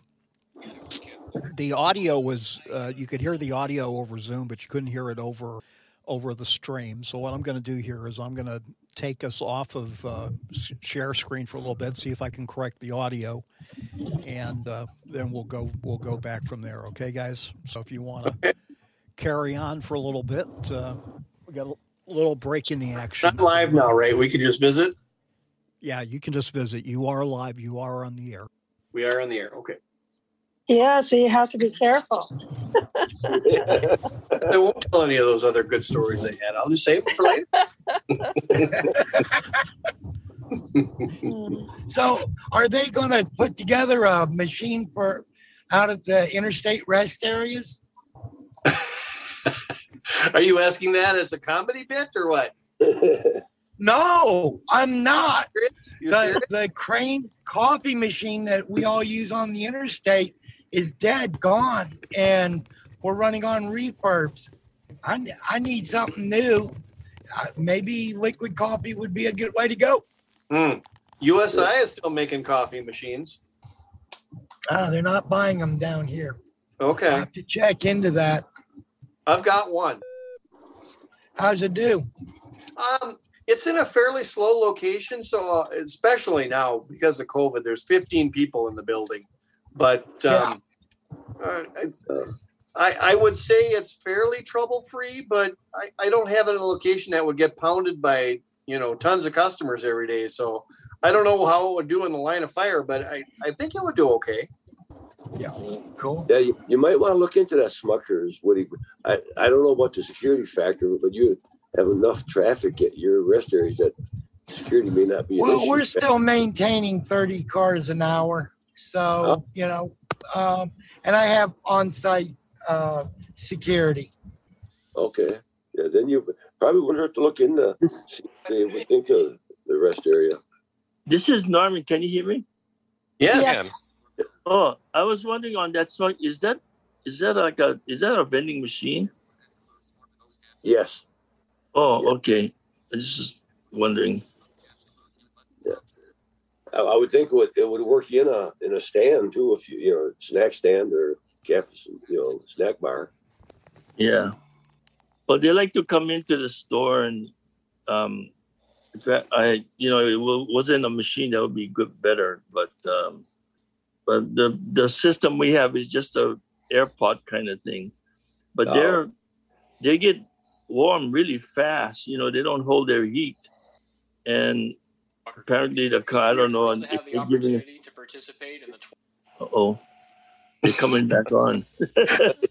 the audio was uh, you could hear the audio over Zoom, but you couldn't hear it over over the stream. So what I'm going to do here is I'm going to take us off of uh, share screen for a little bit, see if I can correct the audio, and uh, then we'll go we'll go back from there. Okay, guys. So if you want to carry on for a little bit, uh, we got a little break in the action. Not live now, right? We could just visit. Yeah, you can just visit. You are live. You are on the air. We are on the air. Okay. Yeah, so you have to be careful. I won't tell any of those other good stories they had. I'll just save them for later. So are they gonna put together a machine for out at the interstate rest areas? Are you asking that as a comedy bit or what? No, I'm not. The, the crane coffee machine that we all use on the interstate is dead, gone, and we're running on refurbs. I, I need something new. Uh, maybe liquid coffee would be a good way to go. Hmm. USI is still making coffee machines. Uh, they're not buying them down here. Okay. I Okay. have to check into that. I've got one. How's it do? Um, it's in a fairly slow location, so uh, especially now because of COVID, there's 15 people in the building. But um, uh, I, I would say it's fairly trouble free, but I, I don't have it in a location that would get pounded by you know tons of customers every day. So I don't know how it would do in the line of fire, but I, I think it would do okay. Yeah, cool. Yeah, you, you might want to look into that Smuckers. What Woody, I, I don't know about the security factor, but you have enough traffic at your rest areas that security may not be. Well, we're still maintaining 30 cars an hour. So, you know, um, and I have on site uh, security. Okay, yeah, then you probably wouldn't hurt to look into, see if they would think of the rest area. This is Norman. Can you hear me? Yes. Yes. Oh, I was wondering on that song. Is that is that like a is that a vending machine? Yes. Oh, okay. I was just wondering. I, I would think it would, it would work in a, in a stand too, if you, you know, snack stand or campus, you know, snack bar. Yeah. But they like to come into the store and um if I, I you know it wasn't a machine that would be good better but um but the the system we have is just a airpot kind of thing but Oh. they're they get warm really fast you know they don't hold their heat and apparently the car i don't know and if they're giving to participate in the oh they're coming back on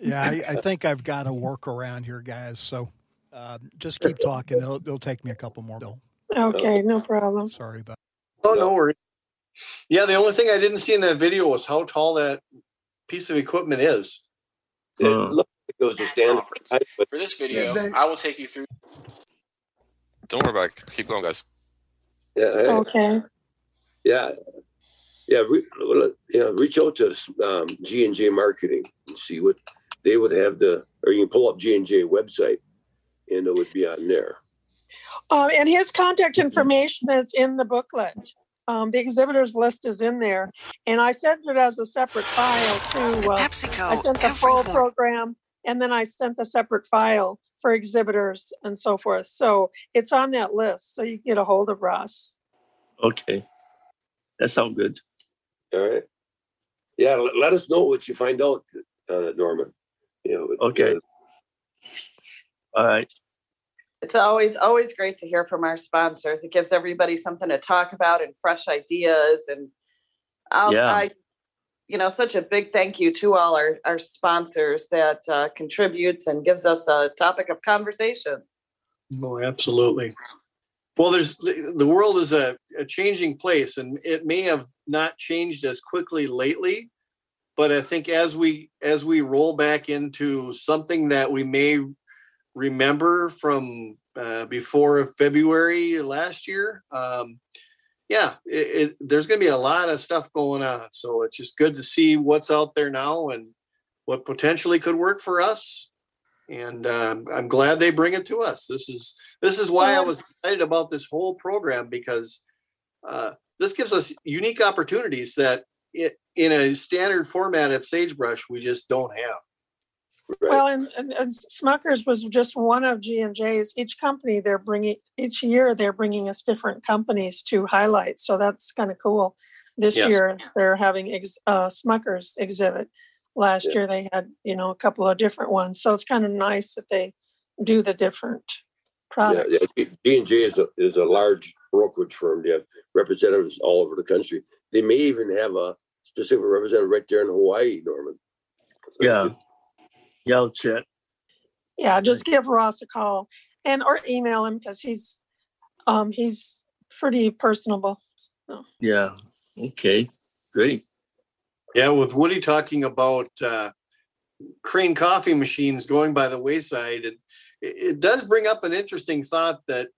Yeah, I, I think I've got a workaround here, guys. So uh, just keep talking. It'll, it'll take me a couple more. Bill. Okay, no problem. Sorry about. Oh, no worries. Yeah, the only thing I didn't see in that video was how tall that piece of equipment is. It looked like it was a stand. For this video, Yeah, they- I will take you through. Don't worry about it. Keep going, guys. Yeah, I- Okay. yeah, yeah. Re, well, you know, reach out to um, G and J Marketing and see what they would have the, or you can pull up G and J website, and it would be on there. Um, and his contact information is in the booklet. Um, the exhibitors list is in there, and I sent it as a separate file to. Uh, PepsiCo I sent the every full program, and then I sent the separate file for exhibitors and so forth. So it's on that list, so you can get a hold of Ross. okay that sounds good All right. Yeah, let, let us know what you find out, uh, Norman. You know. Okay. all right It's always, always great to hear from our sponsors. It gives everybody something to talk about and fresh ideas and I'll, Yeah. I, you know, such a big thank you to all our, our sponsors that uh, contributes and gives us a topic of conversation. Oh, absolutely. Well, there's the, the world is a, a changing place, and it may have not changed as quickly lately. But I think as we as we roll back into something that we may remember from uh, before February last year, um, yeah, it, it, there's going to be a lot of stuff going on. So it's just good to see what's out there now and what potentially could work for us and um, I'm glad they bring it to us. This is this is why I was excited about this whole program because uh, this gives us unique opportunities that it, in a standard format at Sagebrush we just don't have. Right. Well, and, and, and Smuckers was just one of G and J's. Each company they're bringing each year they're bringing us different companies to highlight. So that's kind of cool. This Yes. year they're having ex, uh, Smuckers exhibit. Last Yeah. year they had you know a couple of different ones. So it's kind of nice that they do the different Yeah, products. yeah. G and J is a, is a large brokerage firm. They have representatives all over the country. They may even have a specific representative right there in Hawaii, Norman. Yeah. Yeah, I'll check. Yeah, just give Ross a call and or email him because he's um he's pretty personable. So, Yeah. Okay. Great. Yeah, with Woody talking about uh, Crane coffee machines going by the wayside, it, it does bring up an interesting thought that,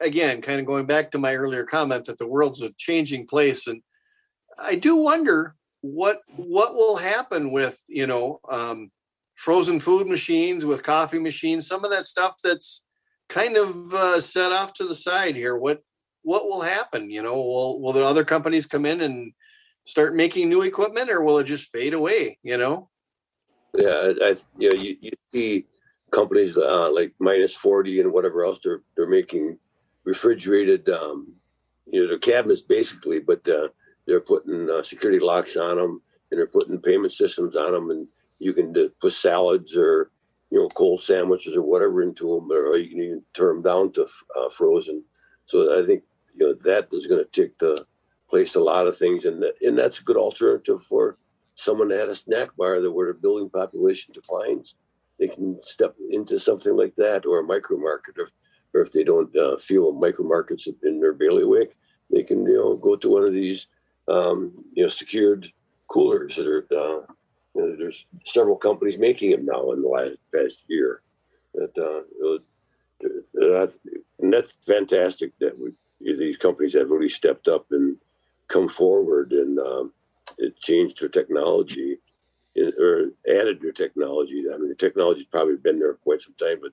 again, kind of going back to my earlier comment that the world's a changing place, and I do wonder what what will happen with you know um, frozen food machines, with coffee machines, some of that stuff that's kind of uh, set off to the side here. What what will happen? You know, will will the other companies come in and start making new equipment or will it just fade away you know Yeah, I, I you know you, you see companies uh, like minus forty and whatever else they're they're making refrigerated um, you know their cabinets basically, but uh, they're putting uh, security locks on them and they're putting payment systems on them, and you can uh, put salads or you know cold sandwiches or whatever into them, or you can even turn them down to uh, frozen. So I think you know that is going to take the place a lot of things, and that, and that's a good alternative for someone that had a snack bar that where the building population declines, they can step into something like that or a micro market. Or, or if they don't uh, feel micro markets in their bailiwick, they can you know go to one of these um, you know secured coolers that are. Uh, you know, there's several companies making them now in the last past year. That uh, was- that's, and that's fantastic that we, these companies have really stepped up and come forward and um, it changed their technology or added their technology. I mean, the technology's probably been there for quite some time, but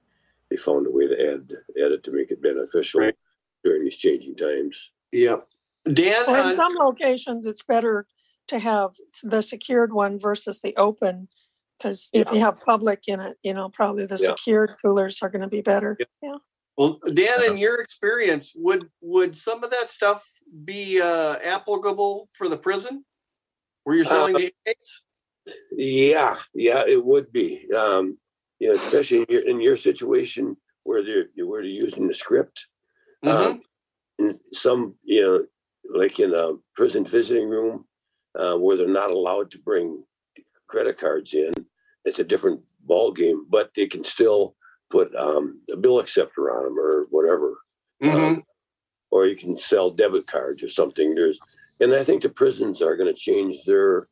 they found a way to add add it to make it beneficial Right. during these changing times. yep dan well, in on- some locations it's better to have the secured one versus the open because if you have public in it, you know, probably the Yeah. secured coolers are going to be better. Yeah. well dan in your experience would would some of that stuff be uh applicable for the prison where you're selling Uh, the inmates Yeah, yeah, it would be. Um, you know, especially in your, in your situation where they're where they're using the script. Um, in some, you know, like in a prison visiting room, uh, where they're not allowed to bring credit cards in, it's a different ball game. But they can still put um, a bill acceptor on them or whatever, um, or you can sell debit cards or something. There's, and I think the prisons are going to change their,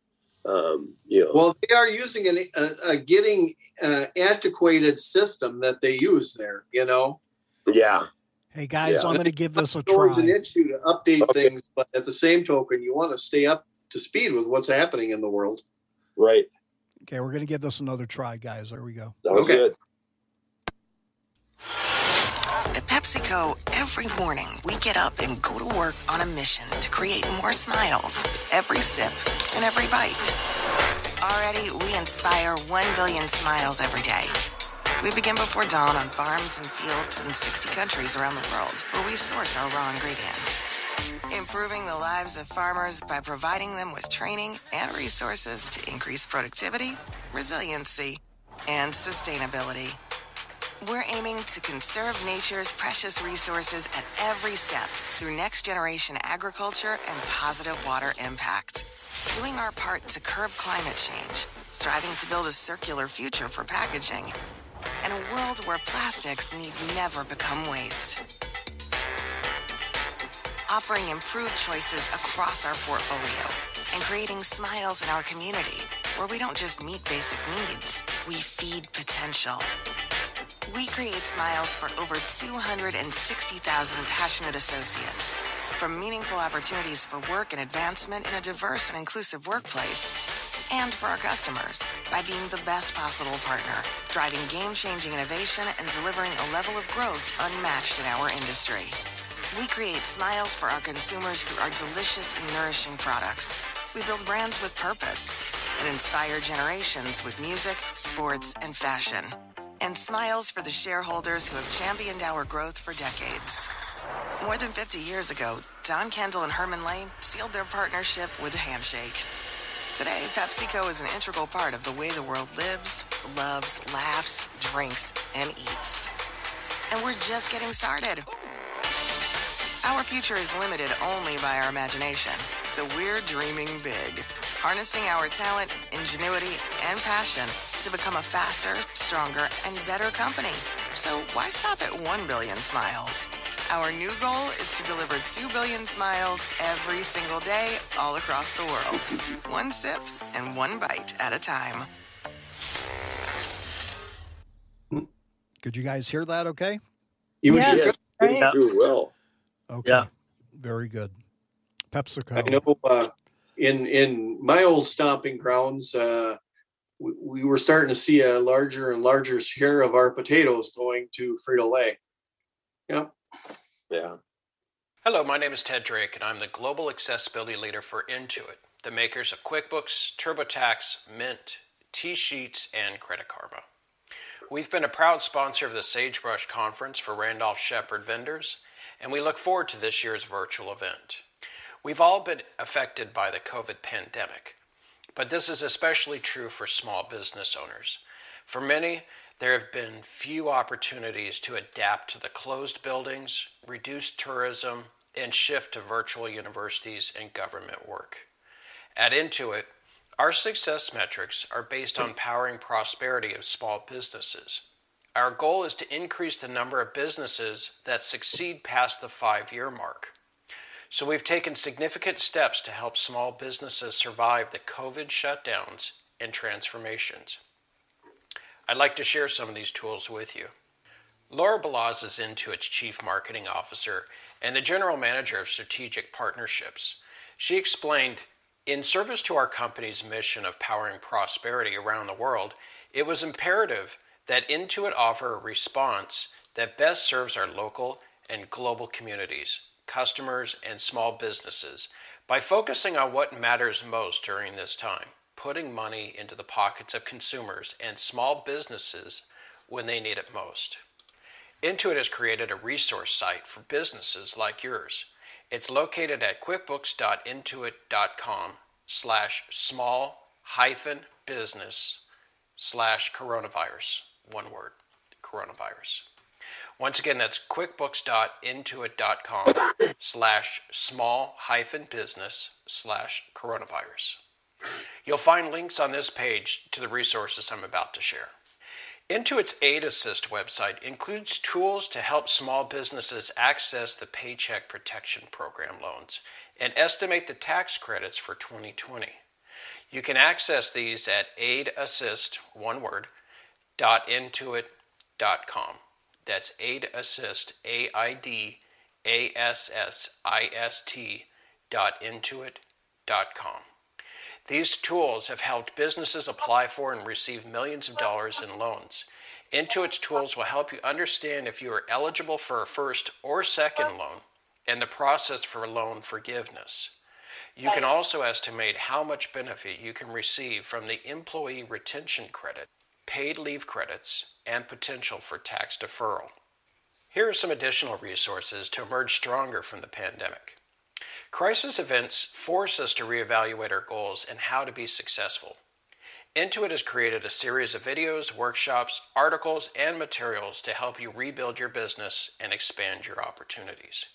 um, you know, well they are using an, a, a getting uh, antiquated system that they use there you know yeah. Hey guys, Yeah. I'm going to give this a It's always an try. issue to update Okay. things but at the same token you want to stay up to speed with what's happening in the world Right. Okay, we're going to give this another try, guys. There we go. Sounds Okay. good. At PepsiCo, every morning we get up and go to work on a mission to create more smiles with every sip and every bite. Already, we inspire 1 billion smiles every day. We begin before dawn on farms and fields in 60 countries around the world where we source our raw ingredients. Improving the lives of farmers by providing them with training and resources to increase productivity, resiliency, and sustainability. We're aiming to conserve nature's precious resources at every step through next generation agriculture and positive water impact. Doing our part to curb climate change, striving to build a circular future for packaging, and a world where plastics need never become waste. Offering improved choices across our portfolio and creating smiles in our community where we don't just meet basic needs, we feed potential. We create smiles for over 260,000 passionate associates. From meaningful opportunities for work and advancement in a diverse and inclusive workplace, and for our customers by being the best possible partner, driving game changing innovation and delivering a level of growth unmatched in our industry. We create smiles for our consumers through our delicious and nourishing products. We build brands with purpose, and inspire generations with music, sports, and fashion. And smiles for the shareholders who have championed our growth for decades. More than 50 years ago, Don Kendall and Herman Lay sealed their partnership with a handshake. Today, PepsiCo is an integral part of the way the world lives, loves, laughs, drinks, and eats. And we're just getting started. Our future is limited only by our imagination, so we're dreaming big, harnessing our talent, ingenuity, and passion to become a faster, stronger, and better company. So why stop at 1 billion smiles? Our new goal is to deliver 2 billion smiles every single day all across the world. One sip and one bite at a time. Could you guys hear that okay? You Yeah. should- Right? Do well. Okay. Yeah. Very good. PepsiCo. I know uh, in in my old stomping grounds, uh, we, we were starting to see a larger and larger share of our potatoes going to Frito Lay. Yep. Yeah. Hello, my name is Ted Drake, and I'm the Global Accessibility Leader for Intuit, the makers of QuickBooks, TurboTax, Mint, TSheets, and Credit Karma. We've been a proud sponsor of the Sagebrush Conference for Randolph Sheppard vendors, and we look forward to this year's virtual event. We've all been affected by the COVID pandemic, but this is especially true for small business owners. For many, there have been few opportunities to adapt to the closed buildings, reduce tourism, and shift to virtual universities and government work. At Intuit, our success metrics are based on powering prosperity of small businesses. Our goal is to increase the number of businesses that succeed past the five year mark. So we've taken significant steps to help small businesses survive the COVID shutdowns and transformations. I'd like to share some of these tools with you. Laura Balazs is Intuit's Chief Marketing Officer and the General Manager of Strategic Partnerships. She explained in service to our company's mission of powering prosperity around the world, it was imperative that Intuit offer a response that best serves our local and global communities, customers, and small businesses by focusing on what matters most during this time, putting money into the pockets of consumers and small businesses when they need it most. Intuit has created a resource site for businesses like yours. It's located at quickbooks.intuit.com slash small hyphen business slash coronavirus. One word, coronavirus. Once again, that's quickbooks.intuit.com slash small hyphen business slash coronavirus. You'll find links on this page to the resources I'm about to share. Intuit's Aid Assist website includes tools to help small businesses access the Paycheck Protection Program loans and estimate the tax credits for 2020. You can access these at aidassist, one word, dot intuit.com. That's A-I-D, A-S-S-I-S-T dot intuit.com. These tools have helped businesses apply for and receive millions of dollars in loans. Intuit's tools will help you understand if you are eligible for a first or second loan and the process for loan forgiveness. You can also estimate how much benefit you can receive from the Employee Retention Credit, paid leave credits, and potential for tax deferral. Here are some additional resources to emerge stronger from the pandemic. Crisis events force us to reevaluate our goals and how to be successful. Intuit has created a series of videos, workshops, articles, and materials to help you rebuild your business and expand your opportunities.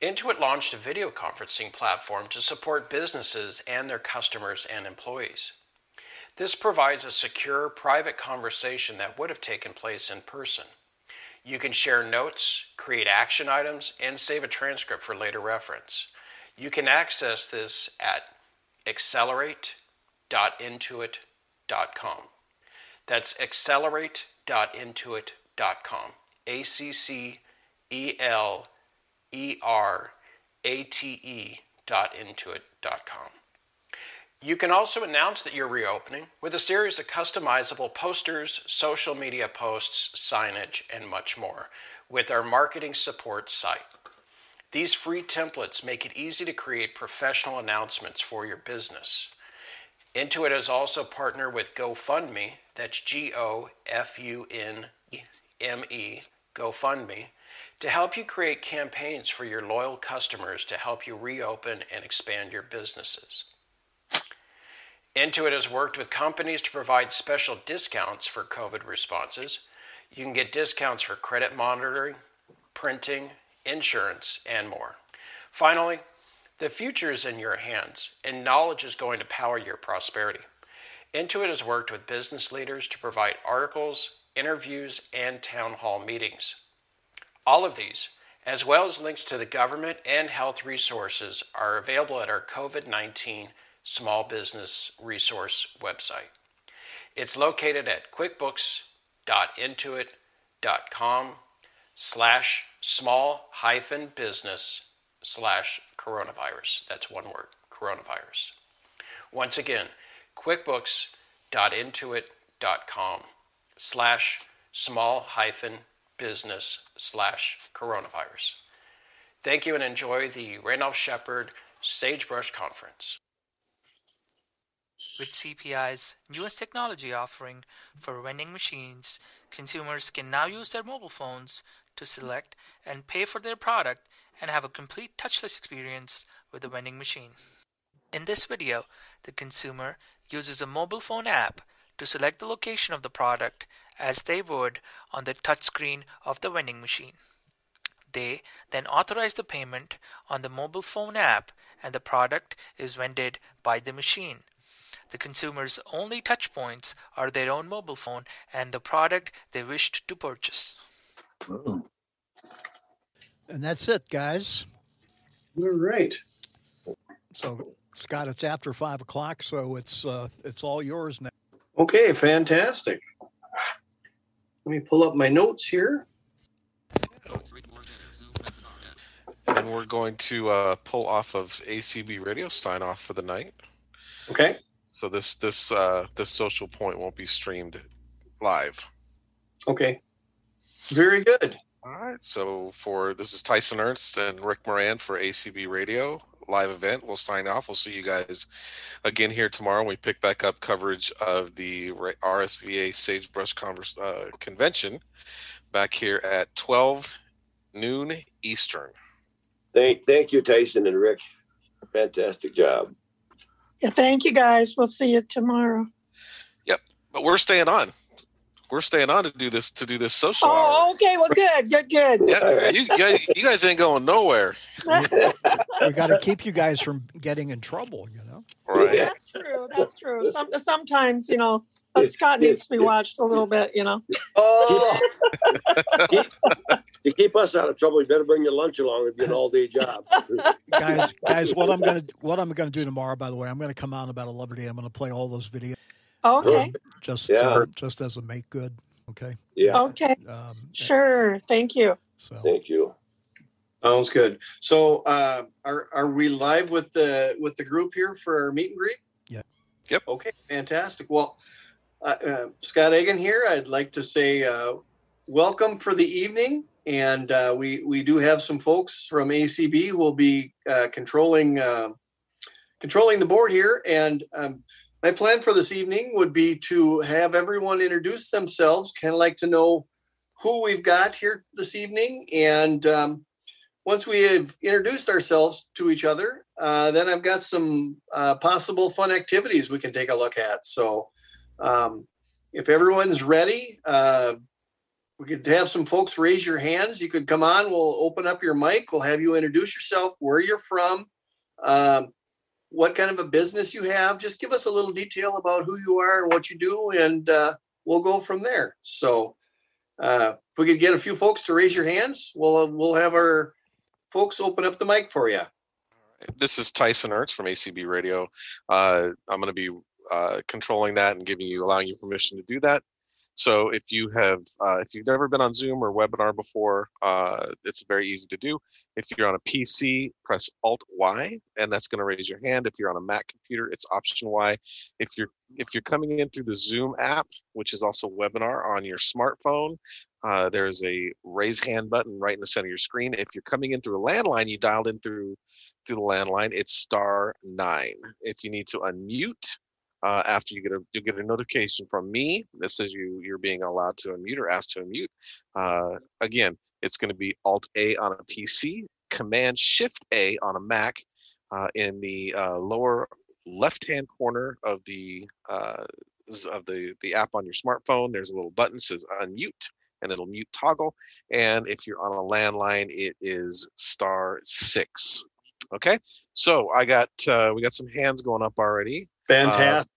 Intuit launched a video conferencing platform to support businesses and their customers and employees. This provides a secure, private conversation that would have taken place in person. You can share notes, create action items, and save a transcript for later reference. You can access this at accelerate.intuit.com. That's accelerate.intuit.com. A C C E L E R A T E dot intuit.com. You can also announce that you're reopening with a series of customizable posters, social media posts, signage, and much more with our marketing support site. These free templates make it easy to create professional announcements for your business. Intuit has also partnered with GoFundMe, that's G O F U N M E, GoFundMe, to help you create campaigns for your loyal customers to help you reopen and expand your businesses. Intuit has worked with companies to provide special discounts for COVID responses. You can get discounts for credit monitoring, printing, insurance, and more. Finally, the future is in your hands, and knowledge is going to power your prosperity. Intuit has worked with business leaders to provide articles, interviews, and town hall meetings. All of these, as well as links to the government and health resources, are available at our COVID 19 small business resource website. It's located at quickbooks.intuit.com slash small hyphen business slash coronavirus. That's one word, coronavirus. Once again, quickbooks.intuit.com slash small hyphen business slash coronavirus. Thank you and enjoy the Randolph Sheppard Sagebrush Conference. With CPI's newest technology offering for vending machines, consumers can now use their mobile phones to select and pay for their product and have a complete touchless experience with the vending machine. In this video, the consumer uses a mobile phone app to select the location of the product as they would on the touchscreen of the vending machine. They then authorize the payment on the mobile phone app and the product is vended by the machine. The consumer's only touch points are their own mobile phone and the product they wished to purchase. And that's it, guys. All right. So, Scott, it's after five o'clock, so it's uh, it's all yours now. Okay, fantastic. Let me pull up my notes here. And we're going to uh, pull off of ACB radio sign off for the night. Okay. So this this uh, this social point won't be streamed live. Okay. Very good. All right. So for this is Tyson Ernst and Rick Moran for ACB Radio live event. We'll sign off. We'll see you guys again here tomorrow. when We pick back up coverage of the RSVA Sagebrush Converse, uh, Convention back here at 12 noon Eastern. Thank, thank you, Tyson and Rick. Fantastic job. Yeah, thank you guys. We'll see you tomorrow. Yep. But we're staying on. We're staying on to do this to do this social oh, hour. Oh, okay. Well, good, good, good. Yeah, you, you, guys, you guys ain't going nowhere. we got to keep you guys from getting in trouble, you know. Right. That's true. That's true. Some sometimes, you know, Scott needs to be watched a little bit, you know. Oh, Keep- to keep us out of trouble, you better bring your lunch along. It'd be an all-day job. guys, guys, what I'm gonna what I'm gonna do tomorrow, by the way, I'm gonna come on about a 11 a.m. I'm gonna play all those videos Okay. just Yeah. uh, just as a make good. Okay. Yeah. Okay. Um, Sure. Thank you. so Thank you. sounds good. So, uh, are are we live with the with the group here for our meet and greet? Yeah. Yep. Okay, fantastic. Well, uh, uh, Scott Egan here. I'd like to say uh, welcome for the evening, and uh, we we do have some folks from ACB who will be controlling controlling the board here. And um, my plan for this evening would be to have everyone introduce themselves, kind of like to know who we've got here this evening, and um, once we have introduced ourselves to each other, uh, then I've got some uh, possible fun activities we can take a look at. So, um, if everyone's ready, uh, we could have some folks raise your hands. You could come on. We'll open up your mic. We'll have you introduce yourself, where you're from, um, what kind of a business you have. Just give us a little detail about who you are and what you do, and uh, we'll go from there. So, uh, if we could get a few folks to raise your hands, we'll we'll have our folks open up the mic for you. This is Tyson Ernst from ACB Radio. Uh, I'm going to be uh, controlling that and giving you, allowing you permission to do that. So if you have, uh, if you've never been on Zoom or webinar before, uh, it's very easy to do. If you're on a PC, press Alt Y, and that's going to raise your hand. If you're on a Mac computer, it's Option Y. If you're if you're coming in through the Zoom app, which is also webinar on your smartphone, uh, there's a raise hand button right in the center of your screen. If you're coming in through a landline, you dialed in through through the landline, it's star nine. If you need to unmute, uh, after you get a you get a notification from me that says you you're being allowed to unmute or asked to unmute. Uh, again, it's going to be Alt A on a PC, Command Shift A on a Mac. Uh, in the uh, lower left hand corner of the uh, of the the app on your smartphone, there's a little button that says unmute, and it'll mute toggle. And if you're on a landline, it is star six. Okay, so I got uh, we got some hands going up already. Uh, Fantastic.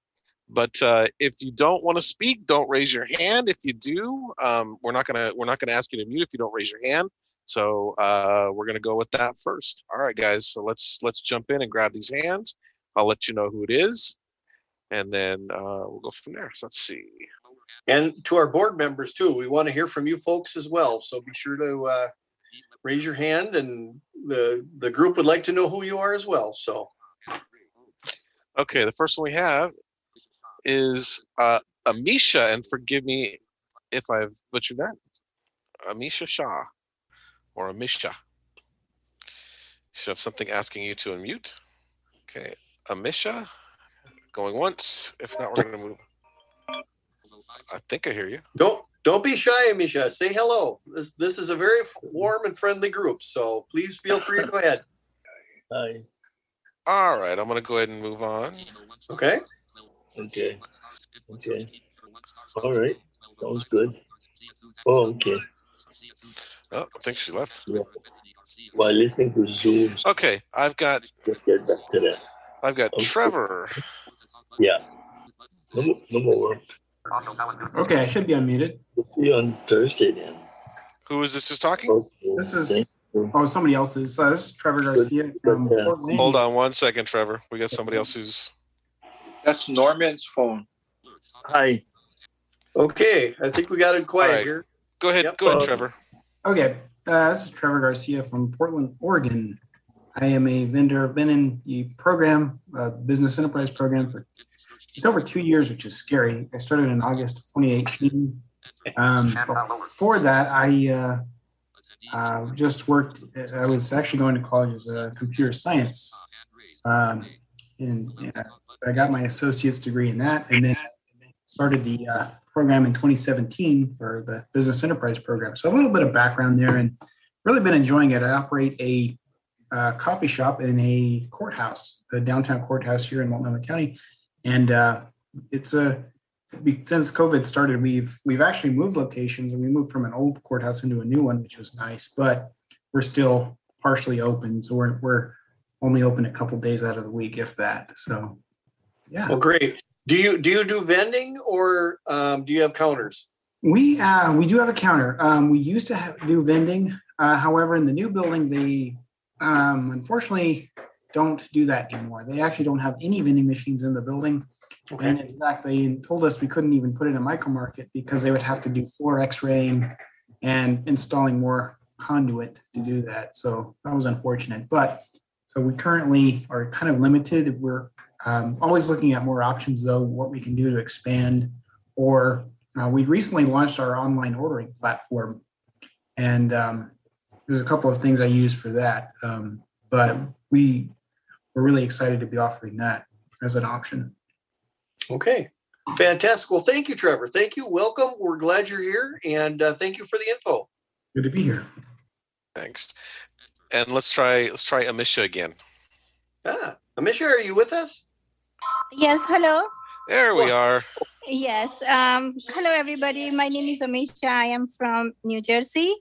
but uh, if you don't want to speak, don't raise your hand. If you do, um, we're not gonna we're not gonna ask you to mute if you don't raise your hand. So uh, we're gonna go with that first. All right, guys. So let's let's jump in and grab these hands. I'll let you know who it is, and then uh, we'll go from there. So let's see. And to our board members too, we want to hear from you folks as well. So be sure to uh, raise your hand and the, the group would like to know who you are as well. So, Okay, the first one we have is uh, Amisha, and forgive me if I've butchered that. Amisha Shah or Amisha. You Should have something asking you to unmute. Okay, Amisha, going once. If not, we're gonna move. I think I hear you. don't, don't be shy, Amisha. Say hello. This, this is a very warm and friendly group. So please feel free to go ahead. Hi. All right, I'm gonna go ahead and move on. Okay. Okay. Okay. All right. Sounds good. Oh, okay. Oh, I think she left. Yeah. While listening to Zoom, Okay, I've got let's get back to that. I've got Okay. Trevor. Yeah. No, more- no more work. Okay, I should be unmuted. We'll see you on Thursday then. Who is this just talking? This is oh somebody else's. Uh, this is Trevor Garcia from Portland. Hold on one second, Trevor. We got somebody else who's That's Norman's phone. Hi. Okay. I think we got it quiet All right. here. Go ahead, Yep. go ahead, Trevor. Okay, uh, this is Trevor Garcia from Portland, Oregon. I am a vendor. I've been in the program, uh, business enterprise program, for just over two years, which is scary. I started in August 2018. Um, before that, I uh, just worked. I was actually going to college as a computer science, um, and uh, I got my associate's degree in that, and then started the uh, program in 2017 for the business enterprise program. So a little bit of background there, and really been enjoying it. I operate a uh, coffee shop in a courthouse, the downtown courthouse here in Multnomah County, and uh, it's a since COVID started, we've we've actually moved locations, and we moved from an old courthouse into a new one, which was nice. But we're still partially open, so we're we're only open a couple days out of the week, if that. So, yeah. Well, great. Do you, do you do vending or um, do you have counters? We uh, we do have a counter. Um, we used to have, do vending. Uh, however, in the new building, they um, unfortunately don't do that anymore. They actually don't have any vending machines in the building. And in fact, they told us we couldn't even put in a micro market because they would have to do floor X-raying and installing more conduit to do that. So that was unfortunate. But so we currently are kind of limited. We're um, always looking at more options, though, what we can do to expand. Or uh, we recently launched our online ordering platform, and um, there's a couple of things I use for that. Um, but we we're really excited to be offering that as an option. Okay. Fantastic. Well, thank you, Trevor. Thank you. Welcome. We're glad you're here and uh, thank you for the info. Good to be here. Thanks. And let's try let's try Amisha again. Ah, Amisha, are you with us? Yes, hello. There we are. Yes. Um, hello, everybody. My name is Amisha. I am from New Jersey.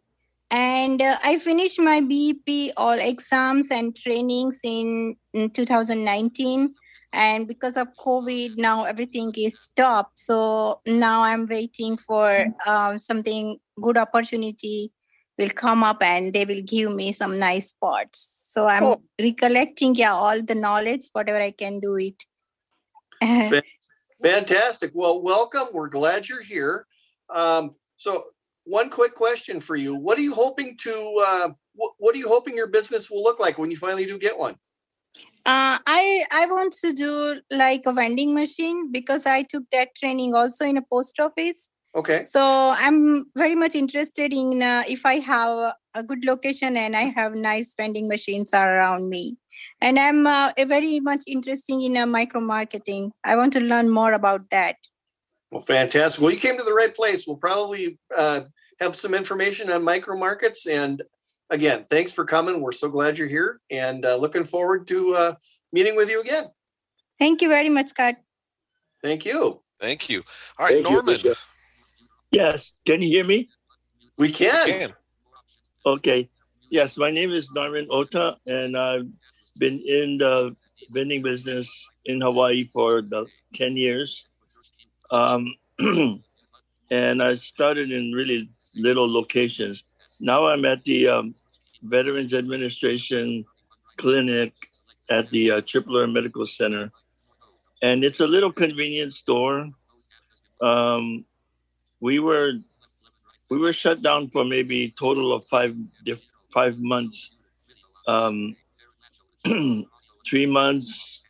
And uh, I finished my BEP all exams and trainings in, in 2019. And because of COVID, now everything is stopped. So now I'm waiting for um, something good opportunity will come up and they will give me some nice spots. So I'm Oh. recollecting, yeah, all the knowledge, whatever I can do it. Fantastic. Well, welcome. We're glad you're here. Um, so, one quick question for you: What are you hoping to? Uh, what, what are you hoping your business will look like when you finally do get one? Uh, I I want to do like a vending machine because I took that training also in a post office. Okay. So I'm very much interested in uh, if I have a good location and I have nice vending machines around me. And I'm uh, very much interested in uh, micro marketing. I want to learn more about that. Well, fantastic. Well, you came to the right place. We'll probably uh, have some information on micro markets. And again, thanks for coming. We're so glad you're here and uh, looking forward to uh, meeting with you again. Thank you very much, Scott. Thank you. Thank you. All right, Thank Norman. Bishop. Yes, can you hear me? We can. Can. Okay. Yes, my name is Norman Ota, and I've been in the vending business in Hawaii for the 10 years. Um, and I started in really little locations. Now I'm at the um, Veterans Administration Clinic at the uh, Tripler Medical Center. And it's a little convenience store. Um, we were we were shut down for maybe total of five five months um, three months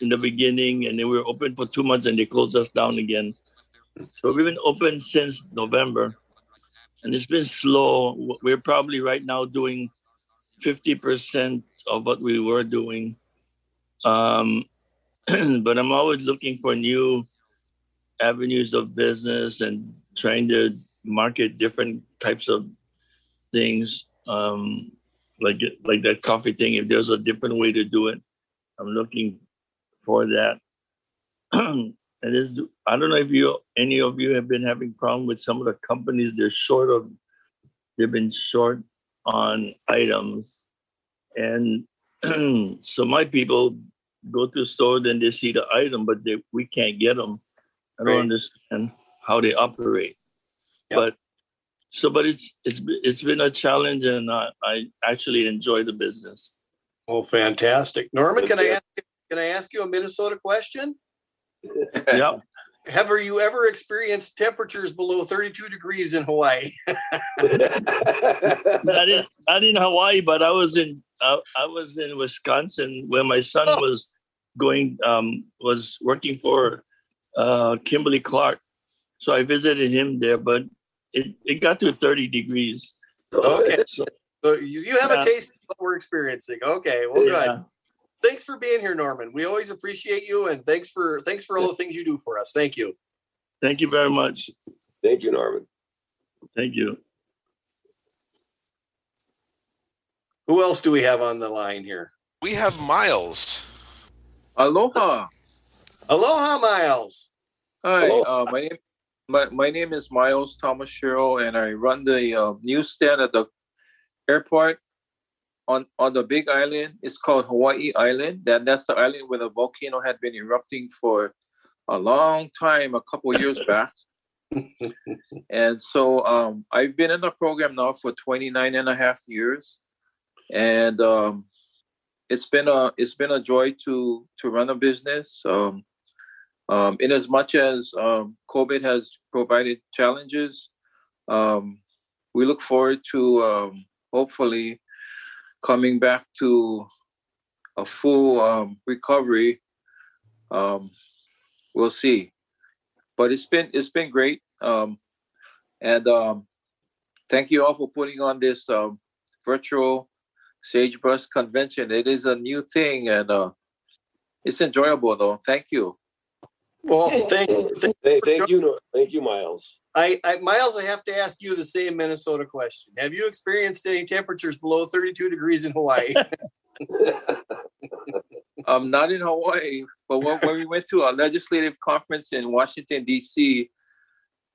in the beginning and then we were open for two months and they closed us down again so we've been open since november and it's been slow. We're probably right now doing 50% of what we were doing. Um, but i'm always looking for new avenues of business and trying to market different types of things um, like like that coffee thing. If there's a different way to do it i'm looking for that and it's, i don't know if you any of you have been having problem with some of the companies they're short of they've been short on items and so my people go to the store then they see the item but they, we can't get them i don't Right. understand how they operate but so but it's it's it's been a challenge and uh, i actually enjoy the business Oh, fantastic. Norman, can I ask can I ask you a Minnesota question? Yeah Have you ever experienced temperatures below 32 degrees in Hawaii? not in not in hawaii but i was in uh, i was in wisconsin where my son was going um was working for uh kimberly clark so i visited him there but it, it got to 30 degrees Okay. So- So you, you have Yeah. a taste of what we're experiencing. Okay, well, Yeah. good. Thanks for being here, Norman. We always appreciate you, and thanks for thanks for all the things you do for us. Thank you. thank you very much Thank you, Norman. thank you Who else do we have on the line here? We have Miles. Aloha. Aloha, Miles. Hi, Hello. uh, my name my, my name is Miles Thomas Shiro, and I run the uh, newsstand at the airport on on the Big Island. It's called Hawaii Island. That that's the island where the volcano had been erupting for a long time, a couple years back. and so um, I've been in the program now for 29 and a half years, and um, it's been a it's been a joy to to run a business. Um, um, in as much as um, COVID has provided challenges, um, we look forward to um, hopefully coming back to a full um, recovery. Um, we'll see, but it's been it's been great, um, and um, thank you all for putting on this um, virtual Sagebrush convention. It is a new thing, and uh, it's enjoyable though. Thank you. Well, thank, thank, Thank, thank you, thank you, Miles. I, I, Miles. I have to ask you the same Minnesota question. Have you experienced any temperatures below 32 degrees in Hawaii? um, not in Hawaii, but when, when we went to a legislative conference in Washington D.C.,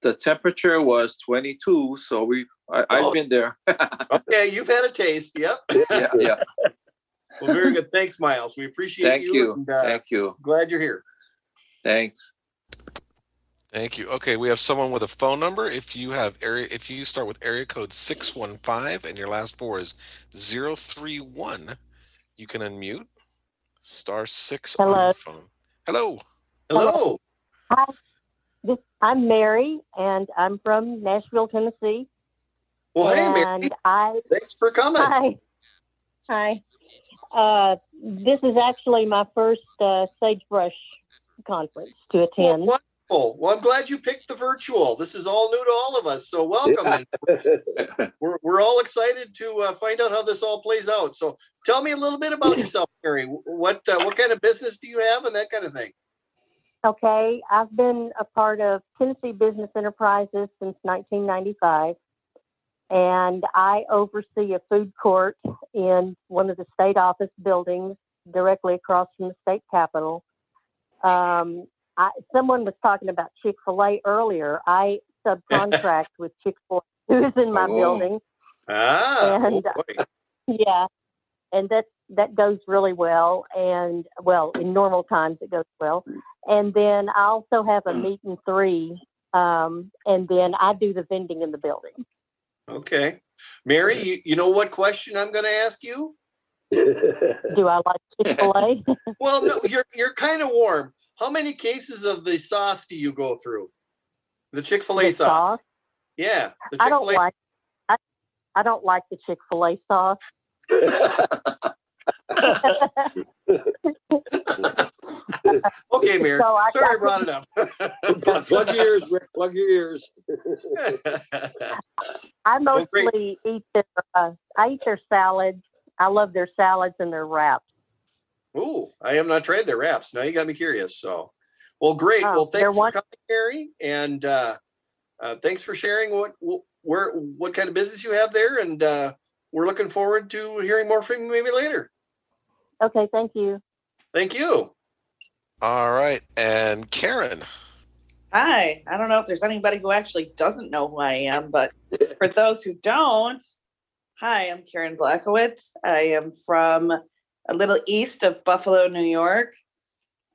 the temperature was 22. So we, I, I've Oh. been there. okay, you've had a taste. Yep. yeah, yeah. Well, very good. Thanks, Miles. We appreciate Thank you. you. and, uh, Thank you. Glad you're here. Thanks. Thank you. Okay, we have someone with a phone number. If you have area, if you start with area code six one five and your last four is zero three one, you can unmute. Star six on Hello. your phone. Hello. Hello. Hi, this, I'm Mary, and I'm from Nashville, Tennessee. Well, hey, and Mary. I Thanks for coming. hi, hi. Uh, this is actually my first uh, sagebrush conference to attend. Well, Wonderful. Well, I'm glad you picked the virtual. This is all new to all of us. So welcome. And we're, we're all excited to uh, find out how this all plays out. So tell me a little bit about yourself, Carrie. What uh, what kind of business do you have and that kind of thing? Okay, I've been a part of Tennessee Business Enterprises since 1995, and I oversee a food court in one of the state office buildings directly across from the state capitol. Um, I, someone was talking about Chick fil A earlier. I subcontract with Chick fil A, who's in my Oh. building. Ah, And, oh. Yeah, and that that goes really well. And well, in normal times it goes well. And then I also have a meat and three, um, and then I do the vending in the building. Okay. Mary, you, you know what question I'm going to ask you? Do I like Chick Fil A? Well, no, you're you're kind of warm. How many cases of the sauce do you go through? The Chick Fil A sauce. sauce? Yeah, the I don't like. I, I don't like the Chick Fil A sauce. Okay, Mary. So I Sorry I got- brought it up. plug, plug your ears, Rick. Plug your ears. I great. mostly eat their. Uh, I eat their salads. I love their salads and their wraps. Ooh, I have not tried their wraps. Now you got me curious. So, well, great. Oh, well, thanks they're for one- coming, Mary, and uh, uh, thanks for sharing what wh- where what kind of business you have there, and uh, we're looking forward to hearing more from you maybe later. Okay, thank you. Thank you. All right, and Karen. Hi. I don't know if there's anybody who actually doesn't know who I am, but for those who don't, hi, I'm Karen Blackowitz. I am from a little east of Buffalo, New York.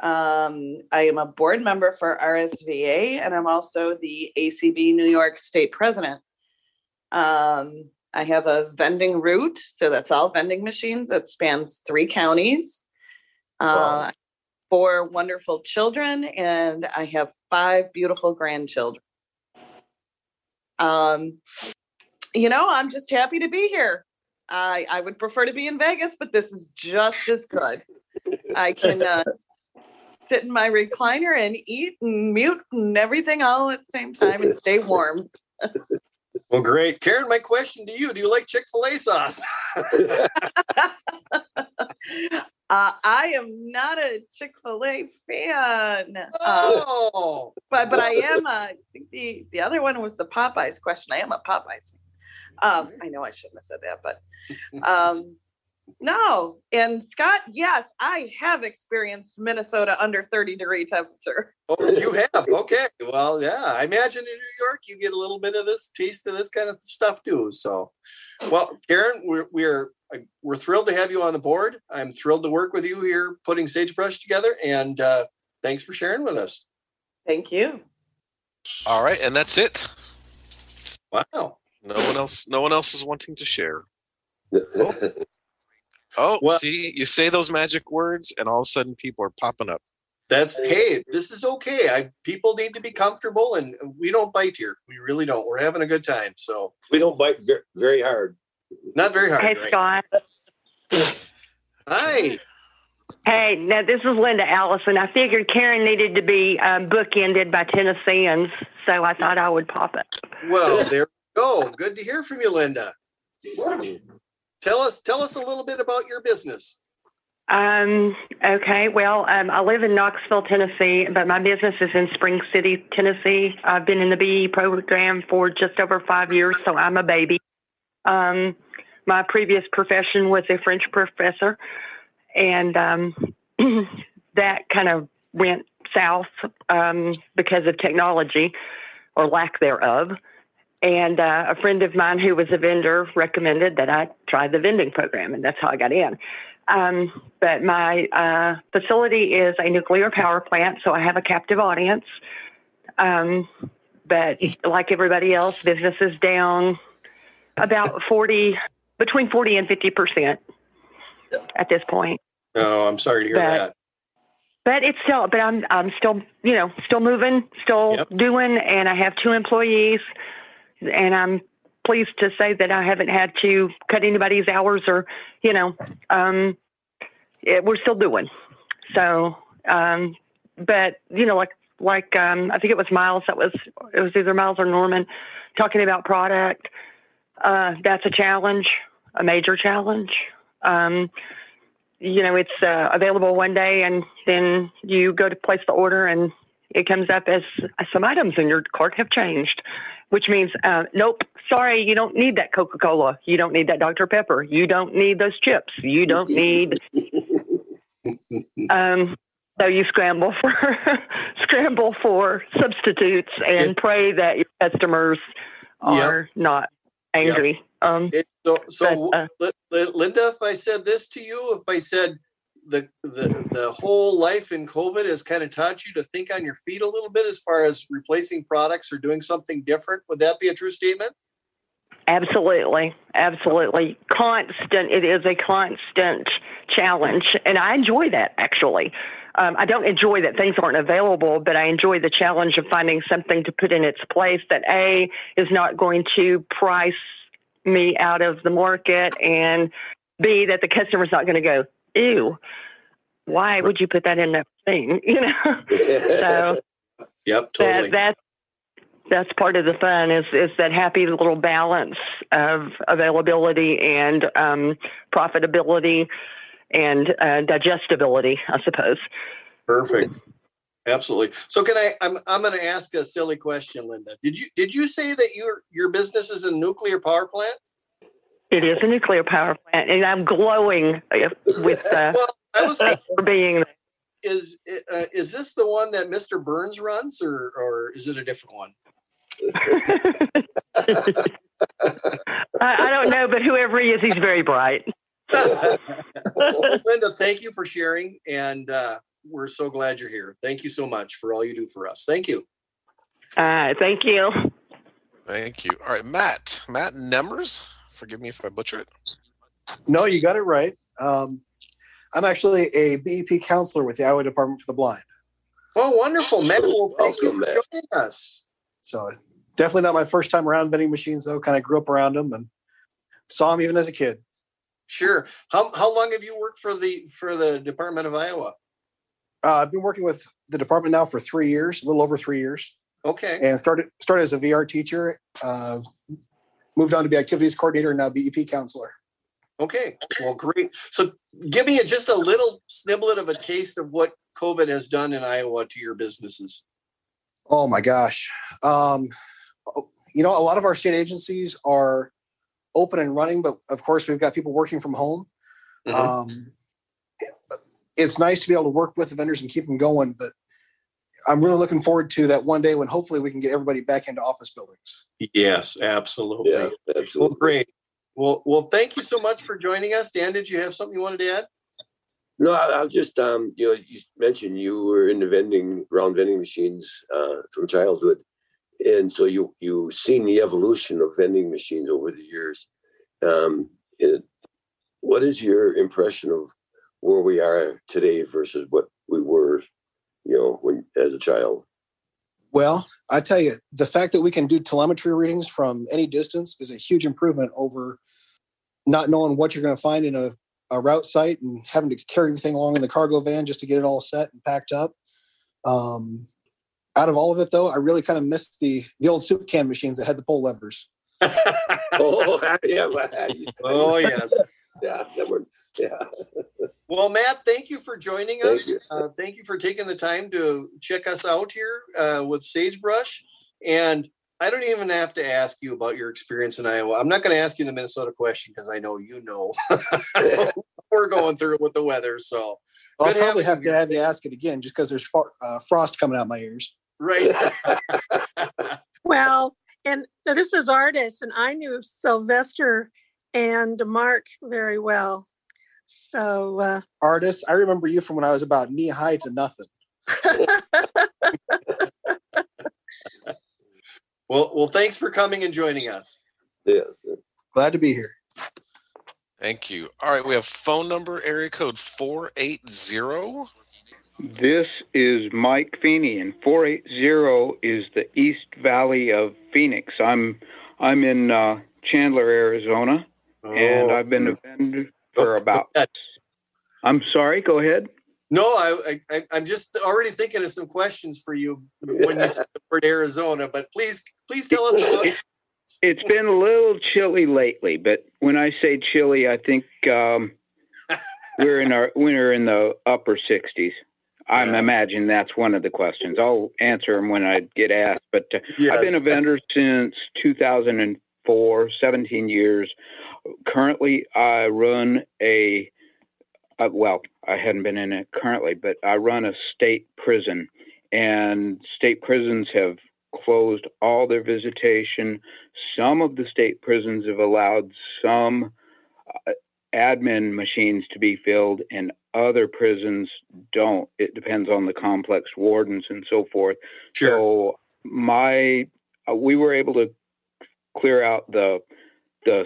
Um, I am a board member for RSVA, and I'm also the ACB New York State President. Um, I have a vending route, so that's all vending machines that spans three counties. Uh, four wonderful children, and I have five beautiful grandchildren. Um, you know, I'm just happy to be here. I I would prefer to be in Vegas, but this is just as good. I can uh, sit in my recliner and eat and mute and everything all at the same time and stay warm. Well, great, Karen. My question to you: Do you like Chick Fil A sauce? Uh, I am not a Chick Fil A fan, uh, oh, but but I am. Uh, I think the the other one was the Popeyes question. I am a Popeyes. fan. Um, I know I shouldn't have said that, but um, no. And Scott, yes, I have experienced Minnesota under thirty degree temperature. Oh, you have. Okay. Well, yeah. I imagine in New York you get a little bit of this taste of this kind of stuff too. So, well, Karen, we're we're uh, we're thrilled to have you on the board. I'm thrilled to work with you here putting Sagebrush together, and uh, thanks for sharing with us. Thank you. All right, and that's it. Wow. No one else. No one else is wanting to share. Oh, Well- see, you say those magic words, and all of a sudden, people are popping up. That's hey, this is okay. I people need to be comfortable, and we don't bite here. We really don't. We're having a good time. So we don't bite very, very hard. not very hard. Hey, right? Scott. Hi. Hey, now this is Linda Allison. I figured Karen needed to be um, bookended by Tennesseans, so I thought I would pop it. Well, there we go. Good to hear from you, Linda. Tell us tell us a little bit about your business. Um, okay, well, um, I live in Knoxville, Tennessee, but my business is in Spring City, Tennessee. I've been in the BE program for just over five years, so I'm a baby. Um, my previous profession was a French professor, and um, that kind of went south um, because of technology or lack thereof. And uh, a friend of mine who was a vendor recommended that I try the vending program, and that's how I got in. Um, but my uh, facility is a nuclear power plant, so I have a captive audience. Um, but like everybody else, business is down about 40, between 40 and 50% at this point. Oh, I'm sorry to hear But- that. But it's still, but I'm, I'm still, you know, still moving, still doing, and I have two employees, and I'm pleased to say that I haven't had to cut anybody's hours or, you know, um, it, we're still doing. So, um, but you know, like like um, I think it was Miles that was it was either Miles or Norman talking about product. Uh, that's a challenge, a major challenge. Um, you know, it's uh, available one day, and then you go to place the order, and it comes up as some items in your cart have changed, which means, uh, nope, sorry, you don't need that Coca Cola. You don't need that Dr. Pepper. You don't need those chips. You don't need. um, so you scramble for scramble for substitutes and pray that your customers are not angry. Um, It- so, so but, uh, Li- Li- Linda, if I said this to you, if I said the the the whole life in COVID has kind of taught you to think on your feet a little bit as far as replacing products or doing something different, would that be a true statement? Absolutely, absolutely. Constant. It is a constant challenge, and I enjoy that actually. Um, I don't enjoy that things aren't available, but I enjoy the challenge of finding something to put in its place that a is not going to price me out of the market, and b that the customer's not going to go, ew. Why would you put that in that thing? You know. so Yep, totally. that that's that's part of the fun is is that happy little balance of availability and um, profitability and uh, digestibility, I suppose. Perfect. Absolutely. So can I I'm I'm gonna ask a silly question, Linda. Did you did you say that your your business is a nuclear power plant? It is a nuclear power plant, and I'm glowing with uh, Well, I was for being. is uh, is this the one that Mr. Burns runs or or is it a different one? I, I don't know, but whoever he is, he's very bright. Linda, thank you for sharing, and uh, we're so glad you're here. Thank you so much for all you do for us. Thank you. Uh, thank you. Thank you. All right, Matt. Matt Nemers. Forgive me if I butcher it. No, you got it right. Um, I'm actually a BEP counselor with the Iowa Department for the Blind. Oh, wonderful, Matt. Well, thank you for Matt. joining us. So definitely not my first time around vending machines, though. Kind of grew up around them and saw them even as a kid. Sure. How how long have you worked for the for the Department of Iowa? Uh, I've been working with the department now for three years, a little over three years, Okay. and started started as a VR teacher. Uh, moved on to be activities coordinator and now BEP counselor. Okay. Well, great. So, give me a, just a little sniblet of a taste of what COVID has done in Iowa to your businesses. Oh my gosh. Um, you know, a lot of our state agencies are open and running, but of course, we've got people working from home. Um, it's nice to be able to work with the vendors and keep them going, but I'm really looking forward to that one day when hopefully we can get everybody back into office buildings. Yes, absolutely. Yeah, Well, great. Well, well, thank you so much for joining us, Dan. Did you have something you wanted to add? No, I- I'll just, um, you know, you mentioned you were into vending, round vending machines uh, from childhood. And so you, you've seen the evolution of vending machines over the years. Um, and what is your impression of where we are today versus what we were, you know, when as a child? Well, I tell you, the fact that we can do telemetry readings from any distance is a huge improvement over not knowing what you're going to find in a, a route site and having to carry everything along in the cargo van just to get it all set and packed up. Um, out of all of it, though, I really kind of missed the the old soup can machines that had the pull levers. oh, yeah. well, I used to- Oh, yes. Yeah, that were, yeah. Well, Matt, thank you for joining Thank us. you. Uh, thank you for taking the time to check us out here uh, with Sagebrush. And I don't even have to ask you about your experience in Iowa. I'm not going to ask you the Minnesota question because I know you know we're going through it with the weather. So, I'll Good probably have to have you ask it again just because there's far, uh, frost coming out my ears. right. Well, and this is Artis, and I knew Sylvester and Mark very well. So, uh, Artis, I remember you from when I was about knee high to nothing. well, well, thanks for coming and joining us. Yes. Glad to be here. Thank you. All right, we have phone number area code 480. This is Mike Feeney, and 480 is the East Valley of Phoenix. I'm I'm in uh, Chandler, Arizona, and Oh. I've been a vendor for about. I'm sorry. Go ahead. No, I, I, I- I'm just already thinking of some questions for you when you said the word Arizona, but please, please tell us about It- It's been a little chilly lately, but when I say chilly, I think um, we're in our we're in the upper 60s. I'm imagine that's one of the questions. I'll answer them when I get asked. But uh, I've been a vendor since 2004, 17 years. Currently, I run a uh, well, I hadn't been in it currently, but I run a state prison, and state prisons have closed all their visitation. Some of the state prisons have allowed some uh, admin machines to be filled, and other prisons don't. It depends on the complex wardens and so forth. Sure. So my uh, we were able to clear out the the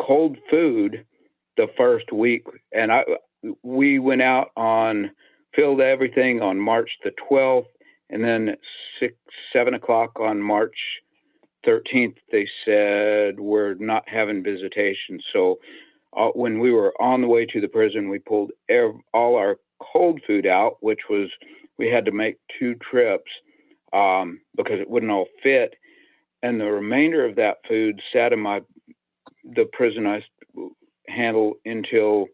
cold food the first week, and I we went out on filled everything on March the 12th, and then six seven o'clock on March 13th they said we're not having visitation. So uh, when we were on the way to the prison, we pulled ev- all our cold food out, which was we had to make two trips um, because it wouldn't all fit, and the remainder of that food sat in my the prison I handle until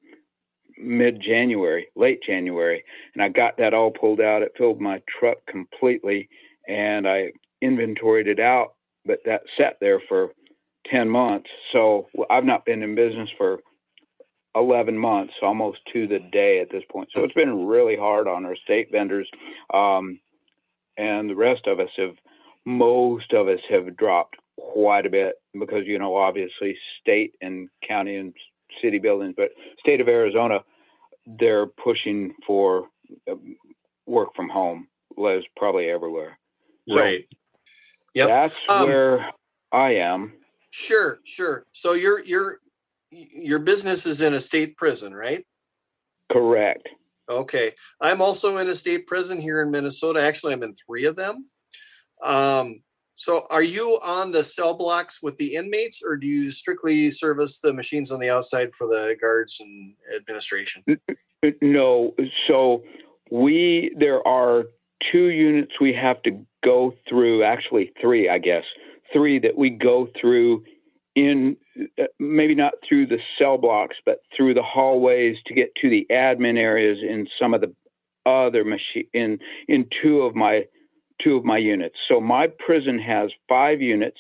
mid January, late January, and I got that all pulled out. It filled my truck completely, and I inventoried it out, but that sat there for 10 months. So I've not been in business for 11 months, almost to the day at this point. So it's been really hard on our state vendors. Um, and the rest of us have, most of us have dropped quite a bit because, you know, obviously state and county and city buildings, but state of Arizona, they're pushing for um, work from home, lives probably everywhere. So Right. Yep. That's Um, where I am. Sure, sure. So your your your business is in a state prison, right? Correct. Okay. I'm also in a state prison here in Minnesota. Actually, I'm in three of them. Um, so are you on the cell blocks with the inmates or do you strictly service the machines on the outside for the guards and administration? No, so we there are two units we have to go through. Actually, three, I guess, three that we go through in uh, maybe not through the cell blocks, but through the hallways to get to the admin areas in some of the other machine in in two of my two of my units. So my prison has five units,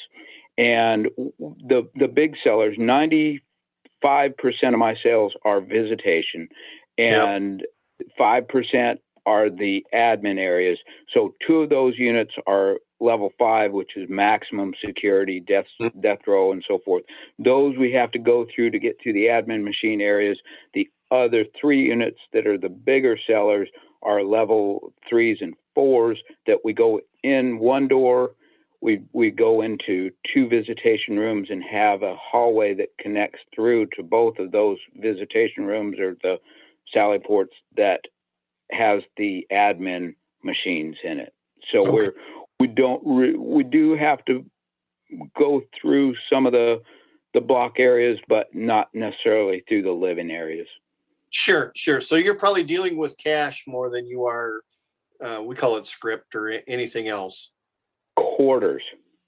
and the the big sellers ninety five percent of my sales are visitation, and five percent are the admin areas. So two of those units are level five, which is maximum security, death mm-hmm. death row, and so forth. Those we have to go through to get to the admin machine areas. The other three units that are the bigger sellers are level threes and fours that we go in one door. We we go into two visitation rooms and have a hallway that connects through to both of those visitation rooms or the sally ports that has the admin machines in it. So Okay. we're we don't re, we do have to go through some of the the block areas, but not necessarily through the living areas. Sure, sure. So you're probably dealing with cash more than you are, uh, we call it script or anything else. quarters.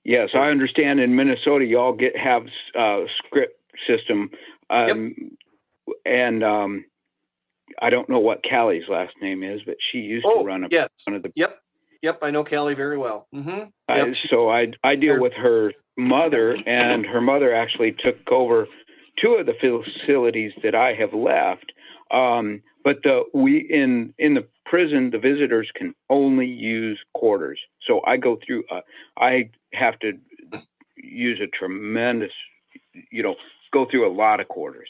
Yes, I understand. In Minnesota, y'all get have uh, script system, um, and um, I don't know what Callie's last name is, but she used Oh, to run a, yes. one of the. Yep. Yep. I know Callie very well. hmm I, so I I deal with her mother, and her mother actually took over two of the facilities that I have left. Um, but the we in in the prison, the visitors can only use quarters. So I go through. Uh, I have to use a tremendous, you know, go through a lot of quarters.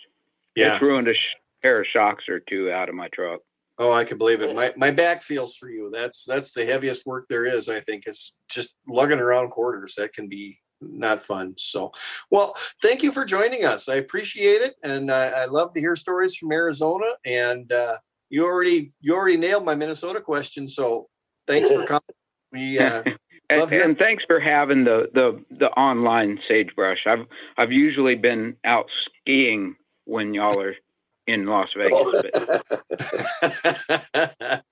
Yeah. It's ruined a sh- pair of shocks or two out of my truck. Oh, I can believe it. My my back feels for you. That's that's the heaviest work there is. I think is just lugging around quarters. That can be not fun. So, well, thank you for joining us. I appreciate it, and I, I love to hear stories from Arizona. And uh, you already you already nailed my Minnesota question. So, thanks for coming. We uh, And, and thanks for having the, the the online sagebrush. I've I've usually been out skiing when y'all are in Las Vegas.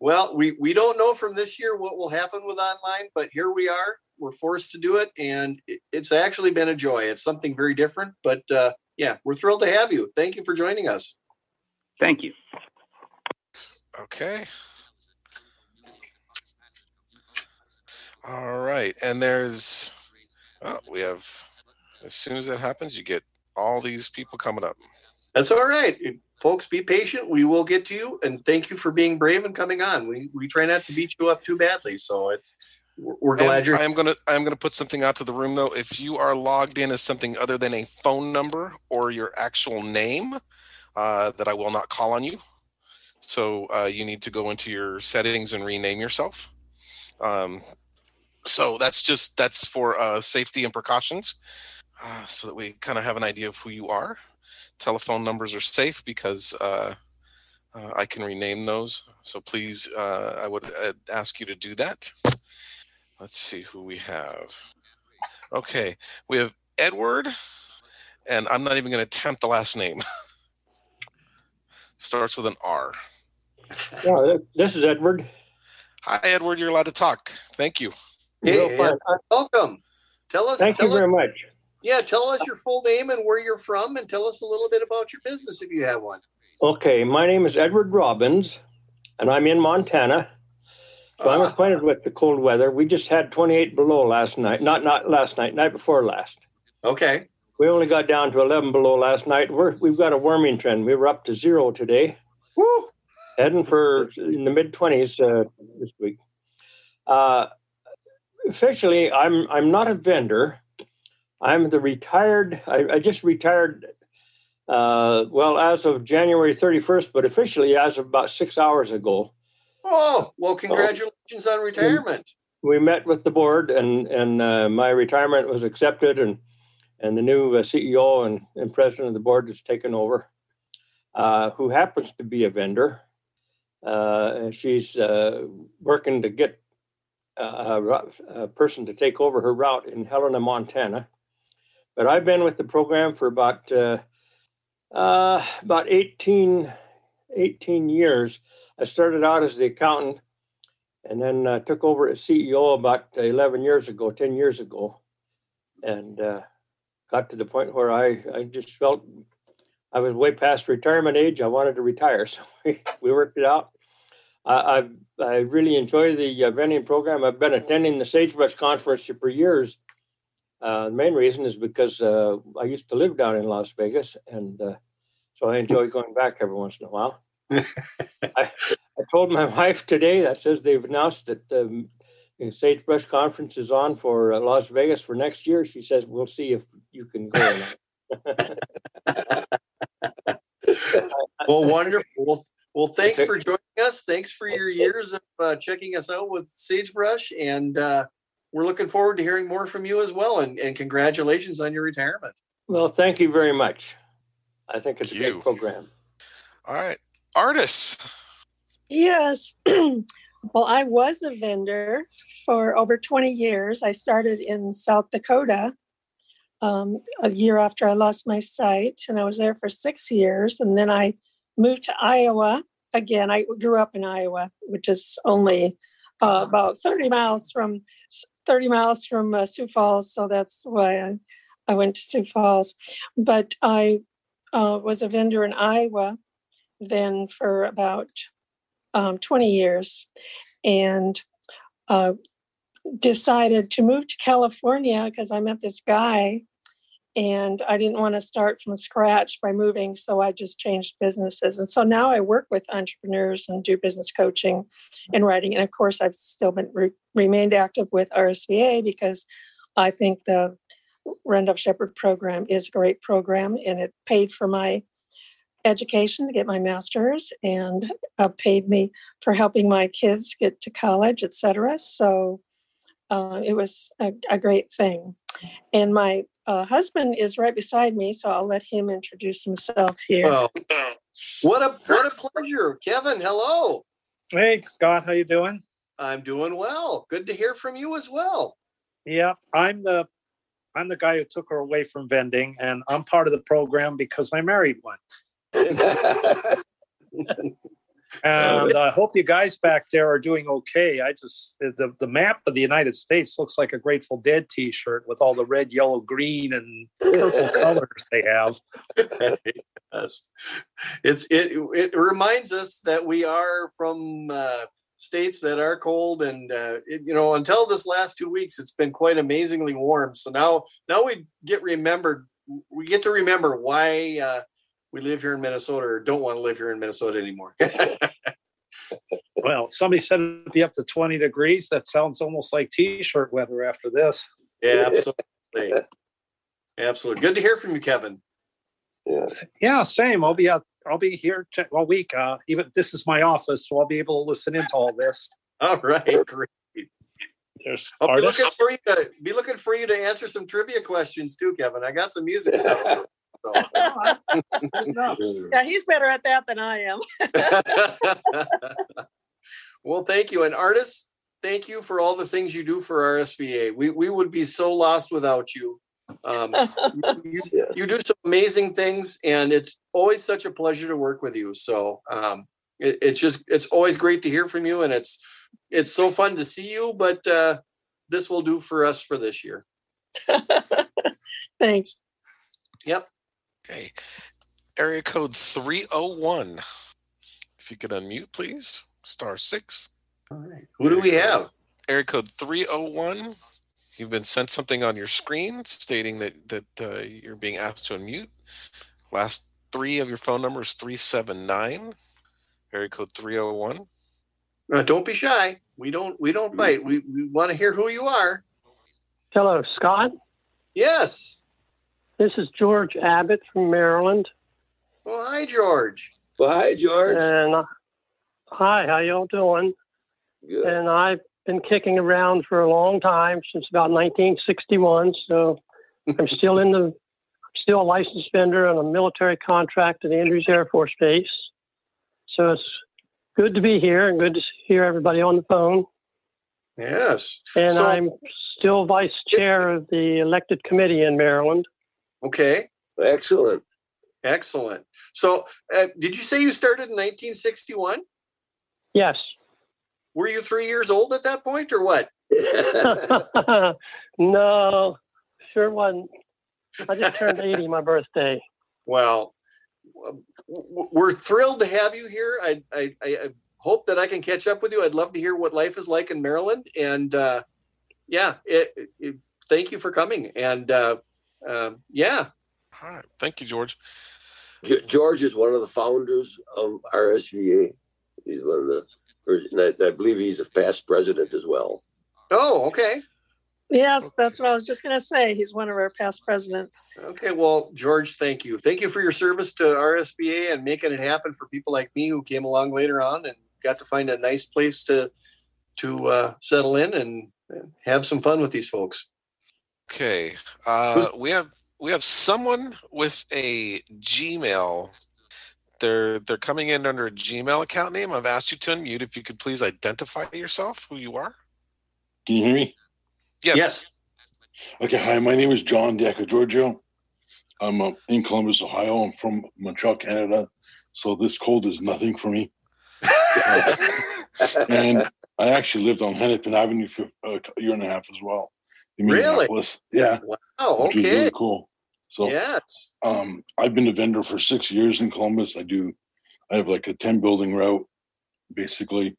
Well, we, we don't know from this year what will happen with online, but here we are. We're forced to do it and it's actually been a joy. It's something very different, but uh, yeah, we're thrilled to have you. Thank you for joining us. Thank you. Okay. All right, and there's, oh, we have, as soon as that happens, you get all these people coming up. That's all right. Folks, be patient. We will get to you and thank you for being brave and coming on. We, we try not to beat you up too badly. So it's, we're glad And you're. I'm gonna I'm gonna put something out to the room though. If you are logged in as something other than a phone number or your actual name, uh, that I will not call on you. So uh, you need to go into your settings and rename yourself. Um, so that's just that's for uh, safety and precautions, uh, so that we kind of have an idea of who you are. Telephone numbers are safe because uh, uh, I can rename those. So please, uh, I would ask you to do that. Let's see who we have. Okay, we have Edward, and I'm not even going to attempt the last name. Starts with an R. Yeah, this is Edward. Hi, Edward. You're allowed to talk. Thank you. Hey, Ed, welcome. Tell us. Thank you us- very much. Yeah, tell us your full name and where you're from, and tell us a little bit about your business if you have one. Okay, my name is Edward Robbins, and I'm in Montana. So I'm ah. acquainted with the cold weather. We just had 28 below last night. Not not last night, night before last. Okay. We only got down to 11 below last night. We're, we've got a warming trend. We were up to zero today. Woo! Heading for in the mid 20s uh, this week. Uh, officially, I'm I'm not a vendor. I'm the retired. I, I just retired. Uh, well, as of January 31st, but officially as of about six hours ago. Oh, well, congratulations on retirement. we met with the board and and uh, my retirement was accepted and and the new uh, CEO and, and president of the board has taken over, uh, who happens to be a vendor. Uh, she's uh, working to get a, a a person to take over her route in Helena, Montana. But I've been with the program for about uh, uh, about 18, 18 years. I started out as the accountant and then uh, took over as CEO about 11 years ago, 10 years ago, and uh, got to the point where I, I just felt I was way past retirement age. I wanted to retire, so we, we worked it out. I, I've I really enjoy the uh, vending program. I've been attending the Sagebrush Conference for years. Uh, the main reason is because uh, I used to live down in Las Vegas, and uh, so I enjoy going back every once in a while. I, I told my wife today that says they've announced that the um, Sagebrush Conference is on for uh, Las Vegas for next year. She says we'll see if you can go. Or not. Well, wonderful. Well, well, thanks for joining us. Thanks for your years of uh, checking us out with Sagebrush, and uh, we're looking forward to hearing more from you as well. And, and congratulations on your retirement. well, thank you very much. I think it's a you. great program. All right, Artis. Yes. well, I was a vendor for over 20 years. I started in South Dakota um, a year after I lost my sight, and I was there for six years. And then I moved to Iowa. Again, I grew up in Iowa, which is only uh, about 30 miles from 30 miles from uh, Sioux Falls. So that's why I, I went to Sioux Falls. But I uh, was a vendor in Iowa then for about um, 20 years and uh, decided to move to California because I met this guy and I didn't want to start from scratch by moving. So I just changed businesses. And so now I work with entrepreneurs and do business coaching and writing. And of course, I've still been re- remained active with RSVA because I think the Randolph Sheppard program is a great program and it paid for my education to get my master's and uh, paid me for helping my kids get to college, etc. So uh, it was a, a great thing. And my uh, husband is right beside me, so I'll let him introduce himself here. Well, what a what a pleasure, Kevin. Hello. Hey, Scott, how you doing? I'm doing well. Good to hear from you as well. Yeah, I'm the I'm the guy who took her away from vending, and I'm part of the program because I married one. And I hope you guys back there are doing okay. I just the the map of the United States looks like a Grateful Dead T-shirt with all the red, yellow, green, and purple colors they have. Yes. It's it it reminds us that we are from uh, states that are cold, and uh, it, you know until this last two weeks, it's been quite amazingly warm. So now now we get remembered. We get to remember why uh, we live here in Minnesota or don't want to live here in Minnesota anymore. Well, somebody said it'd be up to 20 degrees. That sounds almost like T-shirt weather after this. yeah, absolutely, absolutely. Good to hear from you, Kevin. Yeah. Yeah, same. I'll be out. I'll be here t- all week. Uh, even this is my office, so I'll be able to listen into all this. All right, great. There's I'll be Artis. looking for you to be looking for you to answer some trivia questions too, Kevin. I got some music stuff. So. Yeah, he's better at that than I am. well, thank you. And Artis, thank you for all the things you do for RSVA. We we would be so lost without you. Um, you, you do some amazing things, and it's always such a pleasure to work with you. So um, it, it's just it's always great to hear from you, and it's it's so fun to see you. But uh, this will do for us for this year. Thanks. Yep. Okay. Area code 301. If you could unmute, please. Star six. All right. Who do we have? Area code 301. You've been sent something on your screen stating that that uh, you're being asked to unmute. Last three of your phone number is 379. Area code 301. Uh, don't be shy. We don't we don't bite. We we want to hear who you are. Hello, Scott. Yes. This is George Abbott from Maryland. Well, hi, George. Well, hi, George. And uh, hi, how y'all doing? Good. And I've been kicking around for a long time since about 1961. So I'm still in the, still a licensed vendor on a military contract at Andrews Air Force Base. So it's good to be here and good to hear everybody on the phone. Yes. And So- I'm still vice chair of the elected committee in Maryland. Okay. Excellent. Excellent. So, uh, did you say you started in 1961? Yes. Were you three years old at that point, or what? no, sure wasn't. I just turned 80 my birthday. Well, w- w- we're thrilled to have you here. I, I, I I hope that I can catch up with you. I'd love to hear what life is like in Maryland. And uh, yeah, it, it- it- thank you for coming. And uh, um, yeah, All right. Thank you, George. George is one of the founders of RSVA. He's one of the, or- and I, I believe he's a past president as well. Oh, okay. Yes, that's what I was just going to say. He's one of our past presidents. Okay, well, George, thank you. Thank you for your service to RSVA and making it happen for people like me who came along later on and got to find a nice place to to uh, settle in and, and have some fun with these folks. Okay. Uh, we have we have someone with a Gmail. They're they're coming in under a Gmail account name. I've asked you to unmute. If you could please identify yourself, who you are. Can you hear me? Yes. Yes. Okay. Hi, my name is John Giorgio. I'm uh, in Columbus, Ohio. I'm from Montreal, Canada. So this cold is nothing for me. Uh, and I actually lived on Hennepin Avenue for a year and a half as well. In Really? Minneapolis. Yeah. Wow. Which was Okay. really cool. So Yes. um, I've been a vendor for six years in Columbus. I do, I have like a 10 building route basically,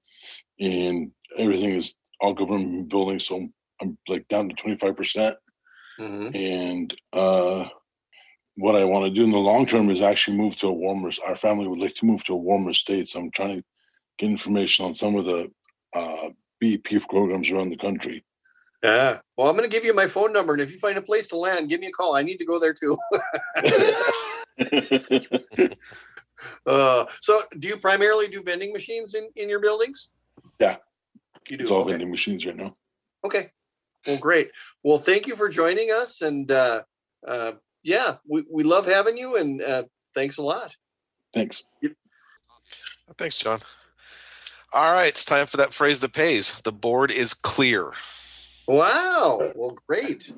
and everything is all government buildings. So I'm like down to 25%. percent And uh, what I want to do in the long term is actually move to a warmer, our family would like to move to a warmer state. So I'm trying to get information on some of the uh, BEP programs around the country. Yeah. Well, I'm going to give you my phone number, and if you find a place to land, give me a call. I need to go there too. uh, so, do you primarily do vending machines in in your buildings? Yeah. You do. It's all okay. vending machines right now. Okay. Well, great. Well, thank you for joining us, and uh, uh, yeah, we, we love having you, and uh, thanks a lot. Thanks. Thanks, John. All right, it's time for that phrase that pays. The board is clear. Wow. Well, great.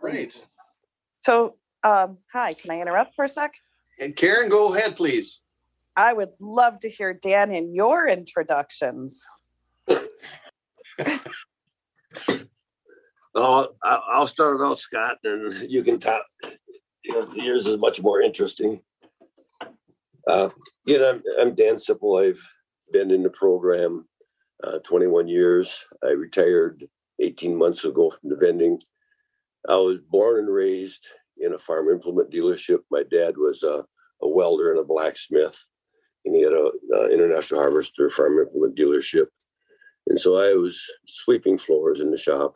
Great. So, um, hi, can I interrupt for a sec? And Karen, go ahead, please. I would love to hear Dan in your introductions. Oh, I- I'll start it out, Scott, and you can talk. Yours is much more interesting. Uh, You know, I'm- I'm Dan Sipple. I've been in the program uh, 21 years. I retired 18 months ago from the vending. I was born and raised in a farm implement dealership. My dad was a a welder and a blacksmith, and he had a uh, International Harvester farm implement dealership. And so I was sweeping floors in the shop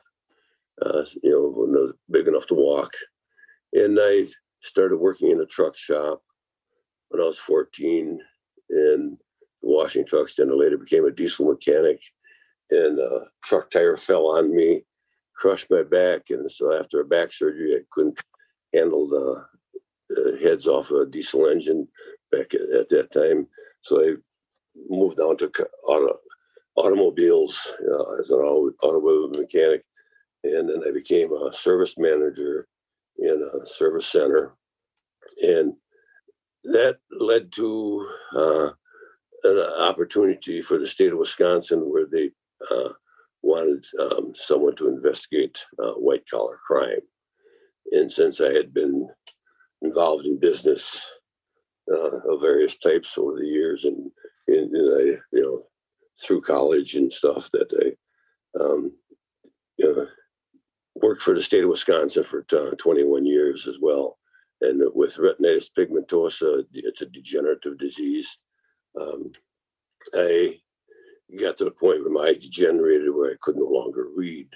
uh, you know, when I was big enough to walk. And I started working in a truck shop when I was 14 and washing trucks. Then I later became a diesel mechanic and a truck tire fell on me, crushed my back. And so after a back surgery, I couldn't handle the, the heads off a diesel engine back at, at that time. So I moved down to auto, automobiles uh, as an auto, automobile mechanic and then I became a service manager in a service center, and that led to uh, an opportunity for the state of Wisconsin where they uh, wanted um, someone to investigate uh, white collar crime, and since I had been involved in business uh, of various types over the years, and, and, and I, you know, through college and stuff, that I um, you know, worked for the state of Wisconsin for uh, 21 years as well. And with retinitis pigmentosa, it's a degenerative disease. Um, I got to the point where my eyes degenerated where I could no longer read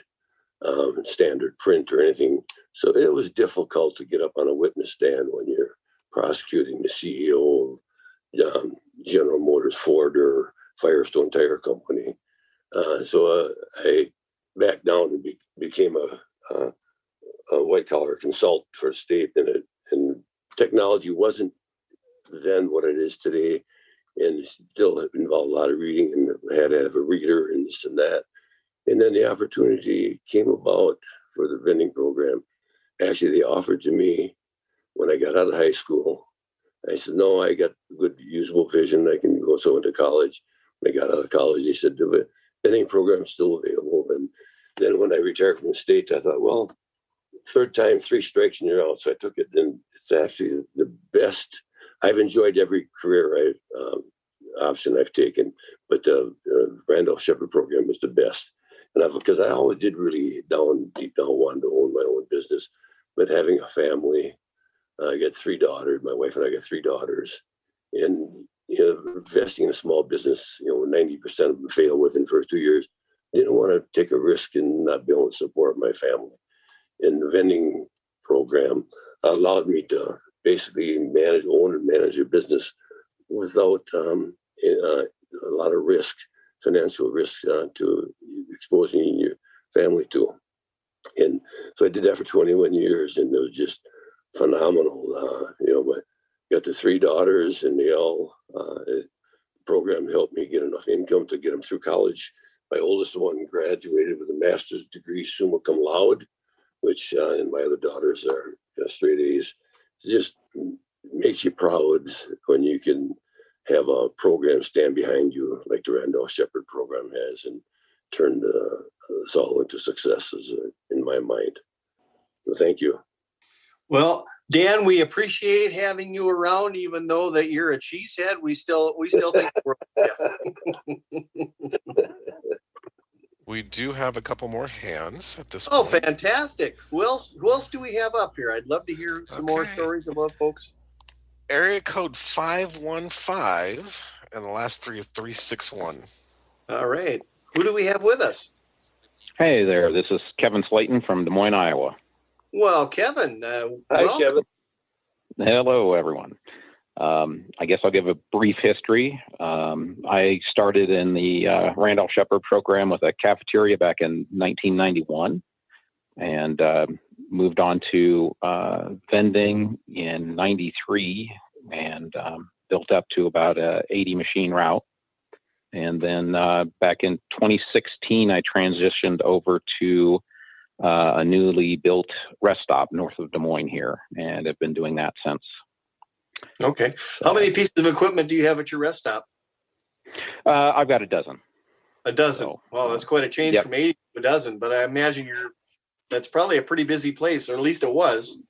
um, standard print or anything. So it was difficult to get up on a witness stand when you're prosecuting the CEO of um, General Motors, Ford, or Firestone Tire Company. Uh, so uh, I backed down and be, became a uh, a white collar consultant for a state, and it, and technology wasn't then what it is today, and it still involved a lot of reading, and had to have a reader and this and that, and then the opportunity came about for the vending program. Actually, they offered to me when I got out of high school. I said, "No, I got good usable vision. I can go so into college." When I got out of college, they said the vending program's still available, and then when I retired from the state, I thought, well, third time, three strikes and you're out. So I took it, and it's actually the best. I've enjoyed every career I um, option I've taken, but the Randolph Sheppard program was the best. And because I always did really down deep down wanted to own my own business, but having a family, uh, I got three daughters. My wife and I got three daughters, and you know, investing in a small business, you know, ninety percent of them fail within the first two years didn't want to take a risk and not be able to support my family. And the vending program allowed me to basically manage, own and manage your business without um, uh, a lot of risk, financial risk uh, to exposing your family to. And so I did that for 21 years, and it was just phenomenal. Uh, you know, but got the three daughters, and they all uh, program helped me get enough income to get them through college my oldest one graduated with a master's degree, summa cum laude, which, uh, and my other daughters are straight A's. Just makes you proud when you can have a program stand behind you like the Randolph Sheppard program has and turn uh, us all into successes uh, in my mind. So thank you. Well, Dan, we appreciate having you around, even though that you're a cheesehead. We still we still think we're We do have a couple more hands at this Oh, point. fantastic. Who else who else do we have up here? I'd love to hear some more stories about folks. Area code 515, and the last three is 361. All right. Who do we have with us? Hey there, this is Kevin Slayton from Des Moines, Iowa. Well, Kevin. Uh, Hi, welcome. Kevin. Hello, everyone. Um, I guess I'll give a brief history. Um, I started in the uh, Randolph Sheppard program with a cafeteria back in 1991 and uh, moved on to uh, vending in 93 and um, built up to about a 80 machine route. And then uh, back in 2016, I transitioned over to uh, a newly built rest stop north of Des Moines here, and have been doing that since. Okay. How many pieces of equipment do you have at your rest stop? Uh, I've got a dozen. A dozen. Well, that's quite a change Yep. from eight to a dozen, but I imagine you're, that's probably a pretty busy place, or at least it was.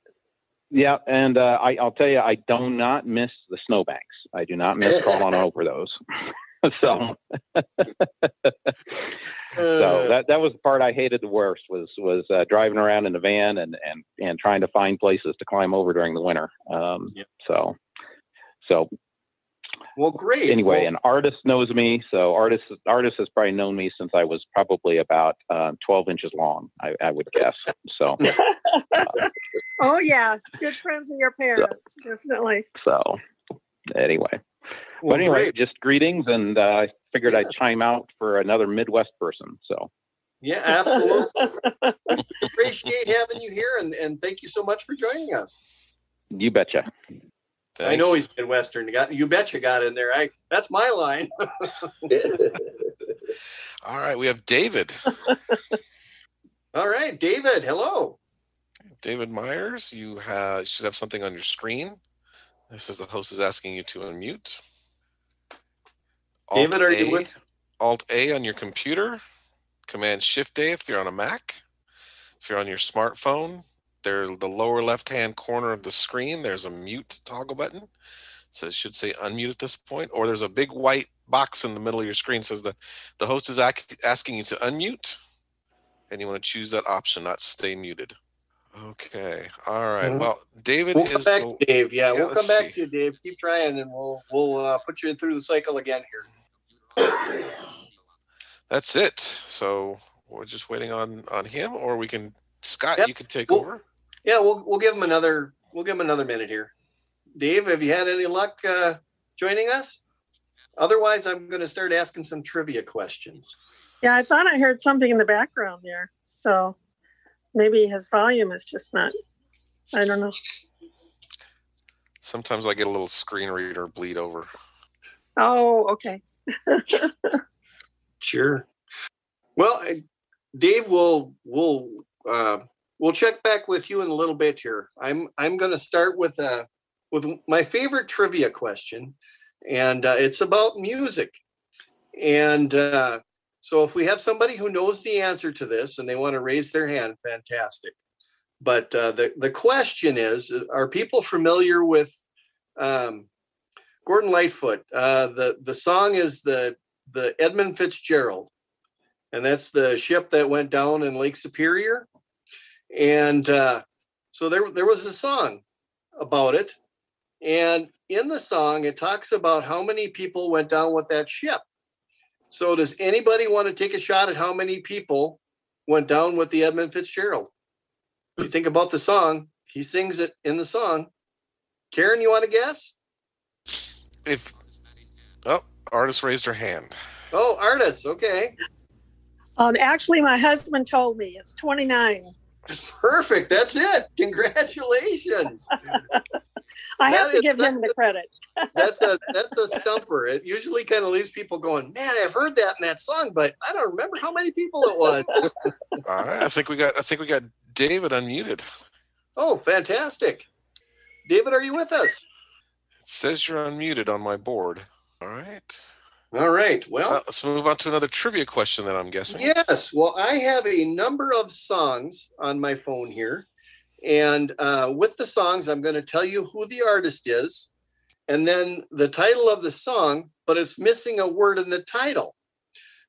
Yeah, and uh, I, I'll tell you, I do not miss the snowbanks. I do not miss crawling over those. so, so that that was the part I hated the worst was was uh, driving around in the van and and and trying to find places to climb over during the winter. Um, So, so Well, great. anyway, Well- an Artis knows me. So Artis Artis has probably known me since I was probably about uh, 12 inches long. I, I would guess. So. Oh, yeah. Good friends of your parents, definitely. So anyway, Well, but anyway, great. just greetings, and uh, I figured I'd chime out for another Midwest person. So Yeah, absolutely. Appreciate having you here, and, and thank you so much for joining us. you betcha. I know he's Midwestern. You got you betcha got in there. I that's my line. All right, we have David. All right, David. Hello. David Myers, you have, should have something on your screen. This is the host is asking you to unmute. David, are you A- with- Alt A on your computer, Command Shift A if you're on a Mac. If you're on your smartphone, there's the lower left-hand corner of the screen. There's a mute toggle button. So it should say unmute at this point, or there's a big white box in the middle of your screen says the the host is ac- asking you to unmute, and you want to choose that option, not stay muted. Okay. All right. Mhm. Well, David We'll come is back, the- Dave. Yeah, we'll come back see. to you, Dave. Keep trying, and we'll we'll uh, put you through the cycle again here. That's it. So we're just waiting on on him, or we can Scott. Yep. You can take We'll- over. Yeah, we'll we'll give him another we'll give him another minute here. Dave, have you had any luck uh, joining us? Otherwise, I'm going to start asking some trivia questions. Yeah, I thought I heard something in the background there. So maybe his volume is just not, I don't know. Sometimes I get a little screen reader bleed over. Oh, okay. Sure. Well, Dave, we'll we'll uh, we'll check back with you in a little bit here. I'm I'm going to start with uh with my favorite trivia question, and uh, it's about music. And uh, so, if we have somebody who knows the answer to this and they want to raise their hand, fantastic. But uh, the the question is: Are people familiar with um, Gordon Lightfoot? Uh, the the song is the the Edmund Fitzgerald, and that's the ship that went down in Lake Superior. And uh, so there there was a song about it, and in the song it talks about how many people went down with that ship. So does anybody want to take a shot at how many people went down with the Edmund Fitzgerald? You think about the song, he sings it in the song. Karen, you want to guess? If oh, artist raised her hand. Oh, artist. Okay. Um, actually, my husband told me it's 29. Perfect. That's it. Congratulations. I have to is- give him the credit. That's a that's a stumper. It usually kind of leaves people going, "Man, I've heard that in that song, but I don't remember how many people it was." All right. I think we got. I think we got David unmuted. oh, fantastic. David, are you with us? It says you're unmuted on my board. All right. All right. Well, Uh, let's move on to another trivia question. Then I'm guessing. Yes. Well, I have a number of songs on my phone here. And uh, with the songs, I'm going to tell you who the artist is and then the title of the song, but it's missing a word in the title.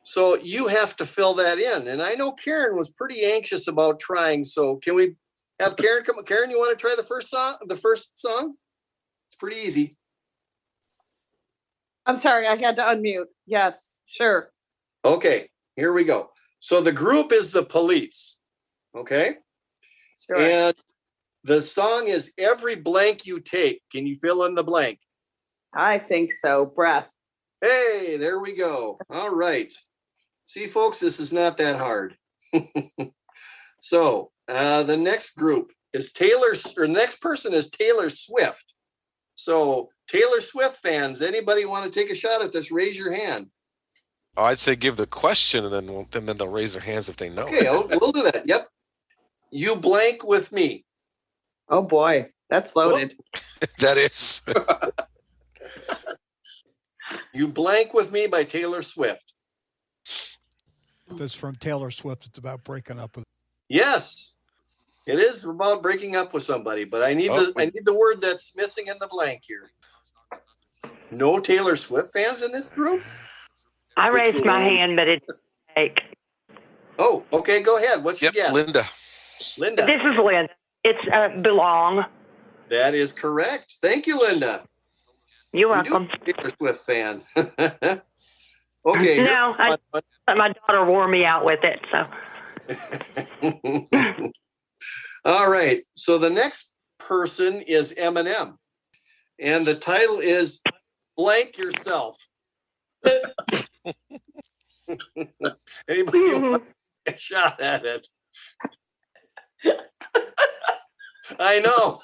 So you have to fill that in. And I know Karen was pretty anxious about trying. So can we have Karen come? Karen, you want to try the first song? The first song? It's pretty easy. I'm sorry, I had to unmute. Yes, sure. Okay, here we go. So the group is the police. Okay. Sure. And the song is Every Blank You Take. Can you fill in the blank? I think so. Breath. Hey, there we go. All right. See, folks, this is not that hard. so uh, the next group is Taylor, or the next person is Taylor Swift. So Taylor Swift fans, anybody want to take a shot at this? Raise your hand. Oh, I'd say give the question, and then we'll, and then they'll raise their hands if they know. Okay, I'll- we'll do that. Yep. You blank with me. Oh boy. That's loaded. that is. You Blank with Me by Taylor Swift. If it's from Taylor Swift, it's about breaking up with. Yes. It is about breaking up with somebody, but I need Oh, the I need the word that's missing in the blank here. No Taylor Swift fans in this group? I raised my hand, but it's take. Oh, okay, go ahead. What's Yep, your guess? Linda. Linda. This is Lynn. It's uh, belong. That is correct. Thank you, Linda. You're welcome. Taylor Swift fan. okay. No, I, my daughter wore me out with it. So All right. So the next person is Eminem, and the title is "Blank Yourself." Anybody want to take a shot at it? I know.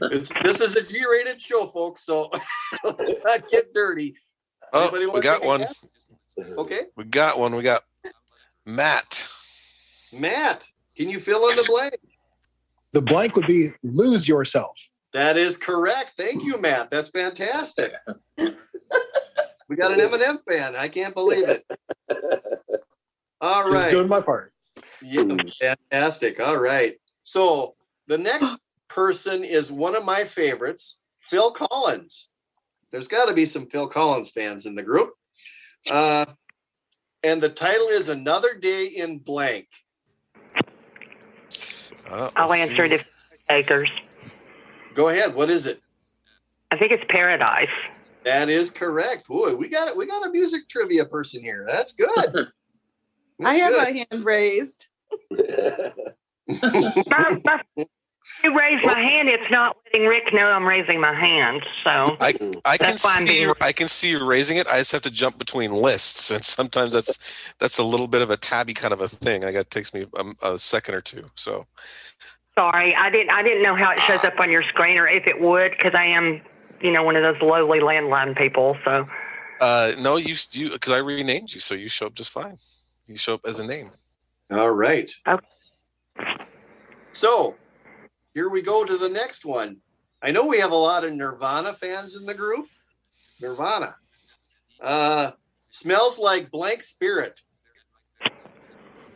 It's, this is a G-rated show, folks. So let's not get dirty. Oh, we got one. guess? Okay, We got one. We got Matt. Matt, can you fill in the blank? The blank would be lose yourself. That is correct. Thank you, Matt. That's fantastic. we got an Eminem fan. I can't believe it. All right. Just doing my part. Yeah, fantastic. All right. So the next person is one of my favorites, Phil Collins. There's got to be some Phil Collins fans in the group. Uh, and the title is Another Day in Blank. Uh, I'll let's answer see. it if takers. Go ahead. What is it? I think it's Paradise. That is correct. Boy, we got it. We got a music trivia person here. That's good. I have good. my hand raised. My- my- you raise my hand. It's not letting Rick know I'm raising my hand. So I I can That's why I'm see you, I can see you raising it. I just have to jump between lists, and sometimes that's that's a little bit of a tabby kind of a thing. I got takes me a, a second or two. So sorry. I didn't. I didn't know how it shows up on your screen or if it would because I am, you know, one of those lowly landline people. So uh, no, you you because I renamed you, so you show up just fine. You show up as a name. All right. Okay. So here we go to the next one. I know we have a lot of Nirvana fans in the group. Nirvana. Uh, smells like blank spirit.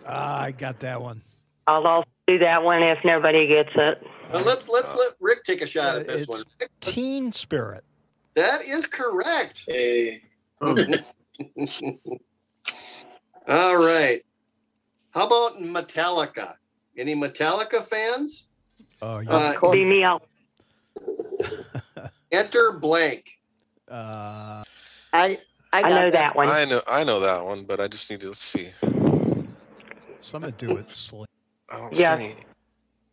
Ah, I got that one. I'll also do that one if nobody gets it. Well, let's let's let Rick take a shot at this it's one. Teen Spirit. That is correct. Hey. All right. How about Metallica? Any Metallica fans? Oh, yeah. Uh, Beam me out. enter blank. Uh, I I, I know that one. I know I know that one, but I just need to let's see. Some do it slick. I don't Yes. see.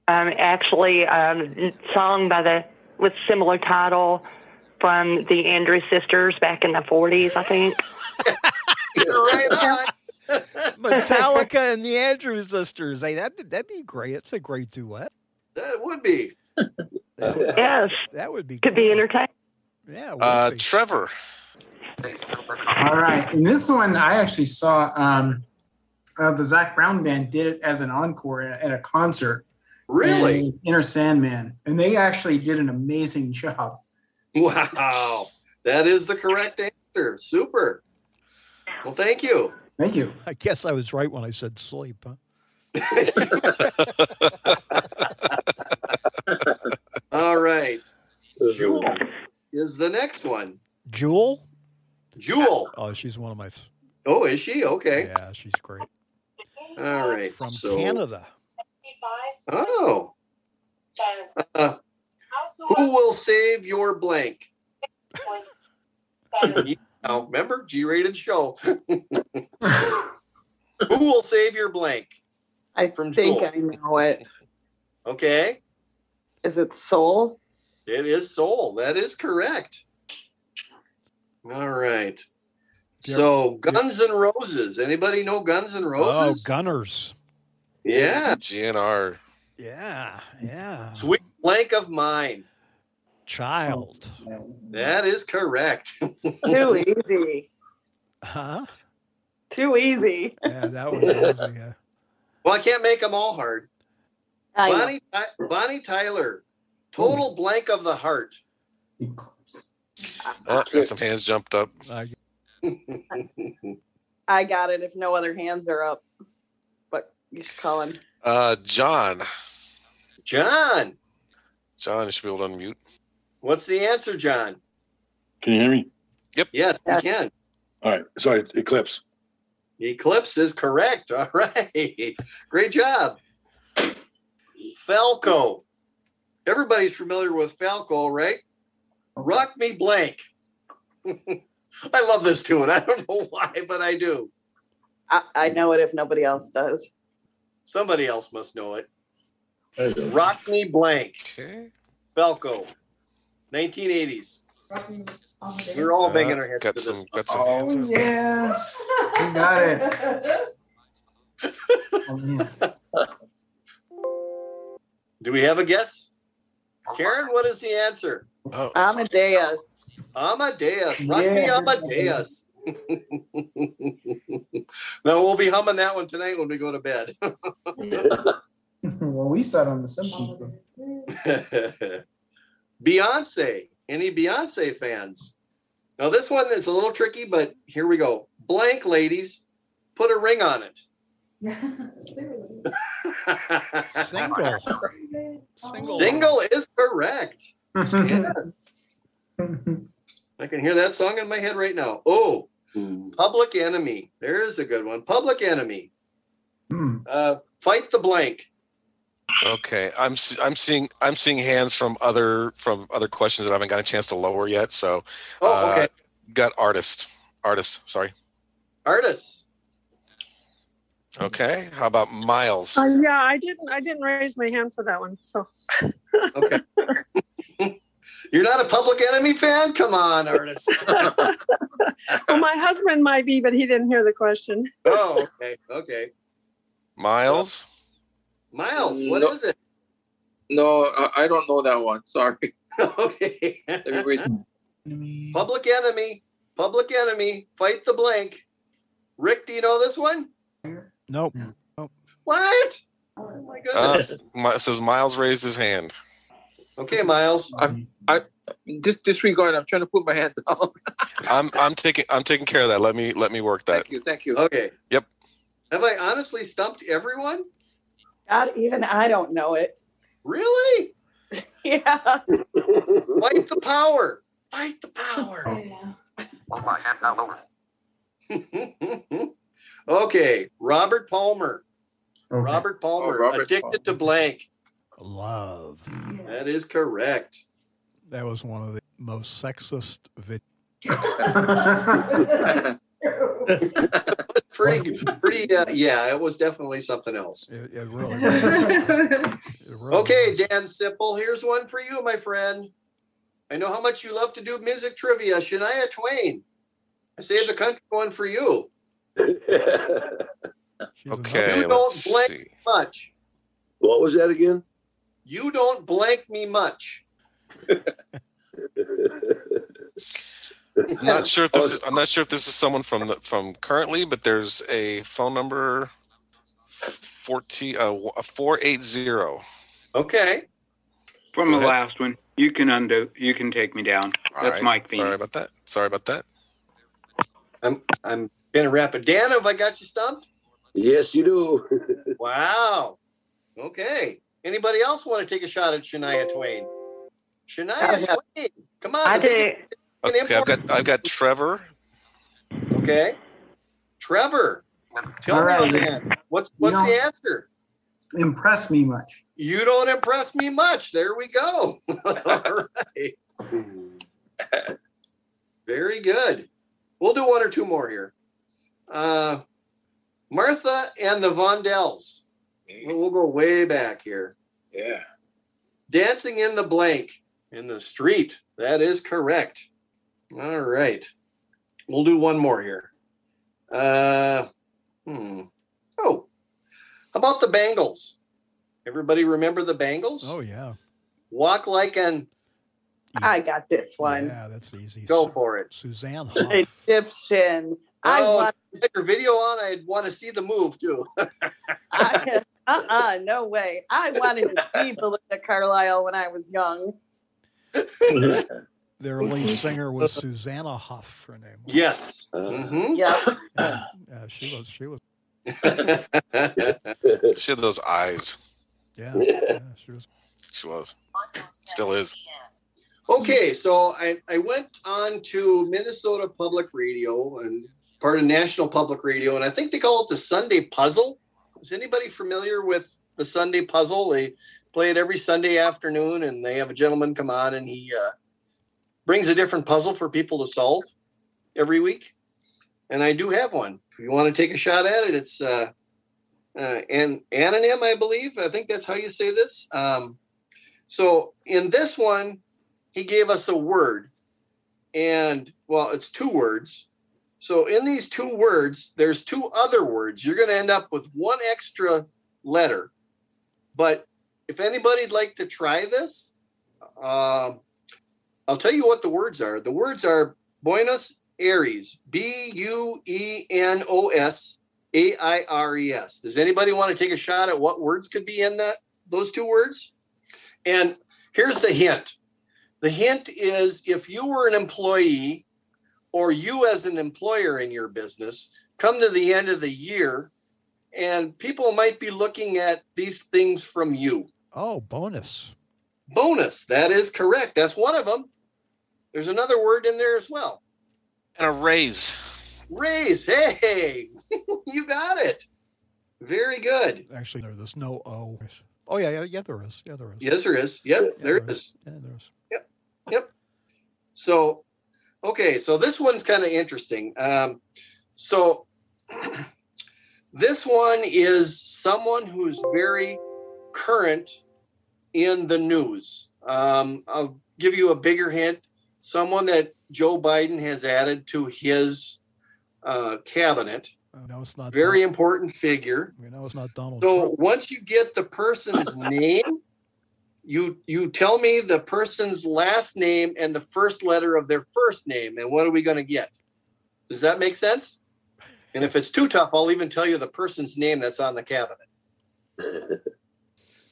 Um, actually, um, song by the with similar title from the Andrews Sisters back in the 40s, I think. You're right on. Metallica and the Andrews Sisters. Hey, that'd, that'd be great. It's a great duet. That would be. That would, Yes, that would be could be entertaining. Yeah. Uh, be. Trevor. All right. And this one, I actually saw um, uh, the Zac Brown band did it as an encore at, at a concert. Really? in Enter Sandman. And they actually did an amazing job. Wow. That is the correct answer. Super. Well, thank you. Thank you. I guess I was right when I said sleep. Huh? All right. Jewel is the next one. Jewel. Jewel. Oh, she's one of my. Oh, is she? Okay. Yeah, she's great. All right. From so, Canada. Oh. Uh, who will save your blank? now, remember, G rated show. who will save your blank? I From think Jewel. I know it. Okay. Is it Soul? It is soul. That is correct. All right. Yeah. So Guns N' Roses. Anybody know Guns N' Oh, Roses? Gunners. yeah. GNR. Yeah, yeah. Sweet blank of mine. Child. That is correct. Too easy. Huh? Too easy. Yeah, that was easy. Yeah. Well, I can't make them all hard. I. Bonnie, Ty- Bonnie Tyler, total blank of the heart. Oh, got some hands jumped up. I got it if no other hands are up. But you should call him. Uh, John. John, John, you should be able to unmute. what's the answer, John? Can you hear me? Yep. Yes, we can. All right. Sorry, Eclipse. Eclipse is correct. All right. Great job. Falco. Everybody's familiar with Falco, right? Rock me blank. I love this tune. I don't know why, but I do. I, I know it if nobody else does. Somebody else must know it. Rock me blank. Okay. Falco. 1980s. We're all banging uh, our heads got to some, this. got some hands up. Oh, yes. You got it. Oh, man. Do we have a guess? Karen, what is the answer? Oh, Amadeus. Amadeus. Rock me Yeah. Amadeus. no, we'll be humming that one tonight when we go to bed. well, we saw it on The Simpsons. Though. Beyonce. Any Beyonce fans? Now, this one is a little tricky, but here we go. Blank, ladies. Put a ring on it. Single. Single is correct. Yes. I can hear that song in my head right now. Oh, Public Enemy. There's a good one. Public Enemy. Uh, fight the blank. Okay, I'm s- I'm seeing I'm seeing hands from other from other questions that I haven't got a chance to lower yet. So, Oh, okay. uh, got artist, artist. Sorry. Artists. Okay, how about Miles? Uh, yeah, I didn't. I didn't raise my hand for that one. So Okay. You're not a Public Enemy fan? Come on, artist. well, my husband might be, but he didn't hear the question. oh, okay. Okay. Miles. Miles, what is No. it? No, I, I don't know that one. Sorry. okay. Everybody, Public Enemy. Public Enemy. Fight the blank. Rick, do you know this one? Nope. What? Oh my Uh, goodness. Mi- it says Miles raised his hand. okay, Miles. I, I dis- disregard. I'm trying to put my hand down. I'm I'm taking I'm taking care of that. Let me let me work that. Thank you. Thank you. Okay. Yep. Have I honestly stumped everyone? God, even I don't know it. Really? Yeah. Fight the power. Fight the power. oh my god okay, Robert Palmer. Robert oh, Palmer, Oh, Robert addicted to blank. Love. That is correct. That was one of the most sexist videos. pretty, pretty. Uh, yeah, it was definitely something else. It, it really was. It really Okay, Dan Sipple, here's one for you, my friend. I know how much you love to do music trivia. Shania Twain. I saved the country one for you. Okay, You don't let's blank see. much. What was that again? You don't blank me much. I'm not sure if this is I'm not sure if this is someone from the from currently, but there's a phone number 14 uh 480. Okay. From Go the ahead. last one, you can undo. You can take me down. All That's right. Mike Bean. Sorry about that. Sorry about that. I'm I'm gonna wrap it. Dan, have I got you stumped? Yes, you do. Wow. Okay. Anybody else want to take a shot at Shania Twain? Shania Twain. Come on. I the do. big- an Okay, I've got I've got Trevor. Okay. Trevor. Tell All right. me, man. What's what's the answer? Impress me much. You don't impress me much. There we go. All right. Very good. We'll do one or two more here. Uh, Martha and the Vandellas. We'll we'll go way back here. Yeah. Dancing in the blank in the street. That is correct. All right. We'll do one more here. Uh, hmm. Oh, how about the Bangles? Everybody remember the Bangles? Oh yeah. Walk like an. I got this one. Yeah, that's easy. Go for it. Suzanne Hoff. Egyptian. I Oh, want, Get your video on. I'd want to see the move too. I, uh-uh, no way. I wanted to see Belinda Carlisle when I was young. Their lead singer was Susanna Huff. Her name. Was. yes. Mhm. Yeah. Yeah, yeah, she was. She was. She had those eyes. Yeah, yeah she was. She was. Still is. Okay, so I, I went on to Minnesota Public Radio and part of National Public Radio, and I think they call it the Sunday Puzzle. Is anybody familiar with the Sunday Puzzle? They play it every Sunday afternoon, and they have a gentleman come on and he uh, brings a different puzzle for people to solve every week. And I do have one. If you want to take a shot at it, it's uh, uh, an anonym, I believe. I think that's how you say this. Um, so in this one, he gave us a word and well it's two words so in these two words there's two other words you're going to end up with one extra letter but if anybody'd like to try this um i'll tell you what the words are the words are buenos aires b-u-e-n-o-s a-i-r-e-s does anybody want to take a shot at what words could be in that those two words and here's the hint the hint is if you were an employee or you as an employer in your business come to the end of the year and people might be looking at these things from you. Oh, bonus. Bonus. That is correct. That's one of them. There's another word in there as well. And a raise. Raise. Hey, you got it. Very good. Actually, there's no O. Oh yeah, yeah, yeah. There is. Yeah, there is. Yes, there is. Yep, Yeah, there there is. Yeah, there is. Yep. So, okay, so this one's kind of interesting. Um, so, this one is someone who's very current in the news. Um, I'll give you a bigger hint. Someone that Joe Biden has added to his uh, cabinet. No, it's not. Very important figure. We know it's not Donald So Trump. once you get the person's name, you you tell me the person's last name and the first letter of their first name, and what are we going to get? Does that make sense? And if it's too tough, I'll even tell you the person's name that's on the cabinet.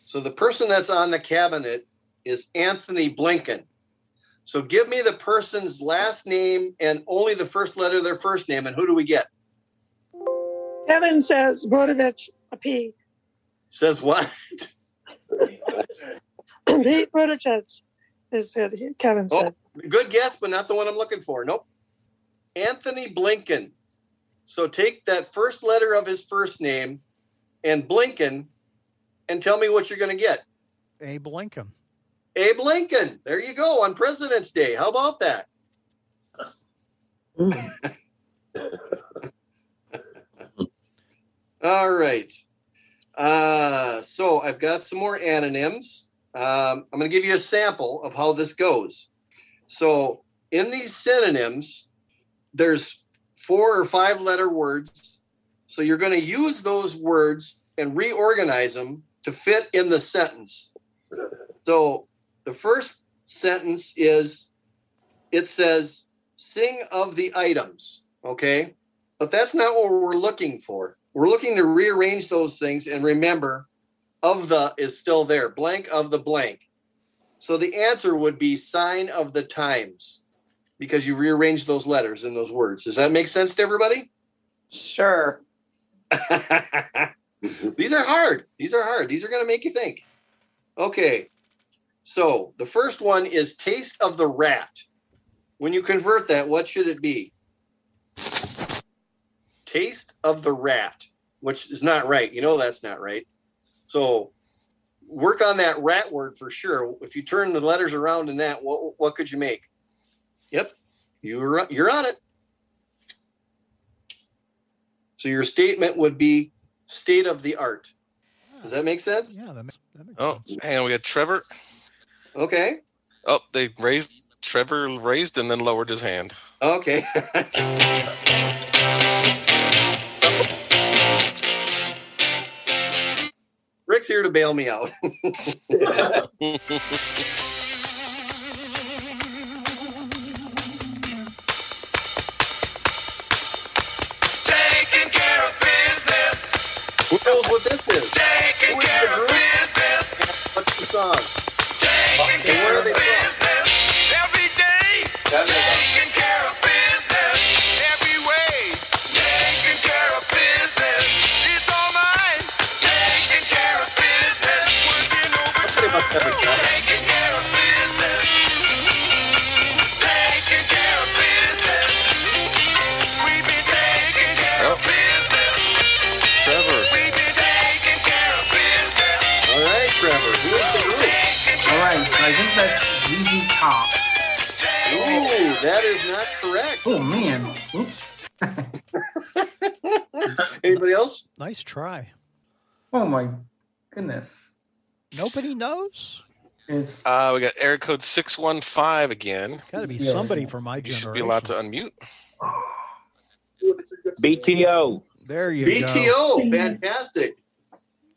So the person that's on the cabinet is Anthony Blinken. So give me the person's last name and only the first letter of their first name, and who do we get? Kevin says Buttigieg, a P. Says what? Pete Buttigieg is it. he- Kevin Oh, said. good guess, but not the one I'm looking for. Nope. Anthony Blinken. So take that first letter of his first name and Blinken and tell me what you're going to get. Abe Lincoln. Abe Lincoln. There you go on President's Day. How about that? All right. Uh, so I've got some more anonyms. Um, I'm going to give you a sample of how this goes. So in these synonyms, there's four or five letter words. So you're going to use those words and reorganize them to fit in the sentence. So the first sentence is it says, sing of the items. Okay. But that's not what we're looking for. We're looking to rearrange those things and remember, of the is still there, blank of the blank. So the answer would be sign of the times because you rearrange those letters in those words. Does that make sense to everybody? Sure. These are hard. These are hard. These are going to make you think. Okay. So the first one is taste of the rat. When you convert that, what should it be? Taste of the rat, which is not right. You know that's not right. So work on that rat word for sure. If you turn the letters around in that, what what could you make? Yep, you're you're on it. So your statement would be state of the art. Does that make sense? Yeah, that makes, that makes Oh, hang on. We got Trevor. Okay. Oh, they raised Trevor raised and then lowered his hand. Okay. Rick's here to bail me out. Taking care of business. Who knows what this is? Taking care of business. What's the song? Care of business. It's all mine. Taking care of business. Working Somebody must that is not correct. Oh man, oops. Anybody else? Nice try. Oh my goodness. Nobody knows. It's Uh, we got area code 615 again. Got to be Yeah. somebody from my You generation. should be allowed to unmute. BTO. There you go. BTO, fantastic.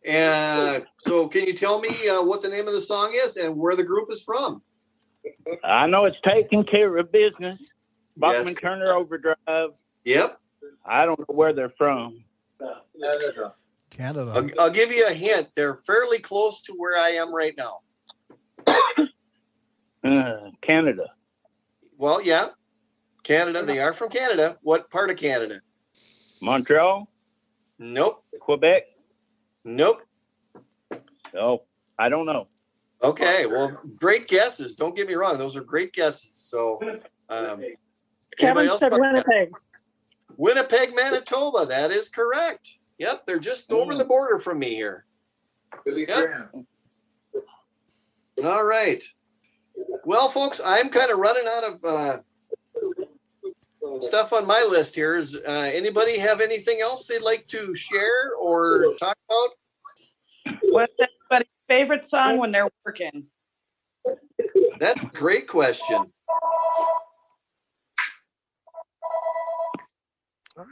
And so, can you tell me uh, what the name of the song is and where the group is from? I know it's taking care of business. Bachman Yes. Turner Overdrive. Yep. I don't know where they're from. Canada. I'll, I'll give you a hint. They're fairly close to where I am right now. Uh, Canada. Well, yeah, Canada. They are from Canada. What part of Canada? Montreal. Nope. Quebec. Nope. No, I don't know. Okay. Well, great guesses. Don't get me wrong; those are great guesses. So, um, Kevin anybody else said about- Winnipeg. Winnipeg, Manitoba. That is correct. Yep, they're just over the border from me here. Yep. All right. Well, folks, I'm kind of running out of uh, stuff on my list here. Is uh, anybody have anything else they'd like to share or talk about? What's everybody's favorite song when they're working? That's a great question.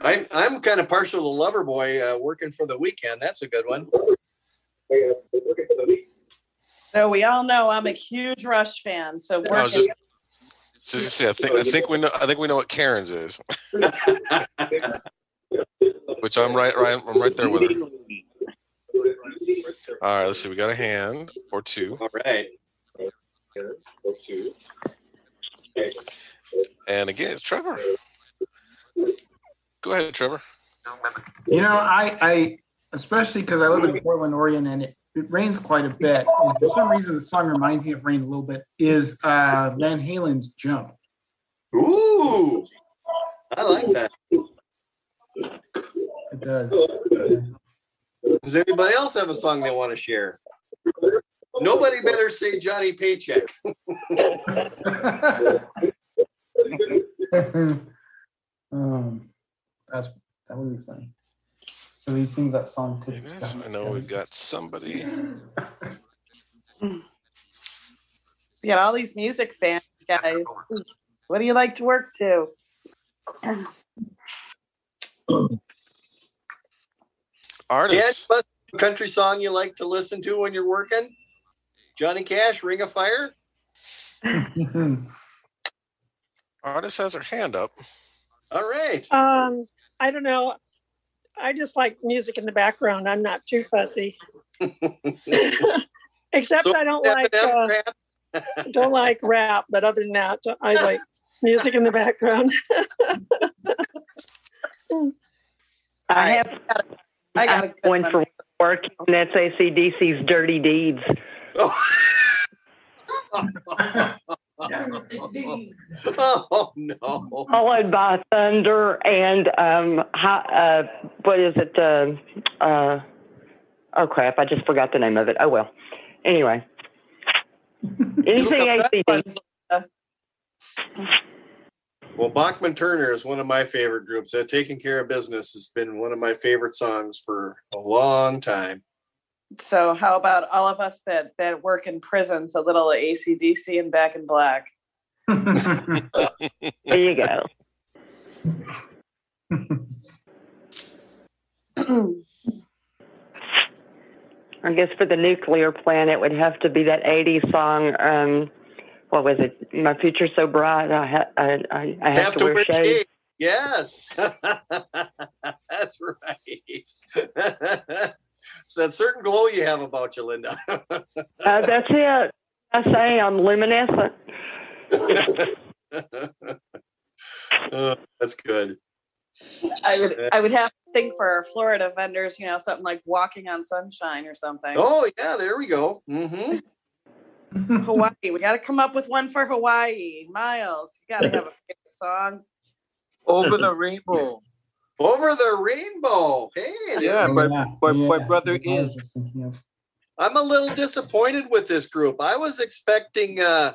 I'm I'm kind of partial to Loverboy, uh, working for the weekend. That's a good one. So we all know I'm a huge Rush fan. So I was just, so just say, I think I think we know I think we know what Karen's is. Which I'm right, right I'm right there with her. All right, let's see. We got a hand or two. All right. And again, it's Trevor. Go ahead, Trevor. You know, I, I especially because I live in Portland, Oregon, and it, it rains quite a bit. And for some reason, the song reminds me of rain a little bit. Is uh, Van Halen's "Jump"? Ooh, I like that. It does. Does anybody else have a song they want to share? Nobody better say Johnny Paycheck. um, that's that would be funny. So he sings that song too. Yes, I know we've got somebody. We got all these music fans, guys. What do you like to work to? Artists. Yeah, country song you like to listen to when you're working? Johnny Cash, Ring of Fire. Artist has her hand up. All right. Um, I don't know. I just like music in the background. I'm not too fussy. Except So, I don't like uh, don't like rap, but other than that, I like music in the background. I have I got I have one for work, and that's AC/DC's Dirty Deeds. oh no. Followed by Thunder and um, hi, uh, what is it? Uh, uh, oh crap! I just forgot the name of it. Oh well. Anyway, anything ACDC. Well, Bachman Turner is one of my favorite groups. Uh, Taking Care of Business has been one of my favorite songs for a long time. So how about all of us that that work in prisons? A little AC/DC and Back in Black. There you go. I guess for the nuclear plant, it would have to be that '80s song. Um, what was it? My future's so bright. I ha- I, I, I have, to, wear, shades. Yes. That's right. It's that certain glow you have about you, Linda. Uh, that's it. I say I'm luminescent. Uh, that's good. I would I would have to think for our Florida vendors, you know, something like walking on sunshine or something. Oh yeah, there we go. hmm Hawaii. We got to come up with one for Hawaii. Miles, you got to have a favorite song. Over the rainbow. Over the rainbow. Hey, Yeah, there- my, my, my brother is. I'm a little disappointed with this group. I was expecting uh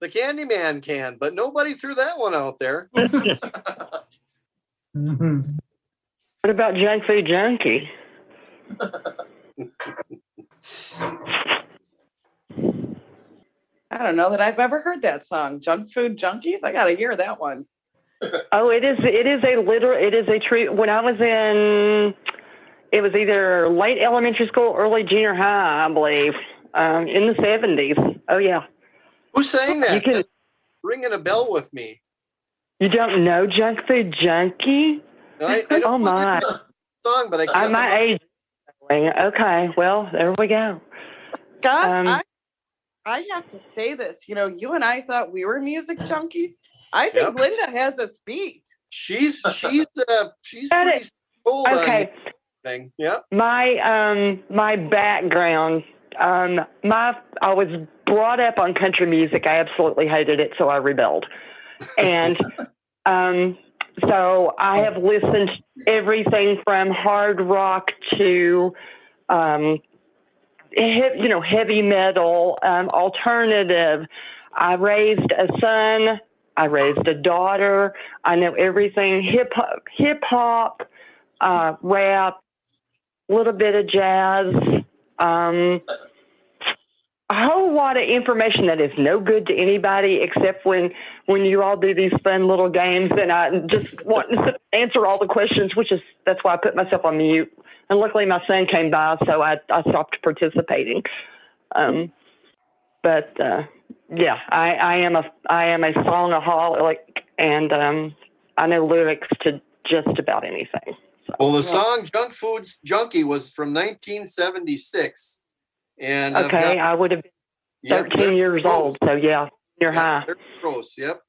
the Candyman can, but nobody threw that one out there. What about junk food junkie? I don't know that I've ever heard that song. Junk Food Junkies. I got to hear that one. Oh, it is. It is a literal. It is a true. When I was in, it was either late elementary school, early junior high, I believe, um, in the seventies. Oh yeah. Who sang that? You can. That's ringing a bell with me. You don't know junk food junkie? I, I oh don't know my. song, but I I, can't. my remember. age. Okay. Well, there we go. God, Um, I, I have to say this. You know, you and I thought we were music junkies. I think Yep. Linda has us beat. She's she's uh she's Got pretty it. sold on Okay. thing. Yeah. my um my background um my i was brought up on country music i absolutely hated it so i rebelled and um so i have listened to everything from hard rock to um he- you know heavy metal um alternative. I raised a son. I raised a daughter. I know everything. Hip hop hip hop uh rap a little bit of jazz, um, a whole lot of information that is no good to anybody except when when you all do these fun little games and I just want to answer all the questions, which is that's why I put myself on mute. And luckily my son came by, so I, I stopped participating. Um, but uh, yeah, I, I am a I am a songaholic, and um, I know lyrics to just about anything. Well, the song "Junk Foods Junkie" was from 1976, and Okay, got- I would have been 13 they're years gross. old, so yeah, you're high. They're gross. Yep.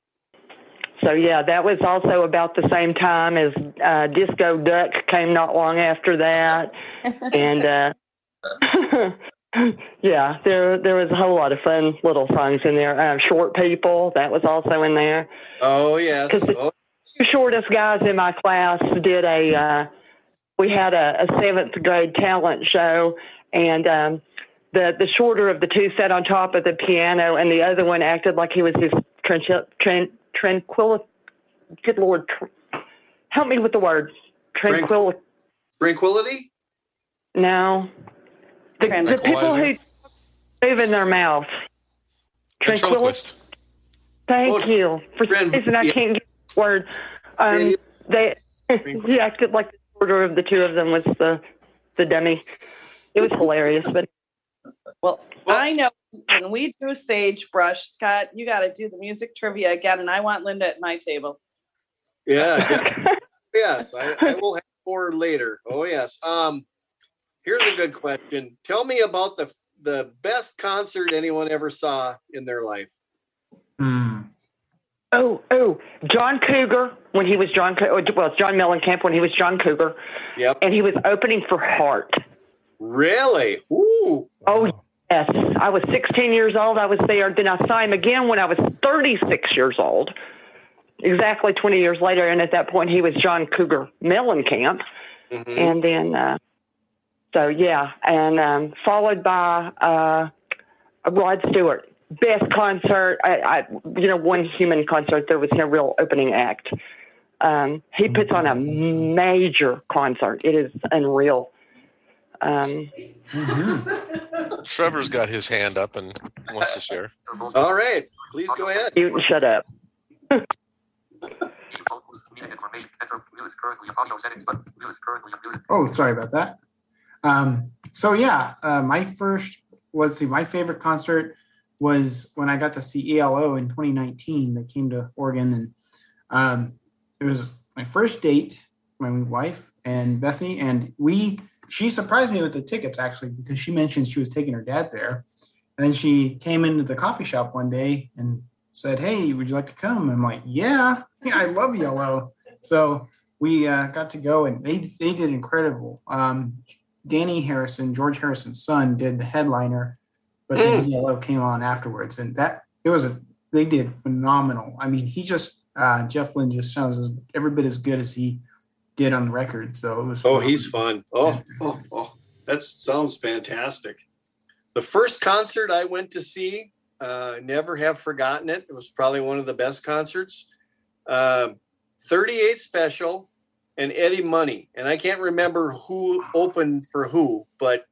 So yeah, that was also about the same time as uh, Disco Duck came not long after that, and uh, yeah, there there was a whole lot of fun little songs in there. Uh, Short People that was also in there. Oh yes. Oh, Two shortest guys in my class did a. Uh, we had a, a seventh grade talent show, and um, the the shorter of the two sat on top of the piano, and the other one acted like he was his tranquil, tran, tranquil. Good lord, tr- help me with the word tranquil. Tranquility. No, the, the people who move in their mouth. Tranquility. Ventriloquist. Thank you. For some reason, I can't get the word. Um, they he acted like the order of the two of them was the the dummy. It was hilarious, but Well, I know when we do Sagebrush, Scott, you got to do the music trivia again, and I want Linda at my table. Yeah. yes, I, I will have more later. Oh yes. Um, here's a good question. Tell me about the the best concert anyone ever saw in their life. oh oh, John Cougar when he was John Cou- oh, well, it's John Mellencamp when he was John Cougar. Yep. And he was opening for Heart. Really? Ooh. Oh yes, I was 16 years old. I was there. Then I saw him again when I was 36 years old. Exactly 20 years later, and at that point he was John Cougar Mellencamp. Mm-hmm. and then uh so yeah and um followed by uh rod stewart best concert I, I you know one human concert there was no real opening act um he puts on a major concert it is unreal um Trevor's got his hand up and wants to share. All right. Please go ahead. you shut up Oh, sorry about that. Um, so yeah, uh, my first, let's see, my favorite concert was when I got to see ELO in 2019. They came to Oregon, and um, it was my first date, my wife and Bethany, and we she surprised me with the tickets actually because she mentioned she was taking her dad there, and then she came into the coffee shop one day and said, "Hey, would you like to come?" I'm like, "Yeah, I love ELO." So we uh, got to go, and they they did incredible. Um, Dhani Harrison, George Harrison's son, did the headliner, but then ELO came on afterwards, and that it was a they did phenomenal. I mean, he just uh, Jeff Lynne just sounds as, every bit as good as he did on the record. So it was. Oh, he's fun. Oh, oh, oh, that sounds fantastic. The first concert I went to see, uh, never have forgotten it. It was probably one of the best concerts. Um 38 Special and Eddie Money. And I can't remember who opened for who, but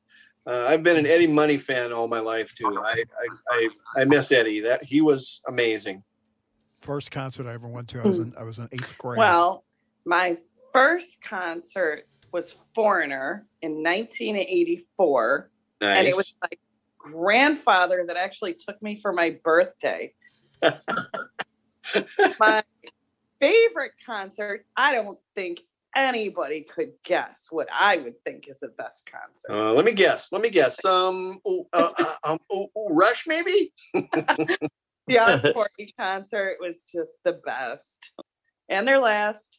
uh, I've been an Eddie Money fan all my life too. I, I, I, I miss Eddie. That he was amazing. First concert I ever went to, I was in I was in eighth grade. Well, my first concert was Foreigner in 1984. And it was my grandfather that actually took me for my birthday. my favorite concert, I don't think anybody could guess what I would think is the best concert. Uh, let me guess. Let me guess. Um, oh, uh, uh, um, oh, oh, Rush maybe. The R40 concert was just the best. And their last.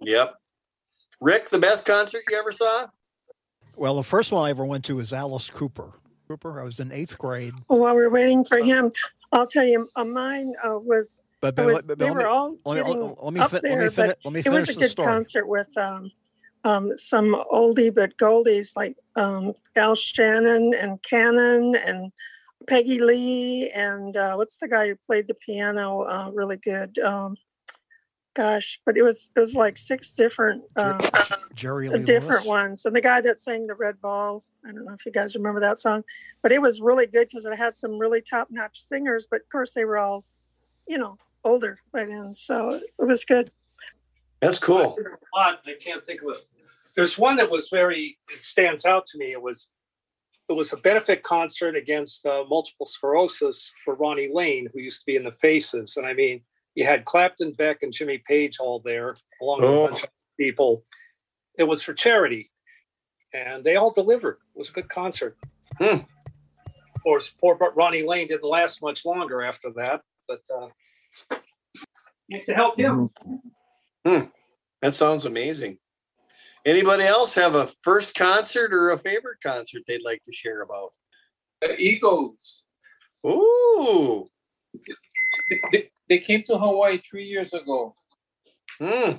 Yep. Rick, the best concert you ever saw? Well, the first one I ever went to was Alice Cooper. Cooper, I was in eighth grade. While we're waiting for him, I'll tell you, uh, mine uh, was. But- but was- let- but they let me- were all let me- getting let me up fin- let me there, fin- let me it was a good story. concert with um, um, some oldie but goldies like um, Del Shannon and Cannon and Peggy Lee and uh, what's the guy who played the piano uh, really good? Um, gosh, but it was it was like six different uh, Jerry Lee different Lewis. ones. And the guy that sang the Red Ball, I don't know if you guys remember that song, but it was really good because it had some really top notch singers. But of course, they were all, you know, older by then, so it was good. That's cool. Lot, I can't think of it. There's one that was very, it stands out to me. It was, it was a benefit concert against uh, multiple sclerosis for Ronnie Lane, who used to be in the Faces. And I mean, you had Clapton, Beck, and Jimmy Page all there, along with Oh. a bunch of people. It was for charity, and they all delivered. It was a good concert. Hmm. Of course, poor Ronnie Lane didn't last much longer after that, but uh, nice to help him. Hmm. That sounds amazing. Anybody else have a first concert or a favorite concert they'd like to share about? The Eagles. Ooh. They, they came to Hawaii three years ago. Hmm.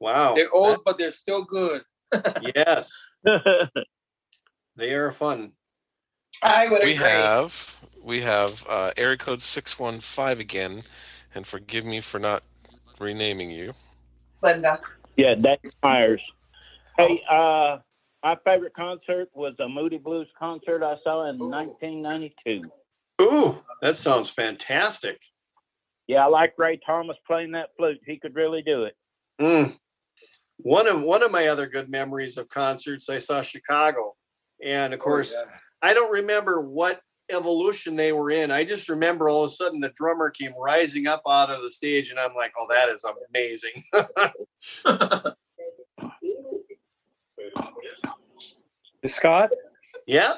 Wow. They're old, but they're still good. Yes. They are fun. I would we have we have uh, area code six one five again, and forgive me for not renaming you. Linda. Yeah, Dave Myers. Hey, uh, my favorite concert was a Moody Blues concert I saw in 1992. Ooh, that sounds fantastic. Yeah, I like Ray Thomas playing that flute. He could really do it. Mm. One of one of my other good memories of concerts, I saw Chicago, and of course, I don't remember what evolution they were in. I just remember all of a sudden the drummer came rising up out of the stage, and I'm like, "Oh, that is amazing!" Scott? Yeah.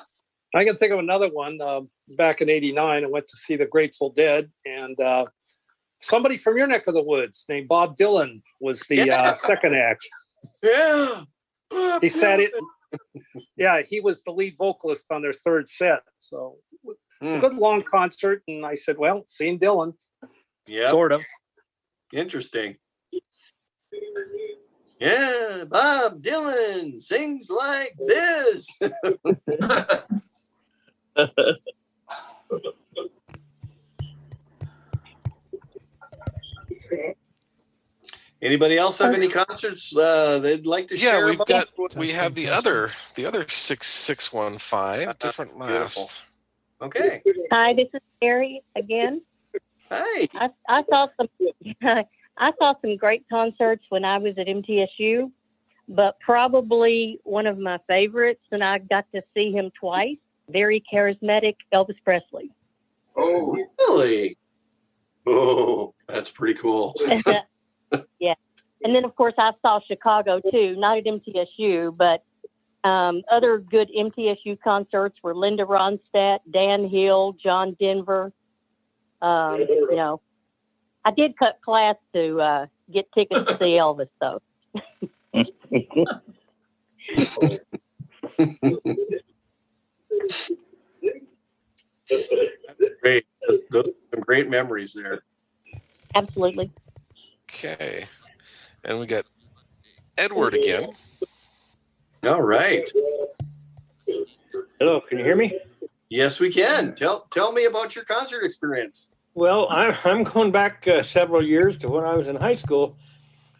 I can think of another one. Um, it was back in '89. I went to see the Grateful Dead, and uh, somebody from your neck of the woods named Bob Dylan was the Yeah. uh, second act. Yeah. He said it. Yeah, he was the lead vocalist on their third set. So it's a Hmm. good long concert. And I said, "Well, seeing Dylan, Yeah. sort of." Interesting. Yeah, Bob Dylan sings like this. Anybody else have any concerts uh, they'd like to Yeah, share? we've got we have the other the other six six one five different last. Okay. Hi, this is Mary again. Hi. I, I saw some I saw some great concerts when I was at MTSU, but probably one of my favorites, and I got to see him twice. Very charismatic Elvis Presley. Oh, really? Oh, that's pretty cool. yeah, and then of course I saw Chicago too, not at MTSU, but Um, other good MTSU concerts were Linda Ronstadt, Dan Hill, John Denver. Um, you know, I did cut class to uh, get tickets to see Elvis, though. Great. Those, those are some great memories there. Absolutely. Okay. And we got Edward again. All right. Hello, can you hear me? Yes, we can. Tell tell me about your concert experience. Well, I'm, I'm going back uh, several years to when I was in high school.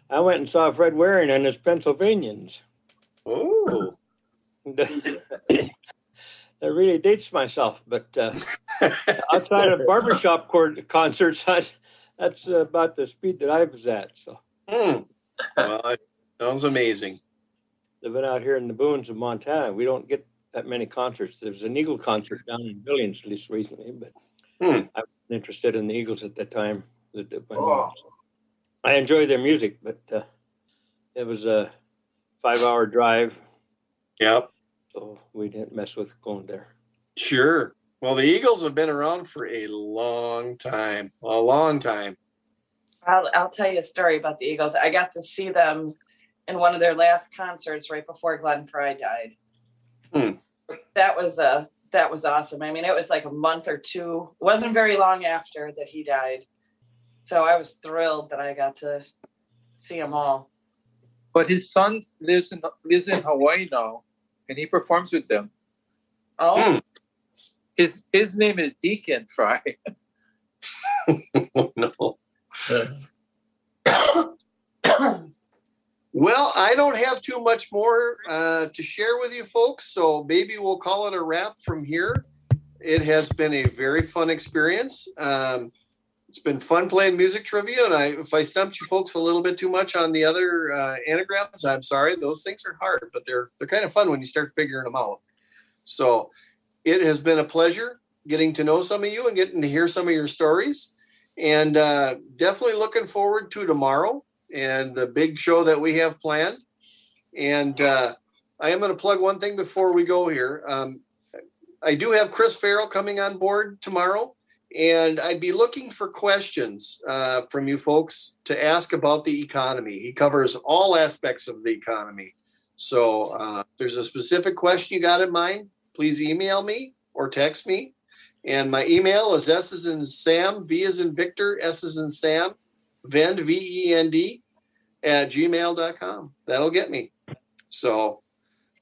I went and saw Fred Waring and his Pennsylvanians. Oh. that really dates myself, but uh, outside of barbershop court concerts, I, that's about the speed that I was at. So Hmm. Well, sounds amazing. living out here in the boons of Montana, we don't get that many concerts. There's an Eagle concert down in Billings, at least recently, but Hmm. I wasn't interested in the Eagles at that time. Oh. I enjoy their music, but uh, it was a five-hour drive, Yep. So we didn't mess with going there. Sure. Well, the Eagles have been around for a long time. A long time. I'll, I'll tell you a story about the Eagles. I got to see them in one of their last concerts right before Glenn Frey died. Hmm. That was a that was awesome. I mean, it was like a month or two. It wasn't very long after that he died. So I was thrilled that I got to see them all. But his son lives in lives in Hawaii now, and he performs with them. Oh, His his name is Deacon Frey. no. Well, I don't have too much more uh, to share with you folks, so maybe we'll call it a wrap from here. It has been a very fun experience. Um, it's been fun playing music trivia, and I, if I stumped you folks a little bit too much on the other uh, anagrams, I'm sorry. Those things are hard, but they're they're kind of fun when you start figuring them out. So, it has been a pleasure getting to know some of you and getting to hear some of your stories, and uh, definitely looking forward to tomorrow and the big show that we have planned. And uh, I am going to plug one thing before we go here. Um, I do have Chris Farrell coming on board tomorrow, and I'd be looking for questions uh, from you folks to ask about the economy. He covers all aspects of the economy. So uh, if there's a specific question you got in mind, please email me or text me. And my email is S is in Sam, V is in Victor, S is in Sam, Vend, V E N D, at gmail.com. That'll get me. So,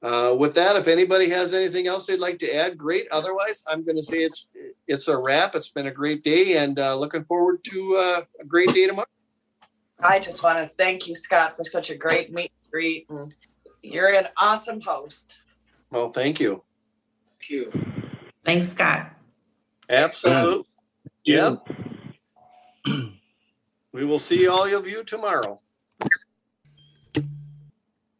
uh, with that, if anybody has anything else they'd like to add, great. Otherwise, I'm going to say it's it's a wrap. It's been a great day, and uh, looking forward to uh, a great day tomorrow. I just want to thank you, Scott, for such a great meet and greet, and you're an awesome host. Well, thank you. Thank you. Thanks, Scott. Absolutely. Yep. we will see all of you tomorrow.